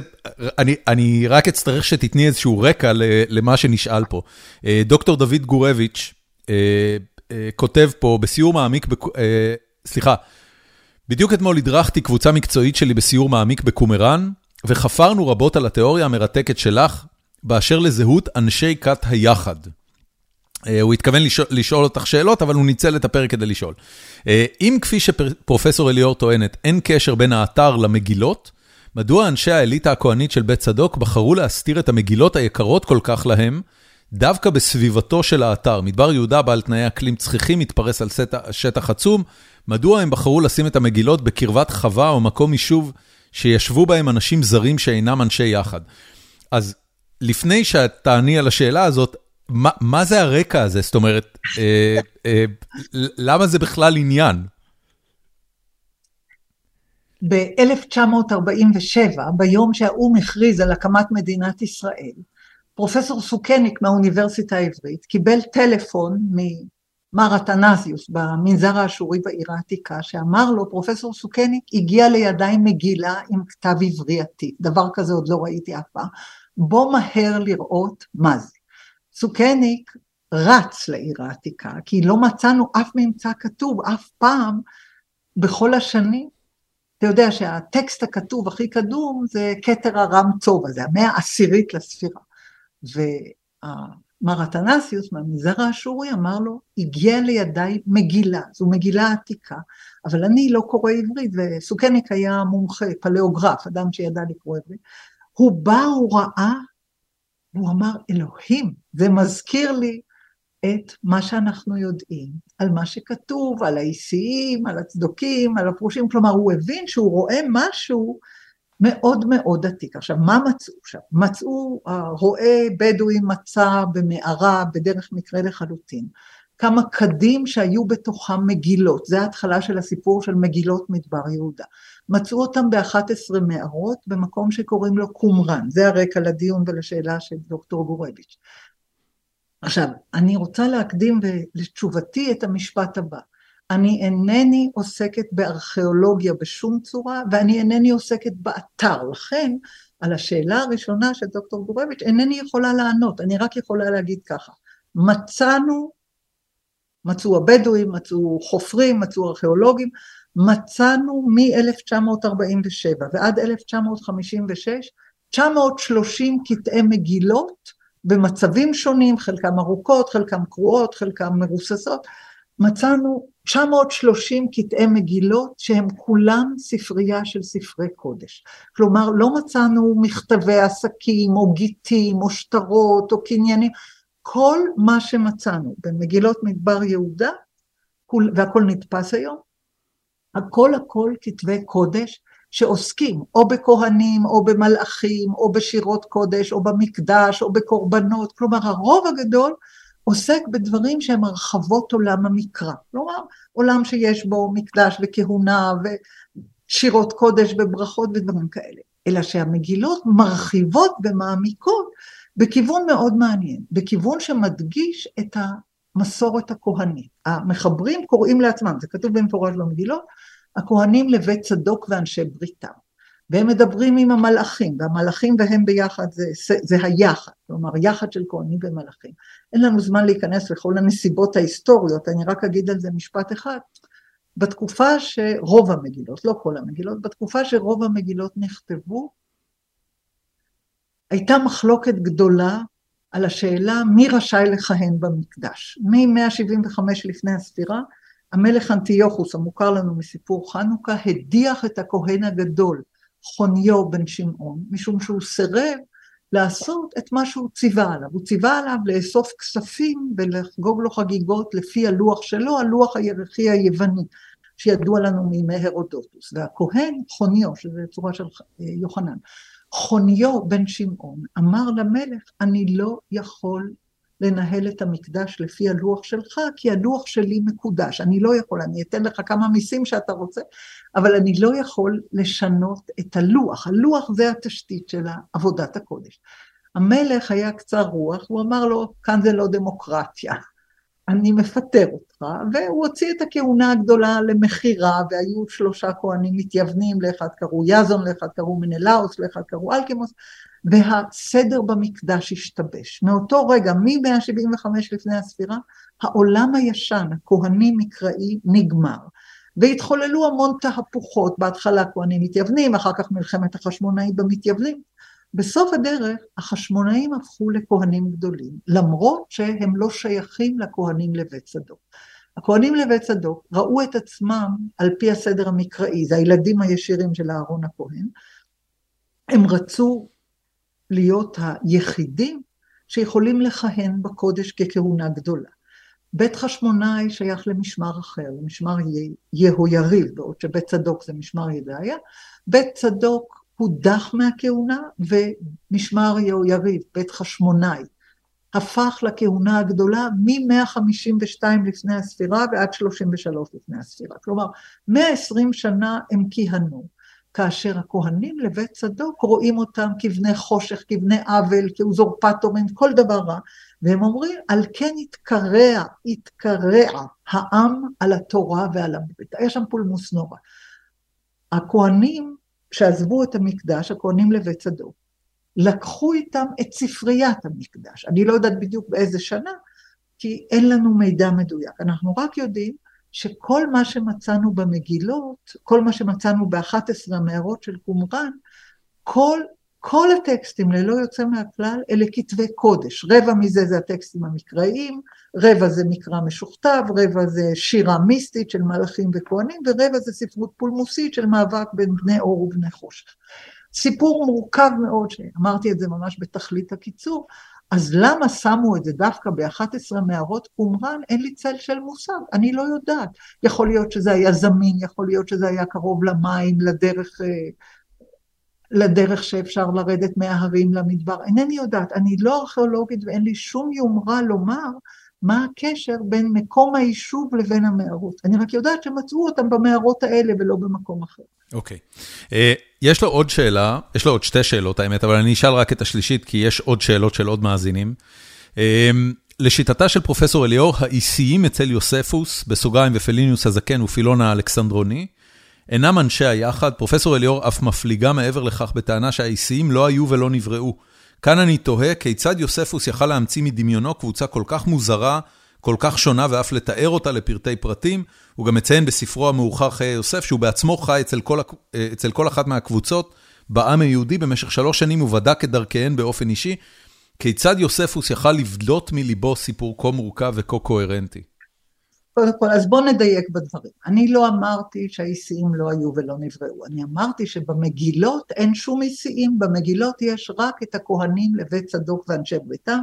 אני, אני רק אצטרך שתתני איזשהו רקע למה שנשאל פה. אה, דוקטור דוד גורביץ' אה, אה, כותב פה, בסיור מעמיק, בק... סליחה, בדיוק אתמול הדרכתי קבוצה מקצועית שלי בסיור מעמיק בקומראן, וחפרנו רבות על התיאוריה המרתקת שלך, באשר לזהות אנשי כת היחד. הוא התכוון לשאול, לשאול אותך שאלות, אבל הוא ניצל את הפרק כדי לשאול. אם כפי שפרופסור אליאור טוענת, אין קשר בין האתר למגילות, מדוע אנשי האליטה הכהנית של בית צדוק בחרו להסתיר את המגילות היקרות כל כך להם, דווקא בסביבתו של האתר? מדבר יהודה בעל תנאי אקלים צחיחים מתפרס על שטח עצום, מדוע הם בחרו לשים את המגילות בקרבת חווה או מקום יישוב שישבו בהם אנשים זרים שאינם אנשי יחד? אז לפני שאת תעני על השאלה הזאת, מה, מה זה הרקע הזה? זאת אומרת, אה, אה, למה זה בכלל עניין? ב-1947, ביום שהאו"ם הכריז על הקמת מדינת ישראל, פרופסור סוכניק מהאוניברסיטה העברית קיבל טלפון ממר אתנזיוס במנזר האשורי בעיר העתיקה, שאמר לו, פרופסור סוכניק הגיע לידיי מגילה עם כתב עברי עתיק, דבר כזה עוד לא ראיתי אף פעם, בוא מהר לראות מה זה. סוכניק רץ לעיר העתיקה, כי לא מצאנו אף ממצא כתוב אף פעם בכל השנים אתה יודע שהטקסט הכתוב הכי קדום זה כתר הרם צובה, זה המאה העשירית לספירה. ומר אתנסיוס מהמנזר האשורי אמר לו, הגיע לידיי מגילה, זו מגילה עתיקה, אבל אני לא קורא עברית, וסוכניק היה מומחה, פלאוגרף, אדם שידע לקרוא עברית. הוא בא, הוא ראה, והוא אמר, אלוהים, זה מזכיר לי את מה שאנחנו יודעים על מה שכתוב, על האיסיים, על הצדוקים, על הפרושים, כלומר הוא הבין שהוא רואה משהו מאוד מאוד עתיק. עכשיו, מה מצאו שם? מצאו, רועה בדואי מצא במערה, בדרך מקרה לחלוטין, כמה קדים שהיו בתוכם מגילות, זה ההתחלה של הסיפור של מגילות מדבר יהודה. מצאו אותם ב-11 מערות במקום שקוראים לו קומראן, זה הרקע לדיון ולשאלה של דוקטור גורביץ'. עכשיו, אני רוצה להקדים לתשובתי את המשפט הבא. אני אינני עוסקת בארכיאולוגיה בשום צורה, ואני אינני עוסקת באתר. לכן, על השאלה הראשונה של דוקטור גורביץ', אינני יכולה לענות, אני רק יכולה להגיד ככה. מצאנו, מצאו הבדואים, מצאו חופרים, מצאו ארכיאולוגים, מצאנו מ-1947 ועד 1956 930 קטעי מגילות במצבים שונים, חלקם ארוכות, חלקם קרועות, חלקם מבוססות, מצאנו 930 קטעי מגילות שהם כולם ספרייה של ספרי קודש. כלומר, לא מצאנו מכתבי עסקים או גיטים או שטרות או קניינים, כל מה שמצאנו במגילות מדבר יהודה, והכל נתפס היום, הכל הכל כתבי קודש שעוסקים או בכהנים או במלאכים או בשירות קודש או במקדש או בקורבנות, כלומר הרוב הגדול עוסק בדברים שהם הרחבות עולם המקרא, כלומר עולם שיש בו מקדש וכהונה ושירות קודש וברכות ודברים כאלה, אלא שהמגילות מרחיבות ומעמיקות בכיוון מאוד מעניין, בכיוון שמדגיש את המסורת הכהנית. המחברים קוראים לעצמם, זה כתוב במפורש במגילות, הכהנים לבית צדוק ואנשי בריתם. והם מדברים עם המלאכים, והמלאכים והם ביחד זה, זה היחד, כלומר יחד של כהנים ומלאכים. אין לנו זמן להיכנס לכל הנסיבות ההיסטוריות, אני רק אגיד על זה משפט אחד. בתקופה שרוב המגילות, לא כל המגילות, בתקופה שרוב המגילות נכתבו, הייתה מחלוקת גדולה על השאלה מי רשאי לכהן במקדש. מ-175 לפני הספירה, המלך אנטיוכוס, המוכר לנו מסיפור חנוכה, הדיח את הכהן הגדול, חוניו בן שמעון, משום שהוא סירב לעשות את מה שהוא ציווה עליו. הוא ציווה עליו לאסוף כספים ולחגוג לו חגיגות לפי הלוח שלו, הלוח הירחי היווני, שידוע לנו מימי הרודוטוס. והכהן חוניו, שזה צורה של יוחנן, חוניו בן שמעון אמר למלך, אני לא יכול לנהל את המקדש לפי הלוח שלך, כי הלוח שלי מקודש. אני לא יכול, אני אתן לך כמה מיסים שאתה רוצה, אבל אני לא יכול לשנות את הלוח. הלוח זה התשתית של עבודת הקודש. המלך היה קצר רוח, הוא אמר לו, כאן זה לא דמוקרטיה, אני מפטר אותך, והוא הוציא את הכהונה הגדולה למכירה, והיו שלושה כהנים מתייוונים, לאחד קראו יזון, לאחד קראו מנלאוס, לאחד קראו אלקימוס, והסדר במקדש השתבש. מאותו רגע, מ-175 לפני הספירה, העולם הישן, הכהני מקראי, נגמר. והתחוללו המון תהפוכות, בהתחלה כהנים מתייוונים, אחר כך מלחמת החשמונאים במתייוונים. בסוף הדרך החשמונאים הפכו לכהנים גדולים, למרות שהם לא שייכים לכהנים לבית צדוק. הכהנים לבית צדוק ראו את עצמם על פי הסדר המקראי, זה הילדים הישירים של אהרון הכהן, הם רצו להיות היחידים שיכולים לכהן בקודש ככהונה גדולה. בית חשמונאי שייך למשמר אחר, למשמר יהויריב, בעוד שבית צדוק זה משמר ידעיה. בית צדוק הודח מהכהונה ומשמר יהויריב, בית חשמונאי, הפך לכהונה הגדולה מ-152 לפני הספירה ועד 33 לפני הספירה. כלומר, 120 שנה הם כיהנו. כאשר הכהנים לבית צדוק רואים אותם כבני חושך, כבני עוול, כאוזורפטורים, כל דבר רע, והם אומרים, על כן יתקרע, יתקרע העם על התורה ועל הברית. היה שם פולמוס נורא. הכהנים שעזבו את המקדש, הכהנים לבית צדוק, לקחו איתם את ספריית המקדש. אני לא יודעת בדיוק באיזה שנה, כי אין לנו מידע מדויק. אנחנו רק יודעים שכל מה שמצאנו במגילות, כל מה שמצאנו ב-11 המערות של קומראן, כל, כל הטקסטים ללא יוצא מהכלל אלה כתבי קודש, רבע מזה זה הטקסטים המקראיים, רבע זה מקרא משוכתב, רבע זה שירה מיסטית של מלאכים וכהנים, ורבע זה ספרות פולמוסית של מאבק בין בני אור ובני חושך. סיפור מורכב מאוד, שאמרתי את זה ממש בתכלית הקיצור, אז למה שמו את זה דווקא ב-11 מערות קומראן? אין לי צל של מושג, אני לא יודעת. יכול להיות שזה היה זמין, יכול להיות שזה היה קרוב למים, לדרך, אה, לדרך שאפשר לרדת מההרים למדבר, אינני יודעת, אני לא ארכיאולוגית ואין לי שום יומרה לומר מה הקשר בין מקום היישוב לבין המערות. אני רק יודעת שמצאו אותם במערות האלה ולא במקום אחר. אוקיי. Okay. אה, יש לו עוד שאלה, יש לו עוד שתי שאלות האמת, אבל אני אשאל רק את השלישית, כי יש עוד שאלות של עוד מאזינים. Uh, לשיטתה של פרופסור אליאור, האיסיים אצל יוספוס, בסוגריים ופליניוס הזקן ופילון האלכסנדרוני, אינם אנשי היחד, פרופסור אליאור אף מפליגה מעבר לכך בטענה שהאיסיים לא היו ולא נבראו. כאן אני תוהה כיצד יוספוס יכל להמציא מדמיונו קבוצה כל כך מוזרה, כל כך שונה ואף לתאר אותה לפרטי פרטים. הוא גם מציין בספרו המאוחר חיי יוסף שהוא בעצמו חי אצל כל, אצל כל אחת מהקבוצות בעם היהודי במשך שלוש שנים ובדק את דרכיהן באופן אישי. כיצד יוספוס יכל לבדות מליבו סיפור כה מורכב וכה קוהרנטי? קודם כל, אז בואו נדייק בדברים. אני לא אמרתי שהאיסיים לא היו ולא נבראו, אני אמרתי שבמגילות אין שום איסיים, במגילות יש רק את הכהנים לבית צדוק ואנשי בריתם,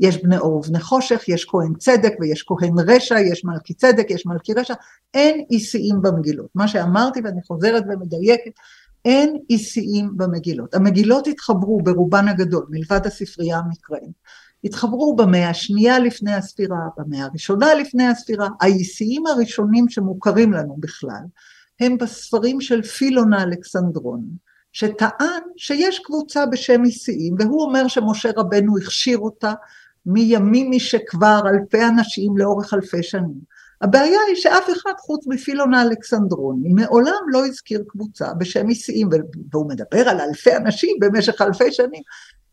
יש בני אור ובני חושך, יש כהן צדק ויש כהן רשע, יש מלכי צדק, יש מלכי רשע, אין איסיים במגילות. מה שאמרתי ואני חוזרת ומדייקת, אין איסיים במגילות. המגילות התחברו ברובן הגדול, מלבד הספרייה המקראית. התחברו במאה השנייה לפני הספירה, במאה הראשונה לפני הספירה, האיסיים הראשונים שמוכרים לנו בכלל, הם בספרים של פילון האלכסנדרון, שטען שיש קבוצה בשם איסיים, והוא אומר שמשה רבנו הכשיר אותה מימים משכבר אלפי אנשים לאורך אלפי שנים. הבעיה היא שאף אחד חוץ מפילון האלכסנדרוני מעולם לא הזכיר קבוצה בשם איסיים, והוא מדבר על אלפי אנשים במשך אלפי שנים,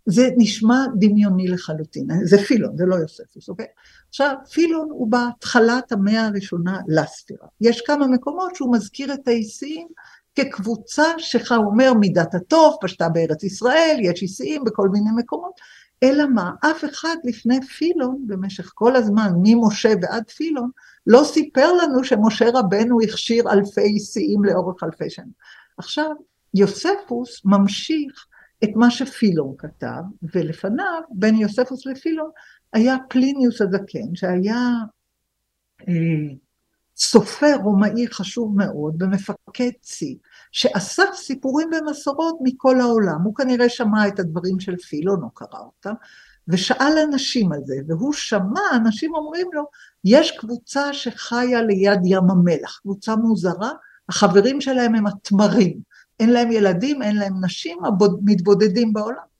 זה נשמע דמיוני לחלוטין, זה פילון, זה לא יוספוס, אוקיי? עכשיו, פילון הוא בהתחלת המאה הראשונה לספירה. יש כמה מקומות שהוא מזכיר את האיסיים כקבוצה שכה אומר מידת הטוב, פשטה בארץ ישראל, יש איסיים בכל מיני מקומות, אלא מה, אף אחד לפני פילון, במשך כל הזמן, ממשה ועד פילון, לא סיפר לנו שמשה רבנו הכשיר אלפי איסיים לאורך אלפי שנים. עכשיו, יוספוס ממשיך את מה שפילון כתב, ולפניו, בין יוספוס לפילון, היה פליניוס הזקן, שהיה אה, סופר רומאי חשוב מאוד ומפקד צי, שאסף סיפורים ומסורות מכל העולם. הוא כנראה שמע את הדברים של פילון, או קרא אותם, ושאל אנשים על זה, והוא שמע, אנשים אומרים לו, יש קבוצה שחיה ליד ים המלח, קבוצה מוזרה, החברים שלהם הם התמרים. אין להם ילדים, אין להם נשים, מתבודדים בעולם.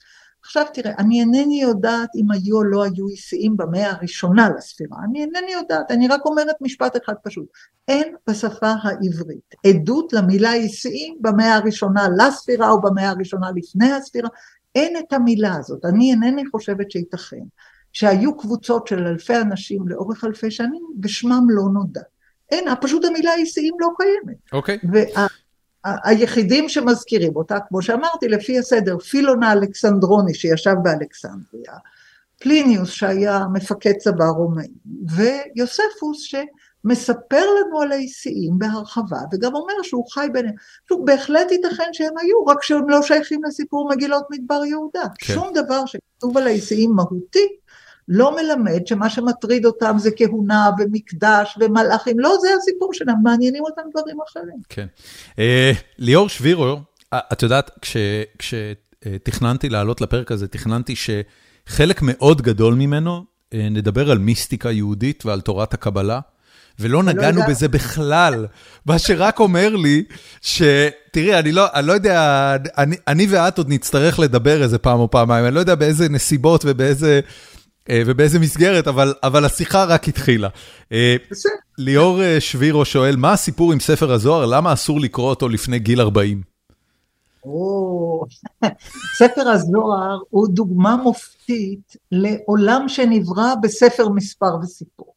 עכשיו תראה, אני אינני יודעת אם היו או לא היו איסיים במאה הראשונה לספירה, אני אינני יודעת, אני רק אומרת משפט אחד פשוט, אין בשפה העברית עדות למילה איסיים במאה הראשונה לספירה או במאה הראשונה לפני הספירה, אין את המילה הזאת, אני אינני חושבת שייתכן שהיו קבוצות של אלפי אנשים לאורך אלפי שנים ושמם לא נודע. אין, פשוט המילה איסיים לא קיימת. אוקיי. Okay. וה... היחידים שמזכירים אותה, כמו שאמרתי, לפי הסדר, פילון האלכסנדרוני שישב באלכסנדריה, פליניוס שהיה מפקד צבא רומאי, ויוספוס שמספר לנו על האיסיים בהרחבה, וגם אומר שהוא חי ביניהם. בהחלט ייתכן שהם היו, רק שהם לא שייכים לסיפור מגילות מדבר יהודה. כן. שום דבר שכתוב על האיסיים מהותי, לא מלמד שמה שמטריד אותם זה כהונה ומקדש ומלאכים, לא זה הסיפור שלהם, מעניינים אותם דברים אחרים. כן. אה, ליאור שבירו, אה, את יודעת, כשתכננתי לעלות לפרק הזה, תכננתי שחלק מאוד גדול ממנו, אה, נדבר על מיסטיקה יהודית ועל תורת הקבלה. ולא לא נגענו לא בזה בכלל, מה שרק אומר לי שתראי, אני לא, אני לא יודע, אני, אני ואת עוד נצטרך לדבר איזה פעם או פעמיים, אני לא יודע באיזה נסיבות ובאיזה ובאיזה מסגרת, אבל, אבל השיחה רק התחילה. אה, ליאור אה, שבירו שואל, מה הסיפור עם ספר הזוהר? למה אסור לקרוא אותו לפני גיל 40? או, ספר הזוהר הוא דוגמה מופתית לעולם שנברא בספר מספר וסיפור.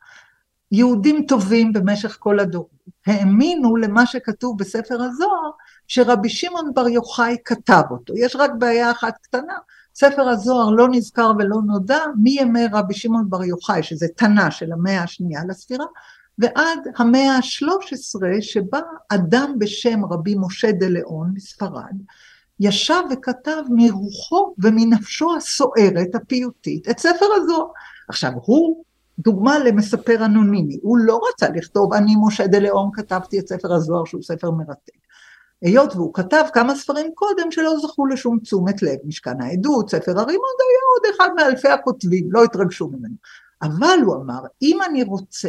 יהודים טובים במשך כל הדורות האמינו למה שכתוב בספר הזוהר, שרבי שמעון בר יוחאי כתב אותו. יש רק בעיה אחת קטנה, ספר הזוהר לא נזכר ולא נודע מימי רבי שמעון בר יוחאי, שזה תנא של המאה השנייה לספירה, ועד המאה ה-13 שבה אדם בשם רבי משה דה ליאון מספרד, ישב וכתב מרוחו ומנפשו הסוערת, הפיוטית, את ספר הזוהר. עכשיו, הוא דוגמה למספר אנונימי, הוא לא רצה לכתוב, אני משה דה ליאון כתבתי את ספר הזוהר שהוא ספר מרתק. היות והוא כתב כמה ספרים קודם שלא זכו לשום תשומת לב, משכן העדות, ספר הרימון, היה עוד אחד מאלפי הכותבים, לא התרגשו ממנו. אבל הוא אמר, אם אני רוצה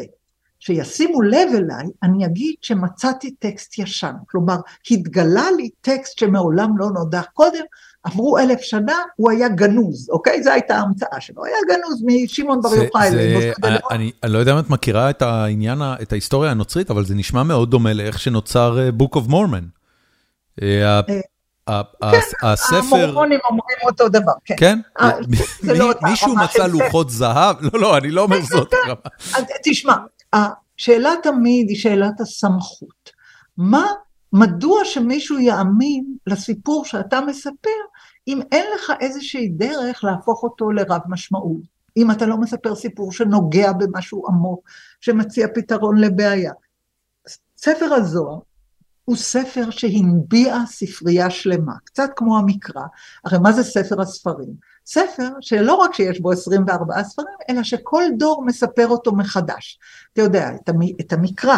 שישימו לב אליי, אני אגיד שמצאתי טקסט ישן. כלומר, התגלה לי טקסט שמעולם לא נודע קודם, עברו אלף שנה, הוא היה גנוז, אוקיי? זו הייתה ההמצאה שלו, היה גנוז משמעון בר יוחאי. אני, אני לא יודע אם את מכירה את העניין, את ההיסטוריה הנוצרית, אבל זה נשמע מאוד דומה לאיך שנוצר אה, Book of Mormon. אה, כן, הספר... המורמונים אומרים אותו דבר, כן. כן? לא מישהו מצא לוחות זהב? לא, לא, אני לא אומר זאת. תשמע, השאלה תמיד היא שאלת הסמכות. מה, מדוע שמישהו יאמין לסיפור שאתה מספר, אם אין לך איזושהי דרך להפוך אותו לרב משמעות? אם אתה לא מספר סיפור שנוגע במשהו עמוק, שמציע פתרון לבעיה. ספר הזוהר הוא ספר שהנביע ספרייה שלמה, קצת כמו המקרא, הרי מה זה ספר הספרים? ספר שלא רק שיש בו 24 ספרים, אלא שכל דור מספר אותו מחדש. אתה יודע, את המקרא,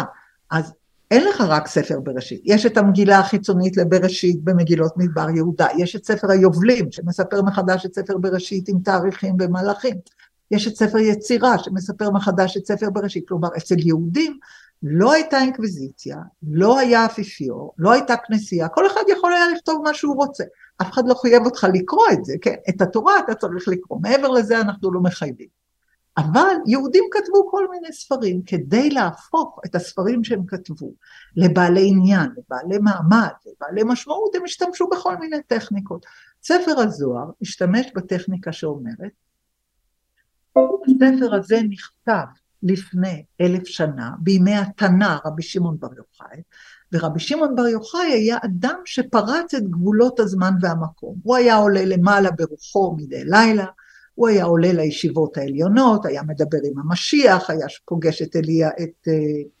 אז אין לך רק ספר בראשית, יש את המגילה החיצונית לבראשית במגילות מדבר יהודה, יש את ספר היובלים שמספר מחדש את ספר בראשית עם תאריכים ומלאכים, יש את ספר יצירה שמספר מחדש את ספר בראשית, כלומר אצל יהודים לא הייתה אינקוויזיציה, לא היה אפיפיור, לא הייתה כנסייה, כל אחד יכול היה לכתוב מה שהוא רוצה. אף אחד לא חייב אותך לקרוא את זה, כן? את התורה אתה צריך לקרוא, מעבר לזה אנחנו לא מחייבים. אבל יהודים כתבו כל מיני ספרים כדי להפוך את הספרים שהם כתבו לבעלי עניין, לבעלי מעמד, לבעלי משמעות, הם השתמשו בכל מיני טכניקות. ספר הזוהר השתמש בטכניקה שאומרת, הספר הזה נכתב לפני אלף שנה, בימי התנא רבי שמעון בר יוחאי, ורבי שמעון בר יוחאי היה אדם שפרץ את גבולות הזמן והמקום. הוא היה עולה למעלה ברוחו מדי לילה, הוא היה עולה לישיבות העליונות, היה מדבר עם המשיח, היה פוגש את, אליה, את uh,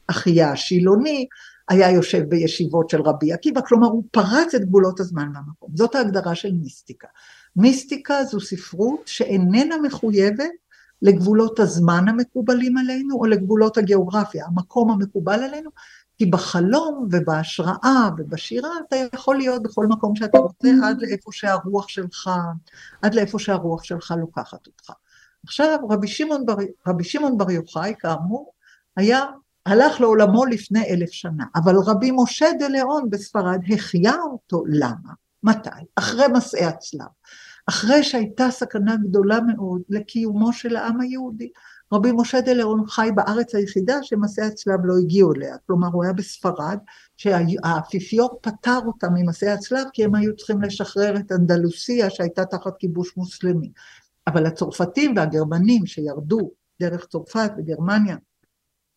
אחיה השילוני, היה יושב בישיבות של רבי עקיבא, כלומר הוא פרץ את גבולות הזמן והמקום. זאת ההגדרה של מיסטיקה. מיסטיקה זו ספרות שאיננה מחויבת לגבולות הזמן המקובלים עלינו או לגבולות הגיאוגרפיה, המקום המקובל עלינו, כי בחלום ובהשראה ובשירה אתה יכול להיות בכל מקום שאתה רוצה עד לאיפה שהרוח שלך, עד לאיפה שהרוח שלך לוקחת אותך. עכשיו רבי שמעון בר, רבי שמעון בר יוחאי כאמור היה, הלך לעולמו לפני אלף שנה, אבל רבי משה דה ליאון בספרד החיה אותו, למה? מתי? אחרי מסעי הצלב. אחרי שהייתה סכנה גדולה מאוד לקיומו של העם היהודי. רבי משה דה ליאון חי בארץ היחידה שמסעי הצלב לא הגיעו אליה, כלומר הוא היה בספרד, שהאפיפיור פטר אותם ממסעי הצלב כי הם היו צריכים לשחרר את אנדלוסיה שהייתה תחת כיבוש מוסלמי. אבל הצרפתים והגרמנים שירדו דרך צרפת וגרמניה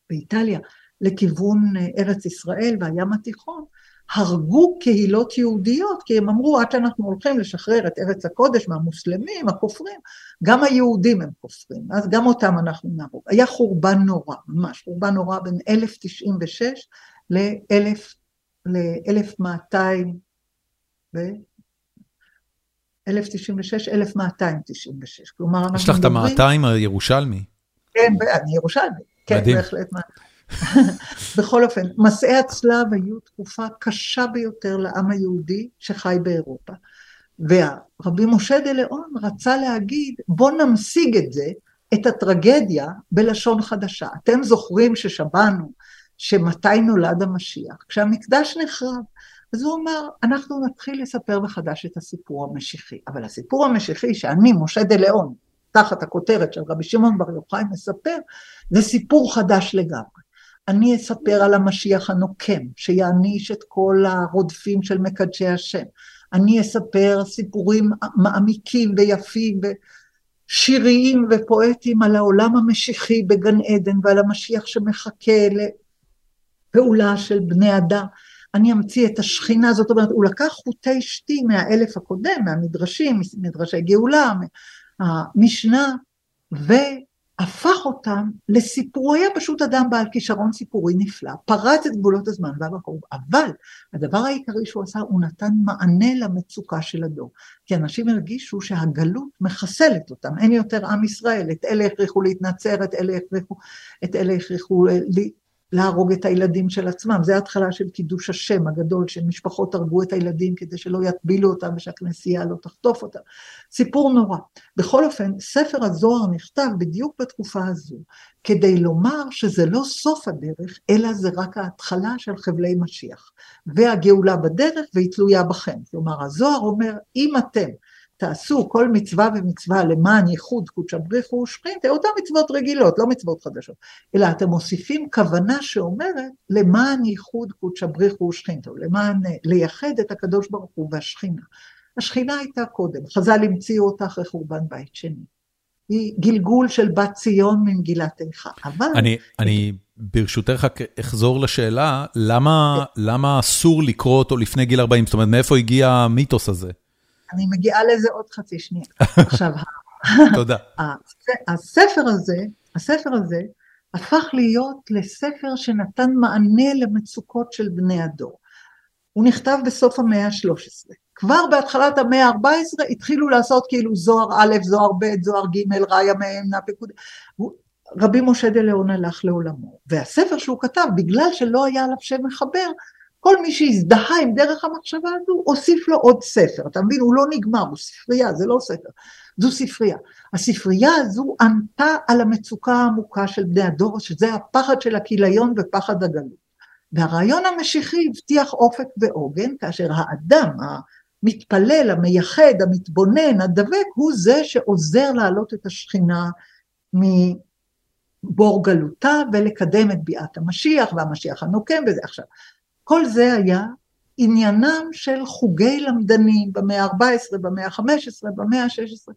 ואיטליה לכיוון ארץ ישראל והים התיכון, הרגו קהילות יהודיות, כי הם אמרו עד שאנחנו הולכים לשחרר את ארץ הקודש מהמוסלמים, הכופרים, גם היהודים הם כופרים, אז גם אותם אנחנו נהרוג. היה חורבן נורא, ממש, חורבן נורא בין 1096 ל-1200 ו... 1096, 1296, כלומר אנחנו. יש לך את המאתיים הירושלמי. כן, אני ירושלמי, כן. בהחלט. בכל אופן, מסעי הצלב היו תקופה קשה ביותר לעם היהודי שחי באירופה. ורבי משה דה ליאון רצה להגיד, בוא נמשיג את זה, את הטרגדיה, בלשון חדשה. אתם זוכרים ששמענו שמתי נולד המשיח? כשהמקדש נחרב. אז הוא אמר, אנחנו נתחיל לספר מחדש את הסיפור המשיחי. אבל הסיפור המשיחי שאני, משה דה ליאון, תחת הכותרת של רבי שמעון בר יוחאי מספר, זה סיפור חדש לגמרי. אני אספר על המשיח הנוקם, שיעניש את כל הרודפים של מקדשי השם. אני אספר סיפורים מעמיקים ויפים ושיריים ופואטיים על העולם המשיחי בגן עדן ועל המשיח שמחכה לפעולה של בני אדם. אני אמציא את השכינה, זאת אומרת, הוא לקח חוטי שתי מהאלף הקודם, מהמדרשים, מדרשי גאולה, המשנה, ו... הפך אותם לסיפור, הוא היה פשוט אדם בעל כישרון סיפורי נפלא, פרץ את גבולות הזמן והמקום, אבל הדבר העיקרי שהוא עשה, הוא נתן מענה למצוקה של הדור. כי אנשים הרגישו שהגלות מחסלת אותם, אין יותר עם ישראל, את אלה הכריחו להתנצר, את אלה הכריחו, את אלה הכריחו להרוג את הילדים של עצמם. זה ההתחלה של קידוש השם הגדול, שמשפחות הרגו את הילדים כדי שלא יטבילו אותם ושהכנסייה לא תחטוף אותם. סיפור נורא. בכל אופן, ספר הזוהר נכתב בדיוק בתקופה הזו, כדי לומר שזה לא סוף הדרך, אלא זה רק ההתחלה של חבלי משיח. והגאולה בדרך והיא תלויה בכם. כלומר, הזוהר אומר, אם אתם תעשו כל מצווה ומצווה למען ייחוד קודשא בריחו ושכינתא, אותן מצוות רגילות, לא מצוות חדשות, אלא אתם מוסיפים כוונה שאומרת למען ייחוד קודשא בריחו ושכינתא, למען אה, לייחד את הקדוש ברוך הוא והשכינה. השכינה הייתה קודם, חז"ל המציאו אותה אחרי חורבן בית שני. היא גלגול של בת ציון ממגילת איכה, אבל... אני, אני ברשותך אחזור לשאלה, למה, למה אסור לקרוא אותו לפני גיל 40? זאת אומרת, מאיפה הגיע המיתוס הזה? אני מגיעה לזה עוד חצי שנייה. עכשיו, תודה. הספר הזה, הספר הזה הפך להיות לספר שנתן מענה למצוקות של בני הדור. הוא נכתב בסוף המאה ה-13. כבר בהתחלת המאה ה-14 התחילו לעשות כאילו זוהר א', זוהר ב', זוהר ג', ראיה מהם, נפקוד. רבי משה דה ליאון הלך לעולמו, והספר שהוא כתב, בגלל שלא היה עליו שם מחבר, כל מי שהזדהה עם דרך המחשבה הזו, הוסיף לו עוד ספר. אתה מבין? הוא לא נגמר, הוא ספרייה, זה לא ספר. זו ספרייה. הספרייה הזו ענתה על המצוקה העמוקה של בני הדור, שזה הפחד של הכיליון ופחד הגלות. והרעיון המשיחי הבטיח אופק ועוגן, כאשר האדם המתפלל, המייחד, המתבונן, הדבק, הוא זה שעוזר להעלות את השכינה מבור גלותה ולקדם את ביאת המשיח והמשיח הנוקם וזה עכשיו. כל זה היה עניינם של חוגי למדנים במאה ה-14, במאה ה-15, במאה ה-16,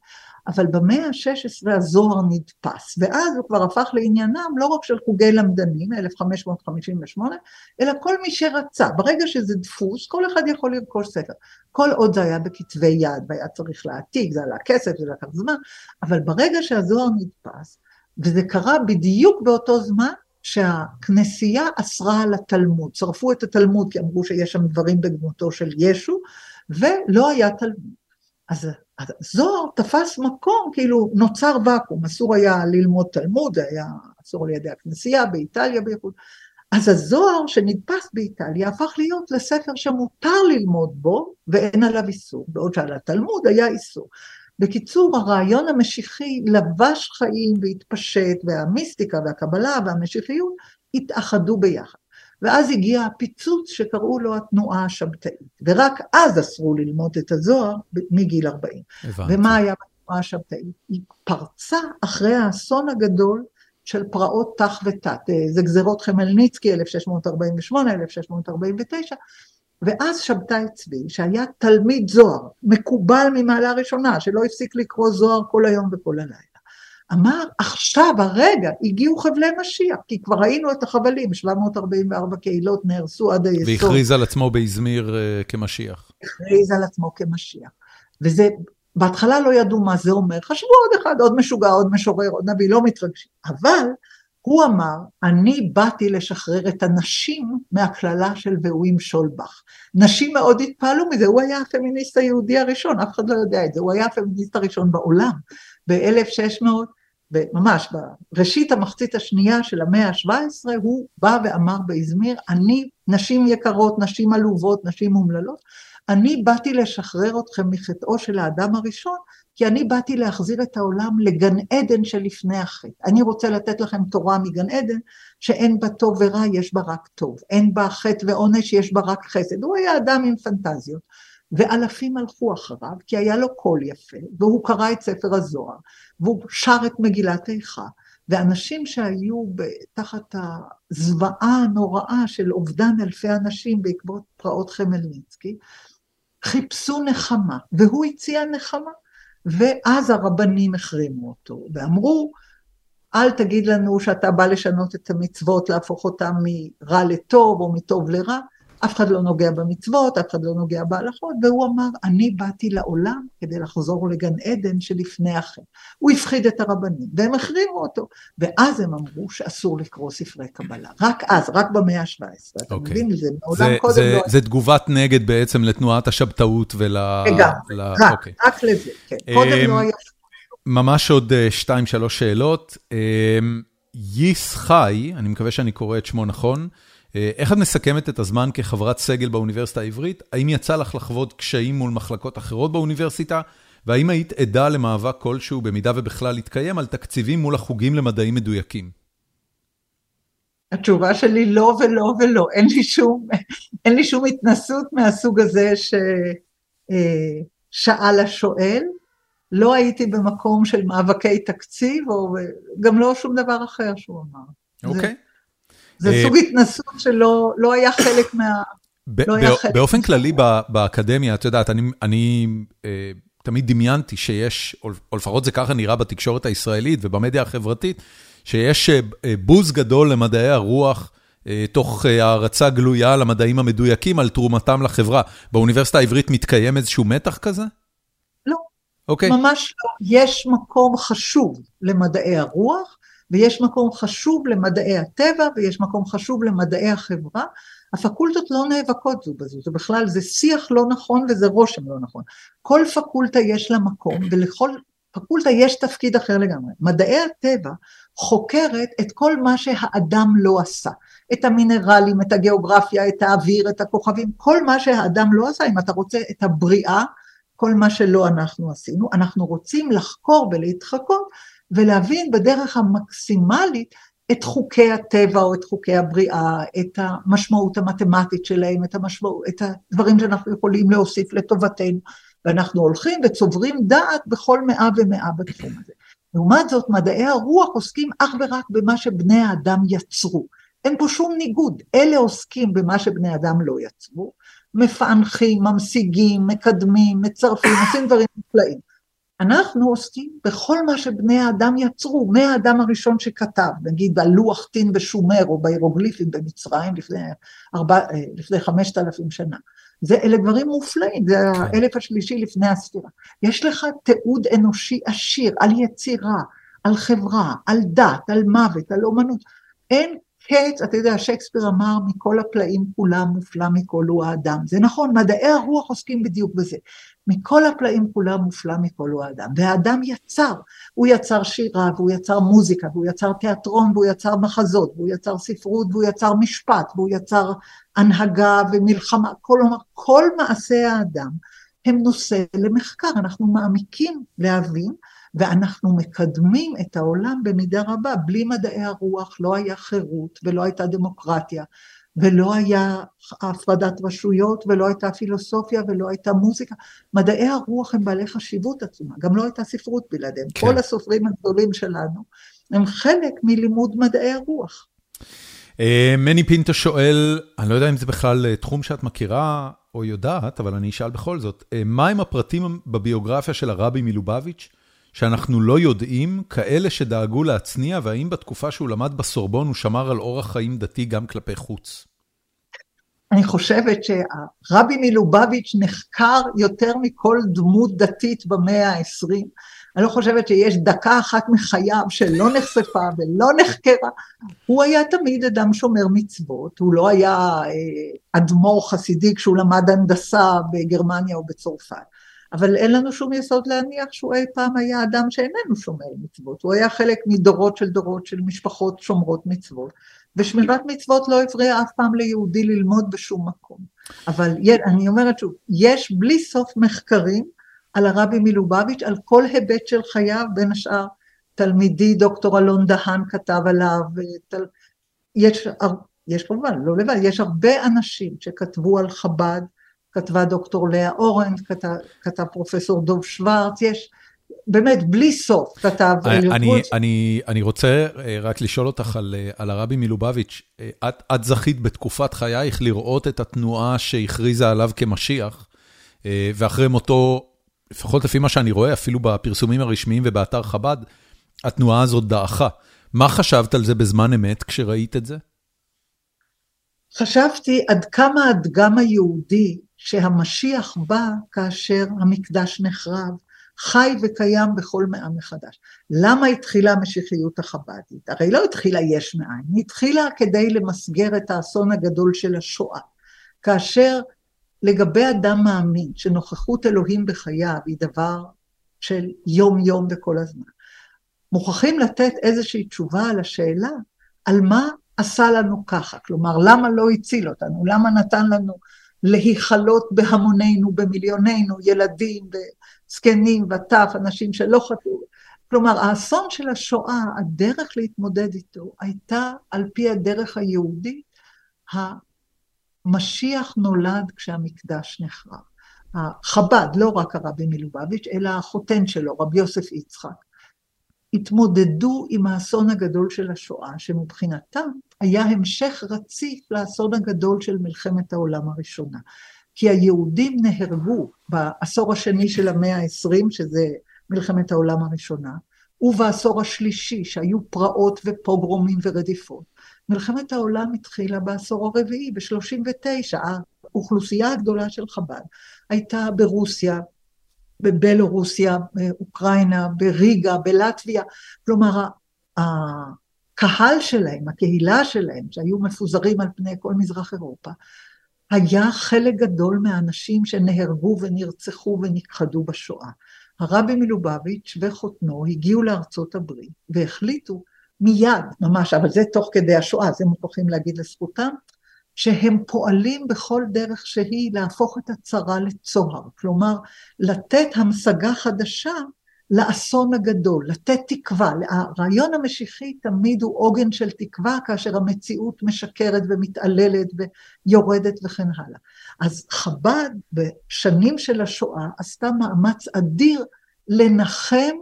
אבל במאה ה-16 הזוהר נדפס, ואז הוא כבר הפך לעניינם לא רק של חוגי למדנים, 1558, אלא כל מי שרצה. ברגע שזה דפוס, כל אחד יכול לרכוש ספר. כל עוד זה היה בכתבי יד והיה צריך להעתיק, זה עלה כסף, זה לקח זמן, אבל ברגע שהזוהר נדפס, וזה קרה בדיוק באותו זמן, שהכנסייה אסרה על התלמוד, שרפו את התלמוד כי אמרו שיש שם דברים בגמותו של ישו, ולא היה תלמוד. אז הזוהר תפס מקום, כאילו נוצר ואקום, אסור היה ללמוד תלמוד, היה אסור על ידי הכנסייה, באיטליה בייחוד. אז הזוהר שנדפס באיטליה הפך להיות לספר שמותר ללמוד בו ואין עליו איסור, בעוד שעל התלמוד היה איסור. בקיצור, הרעיון המשיחי לבש חיים והתפשט, והמיסטיקה והקבלה והמשיחיות התאחדו ביחד. ואז הגיע הפיצוץ שקראו לו התנועה השבתאית, ורק אז אסרו ללמוד את הזוהר מגיל 40. הבנתי. ומה היה בתנועה השבתאית? היא פרצה אחרי האסון הגדול של פרעות ת"ח ות"ט, זה גזירות חמלניצקי 1648, 1649, ואז שבתאי צבי, שהיה תלמיד זוהר, מקובל ממעלה ראשונה, שלא הפסיק לקרוא זוהר כל היום וכל הלילה, אמר, עכשיו, הרגע, הגיעו חבלי משיח, כי כבר ראינו את החבלים, 744 קהילות נהרסו עד היסוד. והכריז על עצמו באזמיר uh, כמשיח. הכריז על עצמו כמשיח. וזה, בהתחלה לא ידעו מה זה אומר, חשבו עוד אחד, עוד משוגע, עוד משורר, עוד נביא, לא מתרגשים. אבל הוא אמר, אני באתי לשחרר את הנשים מהקללה של והוא ימשול בך. נשים מאוד התפעלו מזה, הוא היה הפמיניסט היהודי הראשון, אף אחד לא יודע את זה, הוא היה הפמיניסט הראשון בעולם. ב-1600, ממש בראשית המחצית השנייה של המאה ה-17, הוא בא ואמר באזמיר, אני, נשים יקרות, נשים עלובות, נשים אומללות, אני באתי לשחרר אתכם מחטאו של האדם הראשון, כי אני באתי להחזיר את העולם לגן עדן שלפני החטא. אני רוצה לתת לכם תורה מגן עדן, שאין בה טוב ורע, יש בה רק טוב. אין בה חטא ועונש, יש בה רק חסד. הוא היה אדם עם פנטזיות. ואלפים הלכו אחריו, כי היה לו קול יפה, והוא קרא את ספר הזוהר, והוא שר את מגילת איכה. ואנשים שהיו תחת הזוועה הנוראה של אובדן אלפי אנשים בעקבות פרעות חמלניצקי, חיפשו נחמה, והוא הציע נחמה. ואז הרבנים החרימו אותו, ואמרו, אל תגיד לנו שאתה בא לשנות את המצוות, להפוך אותם מרע לטוב או מטוב לרע, אף אחד לא נוגע במצוות, אף אחד לא נוגע בהלכות, והוא אמר, אני באתי לעולם כדי לחזור לגן עדן שלפני החטא. הוא הפחיד את הרבנים, והם החרימו אותו, ואז הם אמרו שאסור לקרוא ספרי קבלה. רק אז, רק במאה ה-17. אתה okay. אוקיי. מבין? זה מעולם קודם זה, לא... זה תגובת נגד בעצם לתנועת השבתאות ול... לגמרי, ל... רק, okay. אוקיי. רק לזה, כן. קודם לא אמ, היה... ממש עוד 2-3 אה, שאלות. אמ, ייס חי, אני מקווה שאני קורא את שמו נכון, איך את מסכמת את הזמן כחברת סגל באוניברסיטה העברית? האם יצא לך לחוות קשיים מול מחלקות אחרות באוניברסיטה? והאם היית עדה למאבק כלשהו, במידה ובכלל התקיים, על תקציבים מול החוגים למדעים מדויקים? התשובה שלי לא ולא ולא, אין לי שום, אין לי שום התנסות מהסוג הזה ששאל השואל. לא הייתי במקום של מאבקי תקציב, או גם לא שום דבר אחר שהוא אמר. אוקיי. זה, זה סוג התנסות שלא לא היה חלק מה... לא היה חלק באופן כללי באקדמיה, את יודעת, אני, אני אה, תמיד דמיינתי שיש, או לפחות זה ככה נראה בתקשורת הישראלית ובמדיה החברתית, שיש אה, בוז גדול למדעי הרוח, אה, תוך הערצה גלויה למדעים המדויקים על תרומתם לחברה. באוניברסיטה העברית מתקיים איזשהו מתח כזה? לא. אוקיי. ממש לא. יש מקום חשוב למדעי הרוח, ויש מקום חשוב למדעי הטבע, ויש מקום חשוב למדעי החברה. הפקולטות לא נאבקות זו בזו, זה בכלל, זה שיח לא נכון וזה רושם לא נכון. כל פקולטה יש לה מקום, ולכל פקולטה יש תפקיד אחר לגמרי. מדעי הטבע חוקרת את כל מה שהאדם לא עשה. את המינרלים, את הגיאוגרפיה, את האוויר, את הכוכבים, כל מה שהאדם לא עשה, אם אתה רוצה את הבריאה, כל מה שלא אנחנו עשינו, אנחנו רוצים לחקור ולהתחקות ולהבין בדרך המקסימלית את חוקי הטבע או את חוקי הבריאה, את המשמעות המתמטית שלהם, את, המשמעות, את הדברים שאנחנו יכולים להוסיף לטובתנו, ואנחנו הולכים וצוברים דעת בכל מאה ומאה בתחום הזה. לעומת זאת, מדעי הרוח עוסקים אך ורק במה שבני האדם יצרו. אין פה שום ניגוד, אלה עוסקים במה שבני אדם לא יצרו, מפענחים, ממשיגים, מקדמים, מצרפים, עושים דברים נפלאים. אנחנו עוסקים בכל מה שבני האדם יצרו, מהאדם הראשון שכתב, נגיד בלוח טין בשומר או בהירוגליפים במצרים לפני, ארבע, אה, לפני חמשת אלפים שנה. זה, אלה דברים מופלאים, זה. האלף השלישי לפני הספירה. יש לך תיעוד אנושי עשיר על יצירה, על חברה, על דת, על מוות, על אומנות. אין קץ, אתה יודע, שייקספיר אמר, מכל הפלאים כולם מופלא מכל הוא האדם. זה נכון, מדעי הרוח עוסקים בדיוק בזה. מכל הפלאים כולם מופלא מכל הוא האדם. והאדם יצר, הוא יצר שירה, והוא יצר מוזיקה, והוא יצר תיאטרון, והוא יצר מחזות, והוא יצר ספרות, והוא יצר משפט, והוא יצר הנהגה ומלחמה, כל, כל מעשי האדם הם נושא למחקר, אנחנו מעמיקים להבין ואנחנו מקדמים את העולם במידה רבה, בלי מדעי הרוח לא היה חירות ולא הייתה דמוקרטיה ולא היה הפרדת רשויות ולא הייתה פילוסופיה ולא הייתה מוזיקה. מדעי הרוח הם בעלי חשיבות עצומה, גם לא הייתה ספרות בלעדיהם. כן. כל הסופרים הגדולים שלנו הם חלק מלימוד מדעי הרוח. אה, מני פינטו שואל, אני לא יודע אם זה בכלל אה, תחום שאת מכירה או יודעת, אבל אני אשאל בכל זאת, אה, מהם הפרטים בביוגרפיה של הרבי מלובביץ' שאנחנו לא יודעים, כאלה שדאגו להצניע, והאם בתקופה שהוא למד בסורבון הוא שמר על אורח חיים דתי גם כלפי חוץ? אני חושבת שהרבי מלובביץ' נחקר יותר מכל דמות דתית במאה העשרים. אני לא חושבת שיש דקה אחת מחייו שלא נחשפה ולא נחקרה. הוא היה תמיד אדם שומר מצוות, הוא לא היה אה, אדמו"ר חסידי כשהוא למד הנדסה בגרמניה או בצרפת. אבל אין לנו שום יסוד להניח שהוא אי פעם היה אדם שאיננו שומר מצוות, הוא היה חלק מדורות של דורות של משפחות שומרות מצוות, ושמירת מצוות לא הפריע אף פעם ליהודי ללמוד בשום מקום. אבל אני אומרת שוב, יש בלי סוף מחקרים על הרבי מלובביץ', על כל היבט של חייו, בין השאר תלמידי דוקטור אלון דהן כתב עליו, תל... יש, יש כמובן, לא לבד, יש הרבה אנשים שכתבו על חב"ד, כתבה דוקטור לאה אורן, כתב, כתב פרופסור דוב שוורץ, יש באמת בלי סוף כתב. אני, אני, אני רוצה אה, רק לשאול אותך על, אה, על הרבי מלובביץ', אה, את, את זכית בתקופת חייך לראות את התנועה שהכריזה עליו כמשיח, ואחרי מותו, לפחות לפי מה שאני רואה, אפילו בפרסומים הרשמיים ובאתר חב"ד, התנועה הזאת דעכה. מה חשבת על זה בזמן אמת כשראית את זה? חשבתי עד כמה הדגם היהודי שהמשיח בא כאשר המקדש נחרב, חי וקיים בכל מאה מחדש. למה התחילה המשיחיות החב"דית? הרי לא התחילה יש מאין, היא התחילה כדי למסגר את האסון הגדול של השואה. כאשר לגבי אדם מאמין שנוכחות אלוהים בחייו היא דבר של יום יום וכל הזמן. מוכרחים לתת איזושהי תשובה על השאלה על מה עשה לנו ככה, כלומר, למה לא הציל אותנו, למה נתן לנו להיכלות בהמונינו, במיליונינו, ילדים וזקנים וטף, אנשים שלא חטאו. כלומר, האסון של השואה, הדרך להתמודד איתו, הייתה על פי הדרך היהודית, המשיח נולד כשהמקדש נחרב. חב"ד, לא רק הרבי מלובביץ', אלא החותן שלו, רבי יוסף יצחק, התמודדו עם האסון הגדול של השואה, שמבחינתם היה המשך רציף לאסון הגדול של מלחמת העולם הראשונה. כי היהודים נהרגו בעשור השני של המאה ה-20, שזה מלחמת העולם הראשונה, ובעשור השלישי, שהיו פרעות ופוגרומים ורדיפות. מלחמת העולם התחילה בעשור הרביעי, ב-39. האוכלוסייה הגדולה של חב"ד הייתה ברוסיה, בבלורוסיה, באוקראינה, בריגה, בלטביה. כלומר, הקהל שלהם, הקהילה שלהם, שהיו מפוזרים על פני כל מזרח אירופה, היה חלק גדול מהאנשים שנהרגו ונרצחו ונכחדו בשואה. הרבי מלובביץ' וחותנו הגיעו לארצות הברית והחליטו מיד, ממש, אבל זה תוך כדי השואה, זה מוכרחים להגיד לזכותם, שהם פועלים בכל דרך שהיא להפוך את הצרה לצוהר, כלומר לתת המשגה חדשה לאסון הגדול, לתת תקווה. הרעיון המשיחי תמיד הוא עוגן של תקווה כאשר המציאות משקרת ומתעללת ויורדת וכן הלאה. אז חב"ד בשנים של השואה עשתה מאמץ אדיר לנחם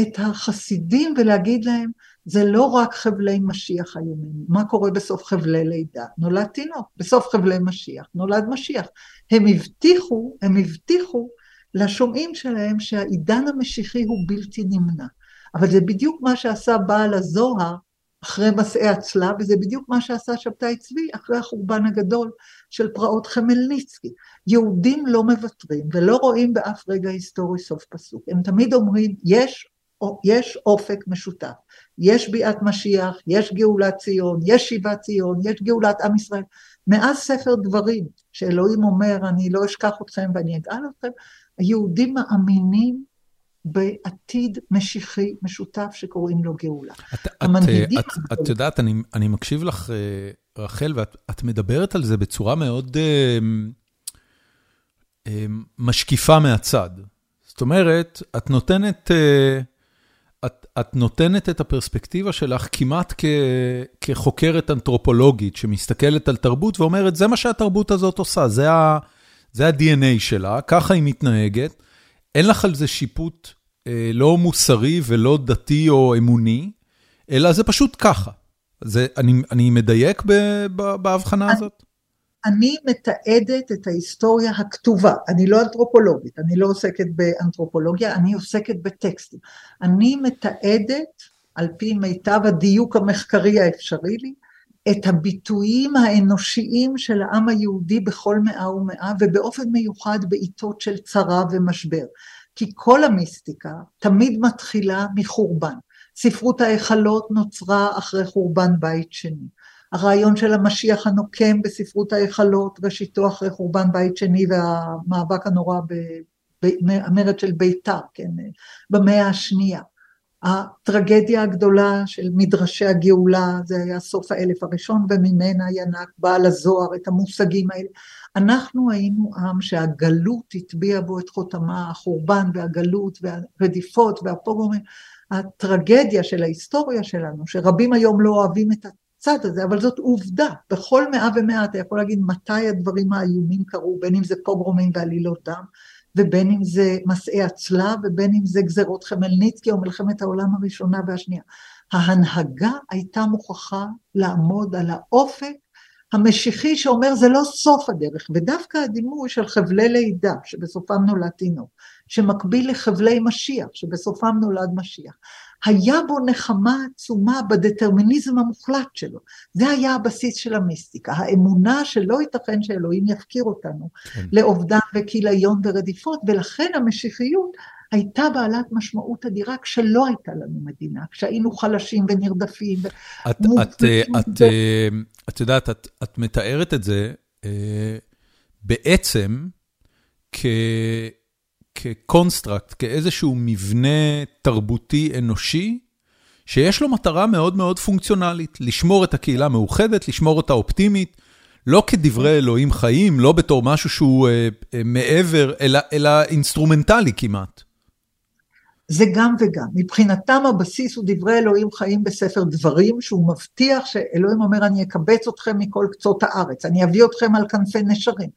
את החסידים ולהגיד להם, זה לא רק חבלי משיח איומים, מה קורה בסוף חבלי לידה? נולד תינוק, בסוף חבלי משיח, נולד משיח. הם הבטיחו, הם הבטיחו לשומעים שלהם שהעידן המשיחי הוא בלתי נמנע. אבל זה בדיוק מה שעשה בעל הזוהר אחרי מסעי הצלב, וזה בדיוק מה שעשה שבתאי צבי אחרי החורבן הגדול של פרעות חמלניצקי. יהודים לא מוותרים ולא רואים באף רגע היסטורי סוף פסוק. הם תמיד אומרים, יש, יש אופק משותף. יש ביאת משיח, יש גאולת ציון, יש שיבת ציון, יש גאולת עם ישראל. מאז ספר דברים, שאלוהים אומר, אני לא אשכח אתכם ואני אגאל אתכם, היהודים מאמינים בעתיד משיחי משותף שקוראים לו גאולה. את, המנהיגים... את, את, את יודעת, אני, אני מקשיב לך, אה, רחל, ואת מדברת על זה בצורה מאוד אה, אה, משקיפה מהצד. זאת אומרת, את נותנת... אה, את, את נותנת את הפרספקטיבה שלך כמעט כ, כחוקרת אנתרופולוגית שמסתכלת על תרבות ואומרת, זה מה שהתרבות הזאת עושה, זה, ה, זה ה-DNA שלה, ככה היא מתנהגת. אין לך על זה שיפוט אה, לא מוסרי ולא דתי או אמוני, אלא זה פשוט ככה. זה, אני, אני מדייק בהבחנה הזאת? אני מתעדת את ההיסטוריה הכתובה, אני לא אנתרופולוגית, אני לא עוסקת באנתרופולוגיה, אני עוסקת בטקסטים. אני מתעדת, על פי מיטב הדיוק המחקרי האפשרי לי, את הביטויים האנושיים של העם היהודי בכל מאה ומאה, ובאופן מיוחד בעיתות של צרה ומשבר. כי כל המיסטיקה תמיד מתחילה מחורבן. ספרות ההיכלות נוצרה אחרי חורבן בית שני. הרעיון של המשיח הנוקם בספרות ההיכלות, ראשיתו אחרי חורבן בית שני והמאבק הנורא במרד של בית"ר, כן, במאה השנייה. הטרגדיה הגדולה של מדרשי הגאולה, זה היה סוף האלף הראשון, וממנה ינק בעל הזוהר, את המושגים האלה. אנחנו היינו עם שהגלות הטביעה בו את חותמה, החורבן והגלות והרדיפות והפוגרומים. הטרגדיה של ההיסטוריה שלנו, שרבים היום לא אוהבים את הצד הזה, אבל זאת עובדה. בכל מאה ומאה אתה יכול להגיד מתי הדברים האיומים קרו, בין אם זה פוגרומים ועלילות דם, ובין אם זה מסעי הצלב, ובין אם זה גזרות חמלניצקי או מלחמת העולם הראשונה והשנייה. ההנהגה הייתה מוכרחה לעמוד על האופק המשיחי שאומר זה לא סוף הדרך, ודווקא הדימוי של חבלי לידה שבסופם נולד תינוק, שמקביל לחבלי משיח שבסופם נולד משיח, היה בו נחמה עצומה בדטרמיניזם המוחלט שלו. זה היה הבסיס של המיסטיקה, האמונה שלא ייתכן שאלוהים יפקיר אותנו כן. לאובדן וכיליון ורדיפות, ולכן המשיחיות הייתה בעלת משמעות אדירה כשלא הייתה לנו מדינה, כשהיינו חלשים ונרדפים. את, את, את, אה, את יודעת, את, את מתארת את זה אה, בעצם כ... כ construct, כאיזשהו מבנה תרבותי אנושי, שיש לו מטרה מאוד מאוד פונקציונלית, לשמור את הקהילה מאוחדת, לשמור אותה אופטימית, לא כדברי אלוהים חיים, לא בתור משהו שהוא אה, אה, מעבר, אלא, אלא אינסטרומנטלי כמעט. זה גם וגם. מבחינתם הבסיס הוא דברי אלוהים חיים בספר דברים, שהוא מבטיח שאלוהים אומר, אני אקבץ אתכם מכל קצות הארץ, אני אביא אתכם על כנפי נשרים.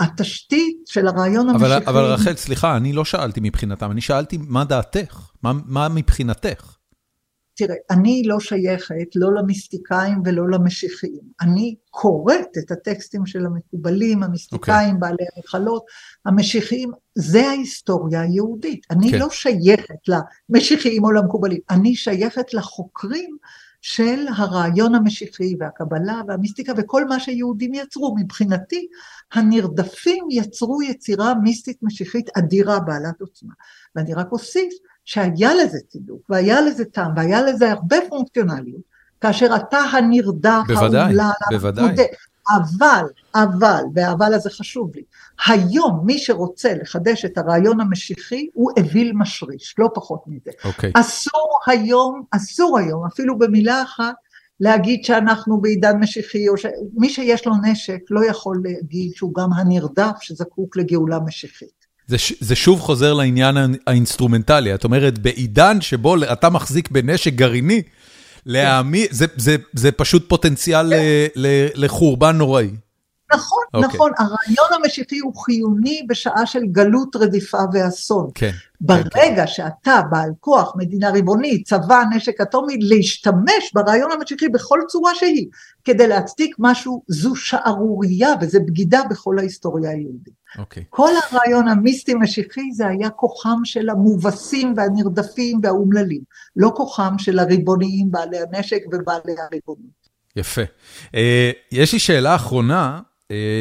התשתית של הרעיון המשיחי... אבל, רחל, סליחה, אני לא שאלתי מבחינתם, אני שאלתי מה דעתך, מה, מה מבחינתך? תראה, אני לא שייכת לא למיסטיקאים ולא למשיחיים. אני קוראת את הטקסטים של המקובלים, המיסטיקאים, okay. אוקיי. בעלי המכלות, המשיחיים, זה ההיסטוריה היהודית. אני okay. כן. לא שייכת למשיחיים או למקובלים, אני שייכת לחוקרים של הרעיון המשיחי והקבלה והמיסטיקה וכל מה שיהודים יצרו. מבחינתי, הנרדפים יצרו יצירה מיסטית משיחית אדירה בעלת עוצמה. ואני רק אוסיף שהיה לזה צידוק, והיה לזה טעם, והיה לזה הרבה פונקציונליות, כאשר אתה הנרדף, בוודאי, האומלל, בוודאי. אבל, אבל, והאבל הזה חשוב לי, היום מי שרוצה לחדש את הרעיון המשיחי הוא אוויל משריש, לא פחות מזה. אוקיי. אסור היום, אסור היום, אפילו במילה אחת, להגיד שאנחנו בעידן משיחי, או שמי שיש לו נשק לא יכול להגיד שהוא גם הנרדף שזקוק לגאולה משיחית. זה, זה שוב חוזר לעניין האינסטרומנטלי, את אומרת, בעידן שבו אתה מחזיק בנשק גרעיני, להעמיד, זה, זה, זה פשוט פוטנציאל כן. לחורבן נוראי. נכון, okay. אוקיי. נכון, הרעיון המשיחי הוא חיוני בשעה של גלות, רדיפה ואסון. כן. ברגע כן, כן. שאתה בעל כוח, מדינה ריבונית, צבא, נשק אטומי, להשתמש ברעיון המשיחי בכל צורה שהיא, כדי להצדיק משהו, זו שערורייה וזה בגידה בכל ההיסטוריה היהודית. Okay. כל הרעיון המיסטי-משיחי זה היה כוחם של המובסים והנרדפים והאומללים, לא כוחם של הריבוניים, בעלי הנשק ובעלי הריבונות. יפה. Uh, יש לי שאלה אחרונה,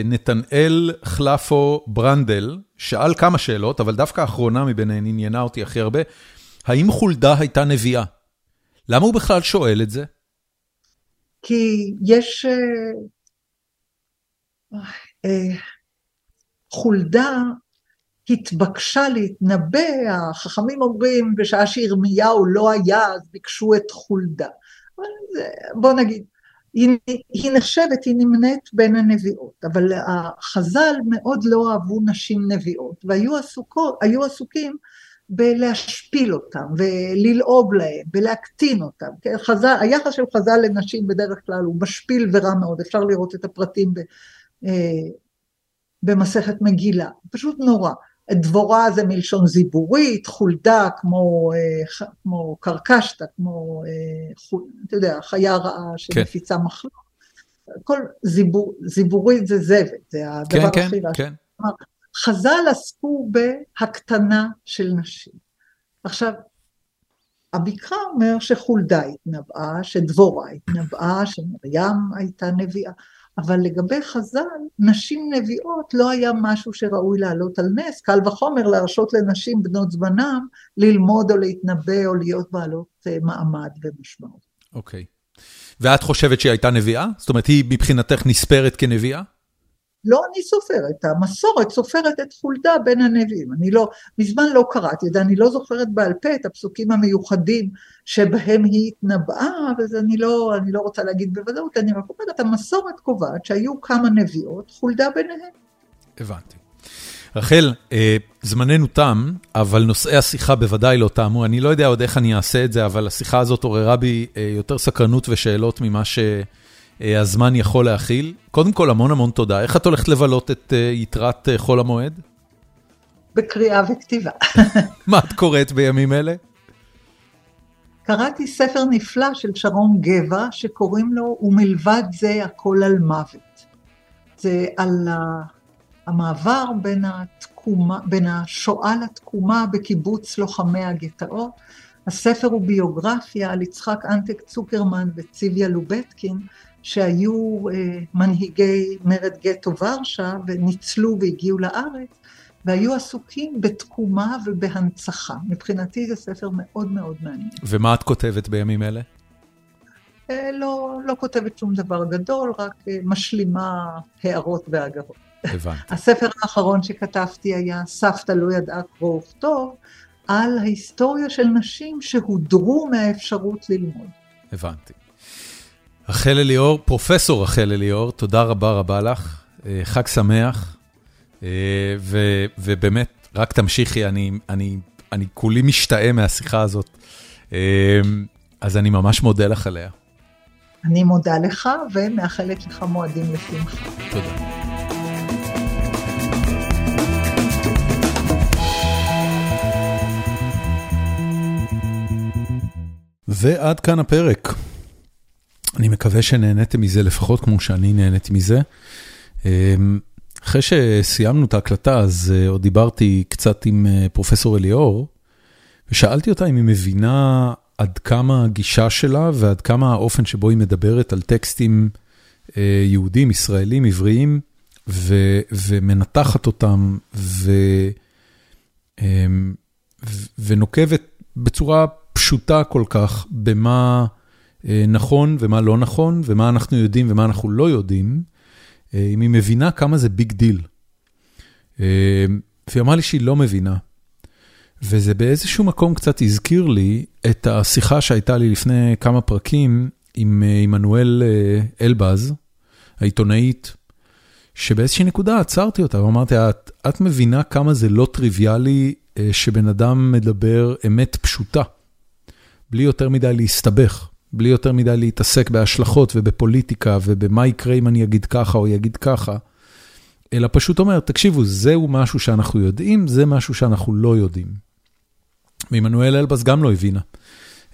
נתנאל חלפו ברנדל שאל כמה שאלות, אבל דווקא האחרונה מביניהן עניינה אותי הכי הרבה. האם חולדה הייתה נביאה? למה הוא בכלל שואל את זה? כי יש... אה, אה, חולדה התבקשה להתנבא, החכמים אומרים, בשעה שירמיהו לא היה, אז ביקשו את חולדה. בוא נגיד, היא, היא נחשבת, היא נמנית בין הנביאות, אבל החז"ל מאוד לא אהבו נשים נביאות, והיו עסוקות, עסוקים בלהשפיל אותם וללעוג להם ולהקטין אותם. חז"ל, היחס של חז"ל לנשים בדרך כלל הוא משפיל ורע מאוד, אפשר לראות את הפרטים ב, אה, במסכת מגילה, פשוט נורא. דבורה זה מלשון זיבורית, חולדה כמו, אה, כמו קרקשתא, כמו, אה, אתה יודע, חיה רעה שמפיצה כן. מחלות. כל זיבור, זיבורית זה זבל, זה הדבר כן, הכי כן, כן. חז"ל עסקו בהקטנה של נשים. עכשיו, המקרא אומר שחולדה התנבאה, שדבורה התנבאה, שמרים הייתה נביאה. אבל לגבי חז"ל, נשים נביאות לא היה משהו שראוי להעלות על נס, קל וחומר להרשות לנשים בנות זמנם ללמוד או להתנבא או להיות בעלות אה, מעמד ומשמעות. אוקיי. Okay. ואת חושבת שהיא הייתה נביאה? זאת אומרת, היא מבחינתך נספרת כנביאה? לא אני סופרת, המסורת סופרת את חולדה בין הנביאים. אני לא, מזמן לא קראתי את זה, אני לא זוכרת בעל פה את הפסוקים המיוחדים שבהם היא התנבאה, אז אני לא, אני לא רוצה להגיד בוודאות, אני רק אומרת, המסורת קובעת שהיו כמה נביאות, חולדה ביניהן. הבנתי. רחל, אה, זמננו תם, אבל נושאי השיחה בוודאי לא תמו. אני לא יודע עוד איך אני אעשה את זה, אבל השיחה הזאת עוררה בי אה, יותר סקרנות ושאלות ממה ש... אה, הזמן יכול להכיל. קודם כל, המון המון תודה. איך את הולכת לבלות את אה, יתרת אה, חול המועד? בקריאה וכתיבה. מה את קוראת בימים אלה? קראתי ספר נפלא של שרון גבע, שקוראים לו "ומלבד זה הכל על מוות". זה על המעבר בין, התקומה, בין השואה לתקומה בקיבוץ לוחמי הגטאות. הספר הוא ביוגרפיה על יצחק אנטק צוקרמן וציוויה לובטקין, שהיו אה, מנהיגי מרד גטו ורשה וניצלו והגיעו לארץ, והיו עסוקים בתקומה ובהנצחה. מבחינתי זה ספר מאוד מאוד מעניין. ומה את כותבת בימים אלה? אה, לא, לא כותבת שום דבר גדול, רק אה, משלימה הערות והגהות. הבנתי. הספר האחרון שכתבתי היה סבתא לא ידעה קרוא וכתוב, על ההיסטוריה של נשים שהודרו מהאפשרות ללמוד. הבנתי. רחל אליאור, פרופסור רחל אליאור, תודה רבה רבה לך, אה, חג שמח, אה, ו, ובאמת, רק תמשיכי, אני, אני, אני כולי משתאה מהשיחה הזאת, אה, אז אני ממש מודה לך עליה. אני מודה לך ומאחלת לך מועדים לשמחה. תודה. ועד כאן הפרק. אני מקווה שנהניתם מזה לפחות כמו שאני נהניתי מזה. אמ, אחרי שסיימנו את ההקלטה, אז אה, עוד דיברתי קצת עם אה, פרופסור אליאור, ושאלתי אותה אם היא מבינה עד כמה הגישה שלה ועד כמה האופן שבו היא מדברת על טקסטים אה, יהודים, ישראלים, עבריים, ו, ומנתחת אותם ו, אמ, ונוקבת בצורה פשוטה כל כך במה נכון ומה לא נכון, ומה אנחנו יודעים ומה אנחנו לא יודעים, אם היא מבינה כמה זה big deal. והיא אמרה לי שהיא לא מבינה. וזה באיזשהו מקום קצת הזכיר לי את השיחה שהייתה לי לפני כמה פרקים עם עמנואל אלבז, העיתונאית, שבאיזושהי נקודה עצרתי אותה ואמרתי, את, את מבינה כמה זה לא טריוויאלי שבן אדם מדבר אמת פשוטה, בלי יותר מדי להסתבך, בלי יותר מדי להתעסק בהשלכות ובפוליטיקה ובמה יקרה אם אני אגיד ככה או אגיד ככה, אלא פשוט אומר, תקשיבו, זהו משהו שאנחנו יודעים, זה משהו שאנחנו לא יודעים. ועמנואל אלבז גם לא הבינה.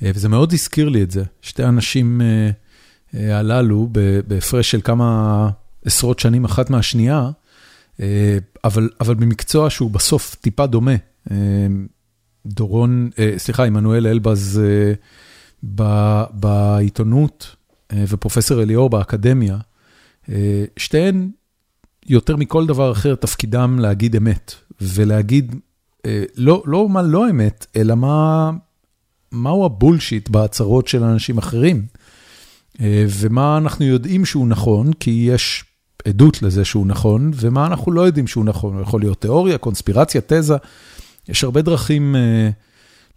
אה, וזה מאוד הזכיר לי את זה, שתי האנשים אה, אה, הללו, בהפרש של כמה עשרות שנים אחת מהשנייה, אבל, אבל במקצוע שהוא בסוף טיפה דומה. דורון, סליחה, עמנואל אלבז בעיתונות ופרופסור אליאור באקדמיה, שתיהן יותר מכל דבר אחר תפקידם להגיד אמת, ולהגיד אה, לא לא מה לא אמת, אלא מה מהו הבולשיט בהצהרות של אנשים אחרים. אה, ומה אנחנו יודעים שהוא נכון, כי יש עדות לזה שהוא נכון, ומה אנחנו לא יודעים שהוא נכון. הוא יכול להיות תיאוריה, קונספירציה, תזה. יש הרבה דרכים אה,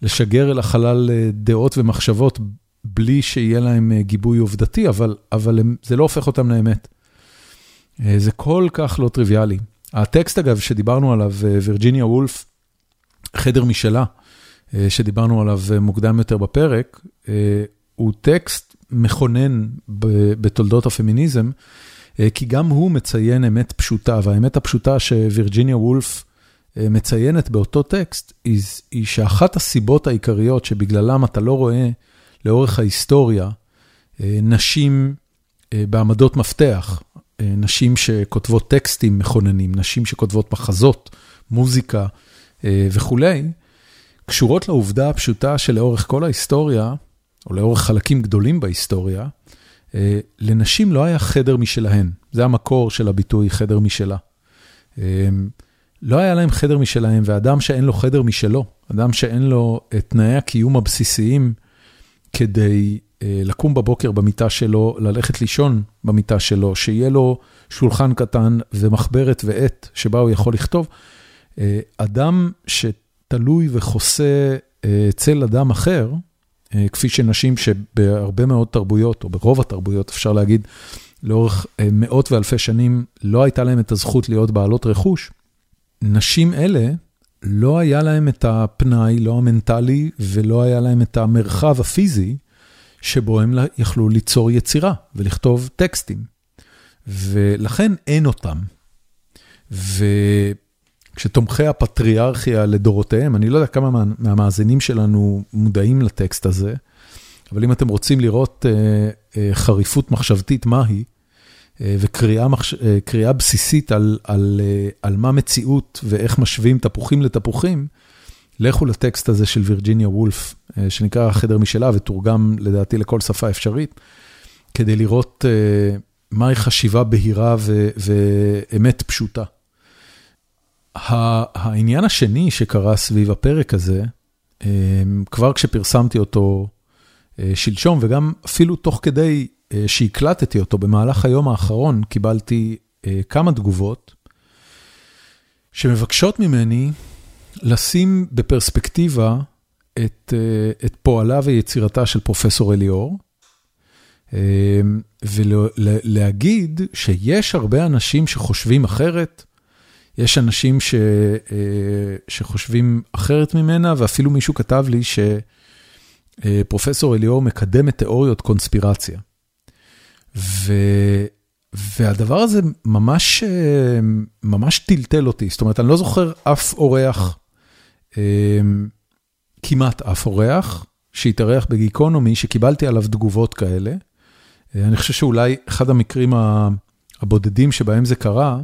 לשגר אל החלל דעות ומחשבות בלי שיהיה להם גיבוי עובדתי, אבל, אבל הם, זה לא הופך אותם לאמת. זה כל כך לא טריוויאלי. הטקסט, אגב, שדיברנו עליו, וירג'יניה וולף, חדר משלה, אה, שדיברנו עליו אה, מוקדם יותר בפרק, אה, הוא טקסט מכונן בתולדות הפמיניזם, כי גם הוא מציין אמת פשוטה, והאמת הפשוטה שווירג'יניה וולף מציינת באותו טקסט, היא שאחת הסיבות העיקריות שבגללם אתה לא רואה לאורך ההיסטוריה נשים בעמדות מפתח, נשים שכותבות טקסטים מכוננים, נשים שכותבות מחזות, מוזיקה, אה, וכולי, קשורות לעובדה הפשוטה שלאורך כל ההיסטוריה, או לאורך חלקים גדולים בהיסטוריה, אה, לנשים לא היה חדר משלהן. זה המקור של הביטוי חדר משלה. אה, לא היה להם חדר משלהם, ואדם שאין לו חדר משלו, אדם שאין לו את תנאי הקיום הבסיסיים כדי לקום בבוקר במיטה שלו, ללכת לישון במיטה שלו, שיהיה לו שולחן קטן ומחברת ועט שבה הוא יכול לכתוב, אה, אדם שתלוי וחוסה אה, צל אדם אחר, אה, כפי שנשים שבהרבה מאוד תרבויות, או ברוב התרבויות אפשר להגיד, לאורך מאות ואלפי שנים לא הייתה להם את הזכות להיות בעלות רכוש, נשים אלה, לא היה להם את הפנאי, לא המנטלי, ולא היה להם את המרחב הפיזי, שבו הם יכלו ליצור יצירה ולכתוב טקסטים. ולכן אין אותם. ו... כשתומכי הפטריארכיה לדורותיהם, אני לא יודע כמה מהמאזינים שלנו מודעים לטקסט הזה, אבל אם אתם רוצים לראות uh, uh, חריפות מחשבתית מהי, וקריאה מחש... uh, בסיסית על על, uh, על מה מציאות ואיך משווים תפוחים לתפוחים, לכו לטקסט הזה של וירג'יניה וולף, שנקרא חדר משלה ותורגם לדעתי לכל שפה אפשרית, כדי לראות מהי חשיבה בהירה ו... ואמת פשוטה. העניין השני שקרה סביב הפרק הזה, כבר כשפרסמתי אותו אה, שלשום, וגם אפילו תוך כדי אה, שהקלטתי אותו במהלך היום האחרון, קיבלתי אה, כמה תגובות שמבקשות ממני לשים בפרספקטיבה את, את פועלה ויצירתה של פרופסור אליאור, ולהגיד שיש הרבה אנשים שחושבים אחרת, יש אנשים ש, שחושבים אחרת ממנה, ואפילו מישהו כתב לי שפרופסור אליאור מקדם את תיאוריות קונספירציה. ו... והדבר הזה ממש, ממש טלטל אותי, זאת אומרת, אני לא זוכר אף אורח, כמעט אף אורח, שהתארח בגיקונומי, שקיבלתי עליו תגובות כאלה. אני חושב שאולי אחד המקרים הבודדים שבהם זה קרה,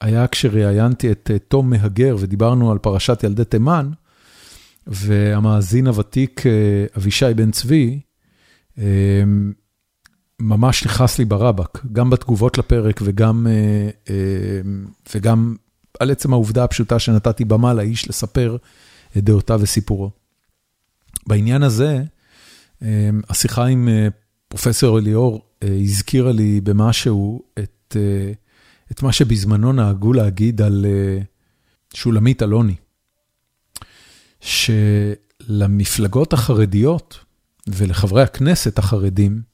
היה כשראיינתי את תום מהגר ודיברנו על פרשת ילדי תימן, והמאזין הוותיק אבישי בן צבי, ממש נכנס לי ברבק, גם בתגובות לפרק וגם, וגם על עצם העובדה הפשוטה שנתתי במה לאיש לספר את דעותיו וסיפורו. בעניין הזה, השיחה עם פרופסור אליאור הזכירה לי במשהו את, את מה שבזמנו נהגו להגיד על שולמית אלוני, שלמפלגות החרדיות ולחברי הכנסת החרדים,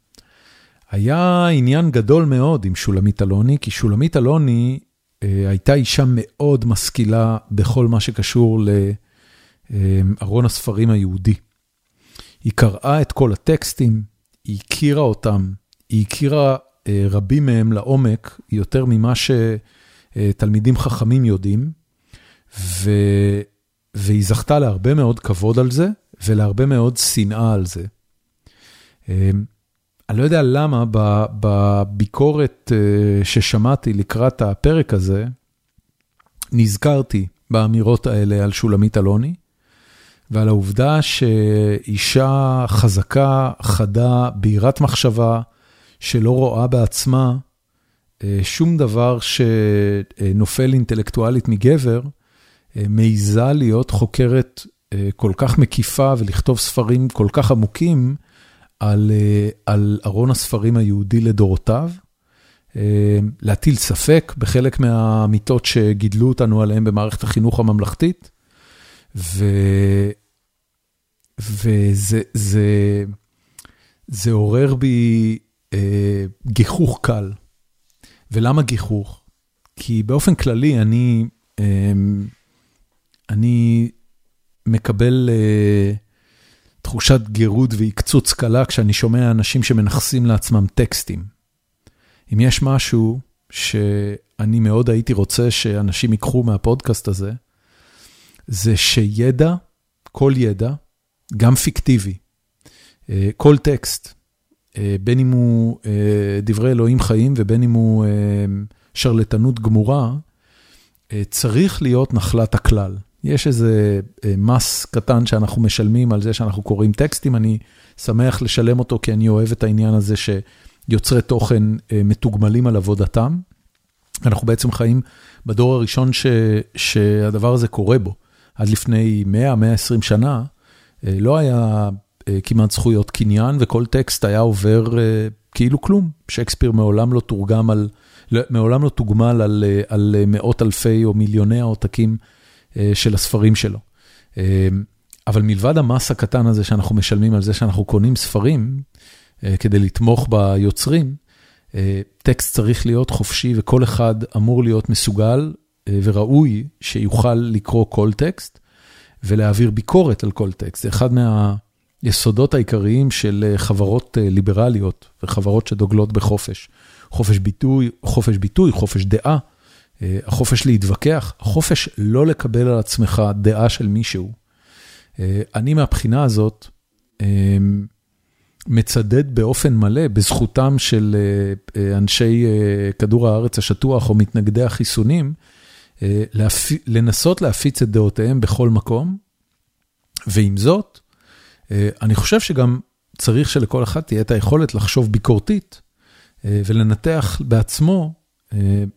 היה עניין גדול מאוד עם שולמית אלוני, כי שולמית אלוני הייתה אישה מאוד משכילה בכל מה שקשור לארון הספרים היהודי. היא קראה את כל הטקסטים, היא הכירה אותם, היא הכירה רבים מהם לעומק, יותר ממה שתלמידים חכמים יודעים, ו... והיא זכתה להרבה מאוד כבוד על זה, ולהרבה מאוד שנאה על זה. אני לא יודע למה בביקורת ששמעתי לקראת הפרק הזה, נזכרתי באמירות האלה על שולמית אלוני, ועל העובדה שאישה חזקה, חדה, בהירת מחשבה, שלא רואה בעצמה שום דבר שנופל אינטלקטואלית מגבר, מעיזה להיות חוקרת כל כך מקיפה ולכתוב ספרים כל כך עמוקים על, על ארון הספרים היהודי לדורותיו, להטיל ספק בחלק מהאמיתות שגידלו אותנו עליהן במערכת החינוך הממלכתית, ו... וזה זה, זה עורר בי אה, גיחוך קל. ולמה גיחוך? כי באופן כללי אני, אה, מקבל אה, תחושת גירוד ועקצוץ קלה כשאני שומע אנשים שמנכסים לעצמם טקסטים. אם יש משהו שאני מאוד הייתי רוצה שאנשים ייקחו מהפודקאסט הזה, זה שידע, כל ידע, גם פיקטיבי, כל טקסט, בין אם הוא דברי אלוהים חיים ובין אם הוא שרלטנות גמורה, צריך להיות נחלת הכלל. יש איזה מס קטן שאנחנו משלמים על זה שאנחנו קוראים טקסטים, אני שמח לשלם אותו כי אני אוהב את העניין הזה שיוצרי תוכן מתוגמלים על עבודתם. אנחנו בעצם חיים בדור הראשון ש, שהדבר הזה קורה בו. עד לפני 100-120 שנה, לא היה כמעט זכויות קניין, וכל טקסט היה עובר כאילו כלום. שייקספיר מעולם לא תורגם על, מעולם לא תוגמל על, על מאות אלפי או מיליוני העותקים של הספרים שלו. אבל מלבד המס הקטן הזה שאנחנו משלמים על זה שאנחנו קונים ספרים, כדי לתמוך ביוצרים, טקסט צריך להיות חופשי וכל אחד אמור להיות מסוגל וראוי שיוכל לקרוא כל טקסט ולהעביר ביקורת על כל טקסט. זה אחד מהיסודות העיקריים של חברות ליברליות וחברות שדוגלות בחופש. חופש ביטוי, חופש ביטוי, חופש דעה, החופש להתווכח, החופש לא לקבל על עצמך דעה של מישהו. אני מהבחינה הזאת מצדד באופן מלא בזכותם של אנשי כדור הארץ השטוח או מתנגדי החיסונים, לנסות להפיץ את דעותיהם בכל מקום, ועם זאת, אני חושב שגם צריך שלכל אחד תהיה את היכולת לחשוב ביקורתית ולנתח בעצמו,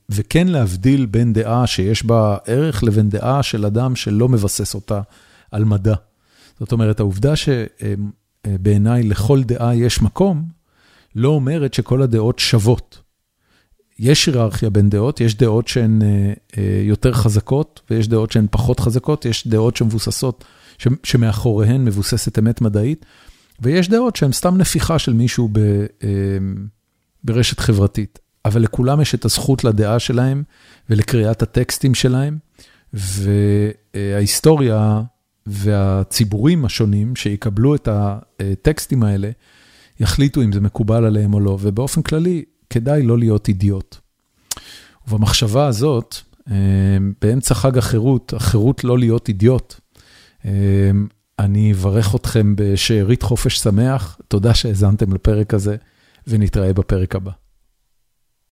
וכן להבדיל בין דעה שיש בה ערך לבין דעה של אדם שלא מבסס אותה על מדע. זאת אומרת, העובדה שבעיניי לכל דעה יש מקום, לא אומרת שכל הדעות שוות. יש היררכיה בין דעות, יש דעות שהן יותר חזקות ויש דעות שהן פחות חזקות, יש דעות שמבוססות, שמאחוריהן מבוססת אמת מדעית, ויש דעות שהן סתם נפיחה של מישהו ברשת חברתית. אבל לכולם יש את הזכות לדעה שלהם ולקריאת הטקסטים שלהם, וההיסטוריה והציבורים השונים שיקבלו את הטקסטים האלה, יחליטו אם זה מקובל עליהם או לא, ובאופן כללי, כדאי לא להיות אידיוט. ובמחשבה הזאת, באמצע חג החירות, החירות לא להיות אידיוט, אני אברך אתכם בשארית חופש שמח, תודה שהאזנתם לפרק הזה, ונתראה בפרק הבא.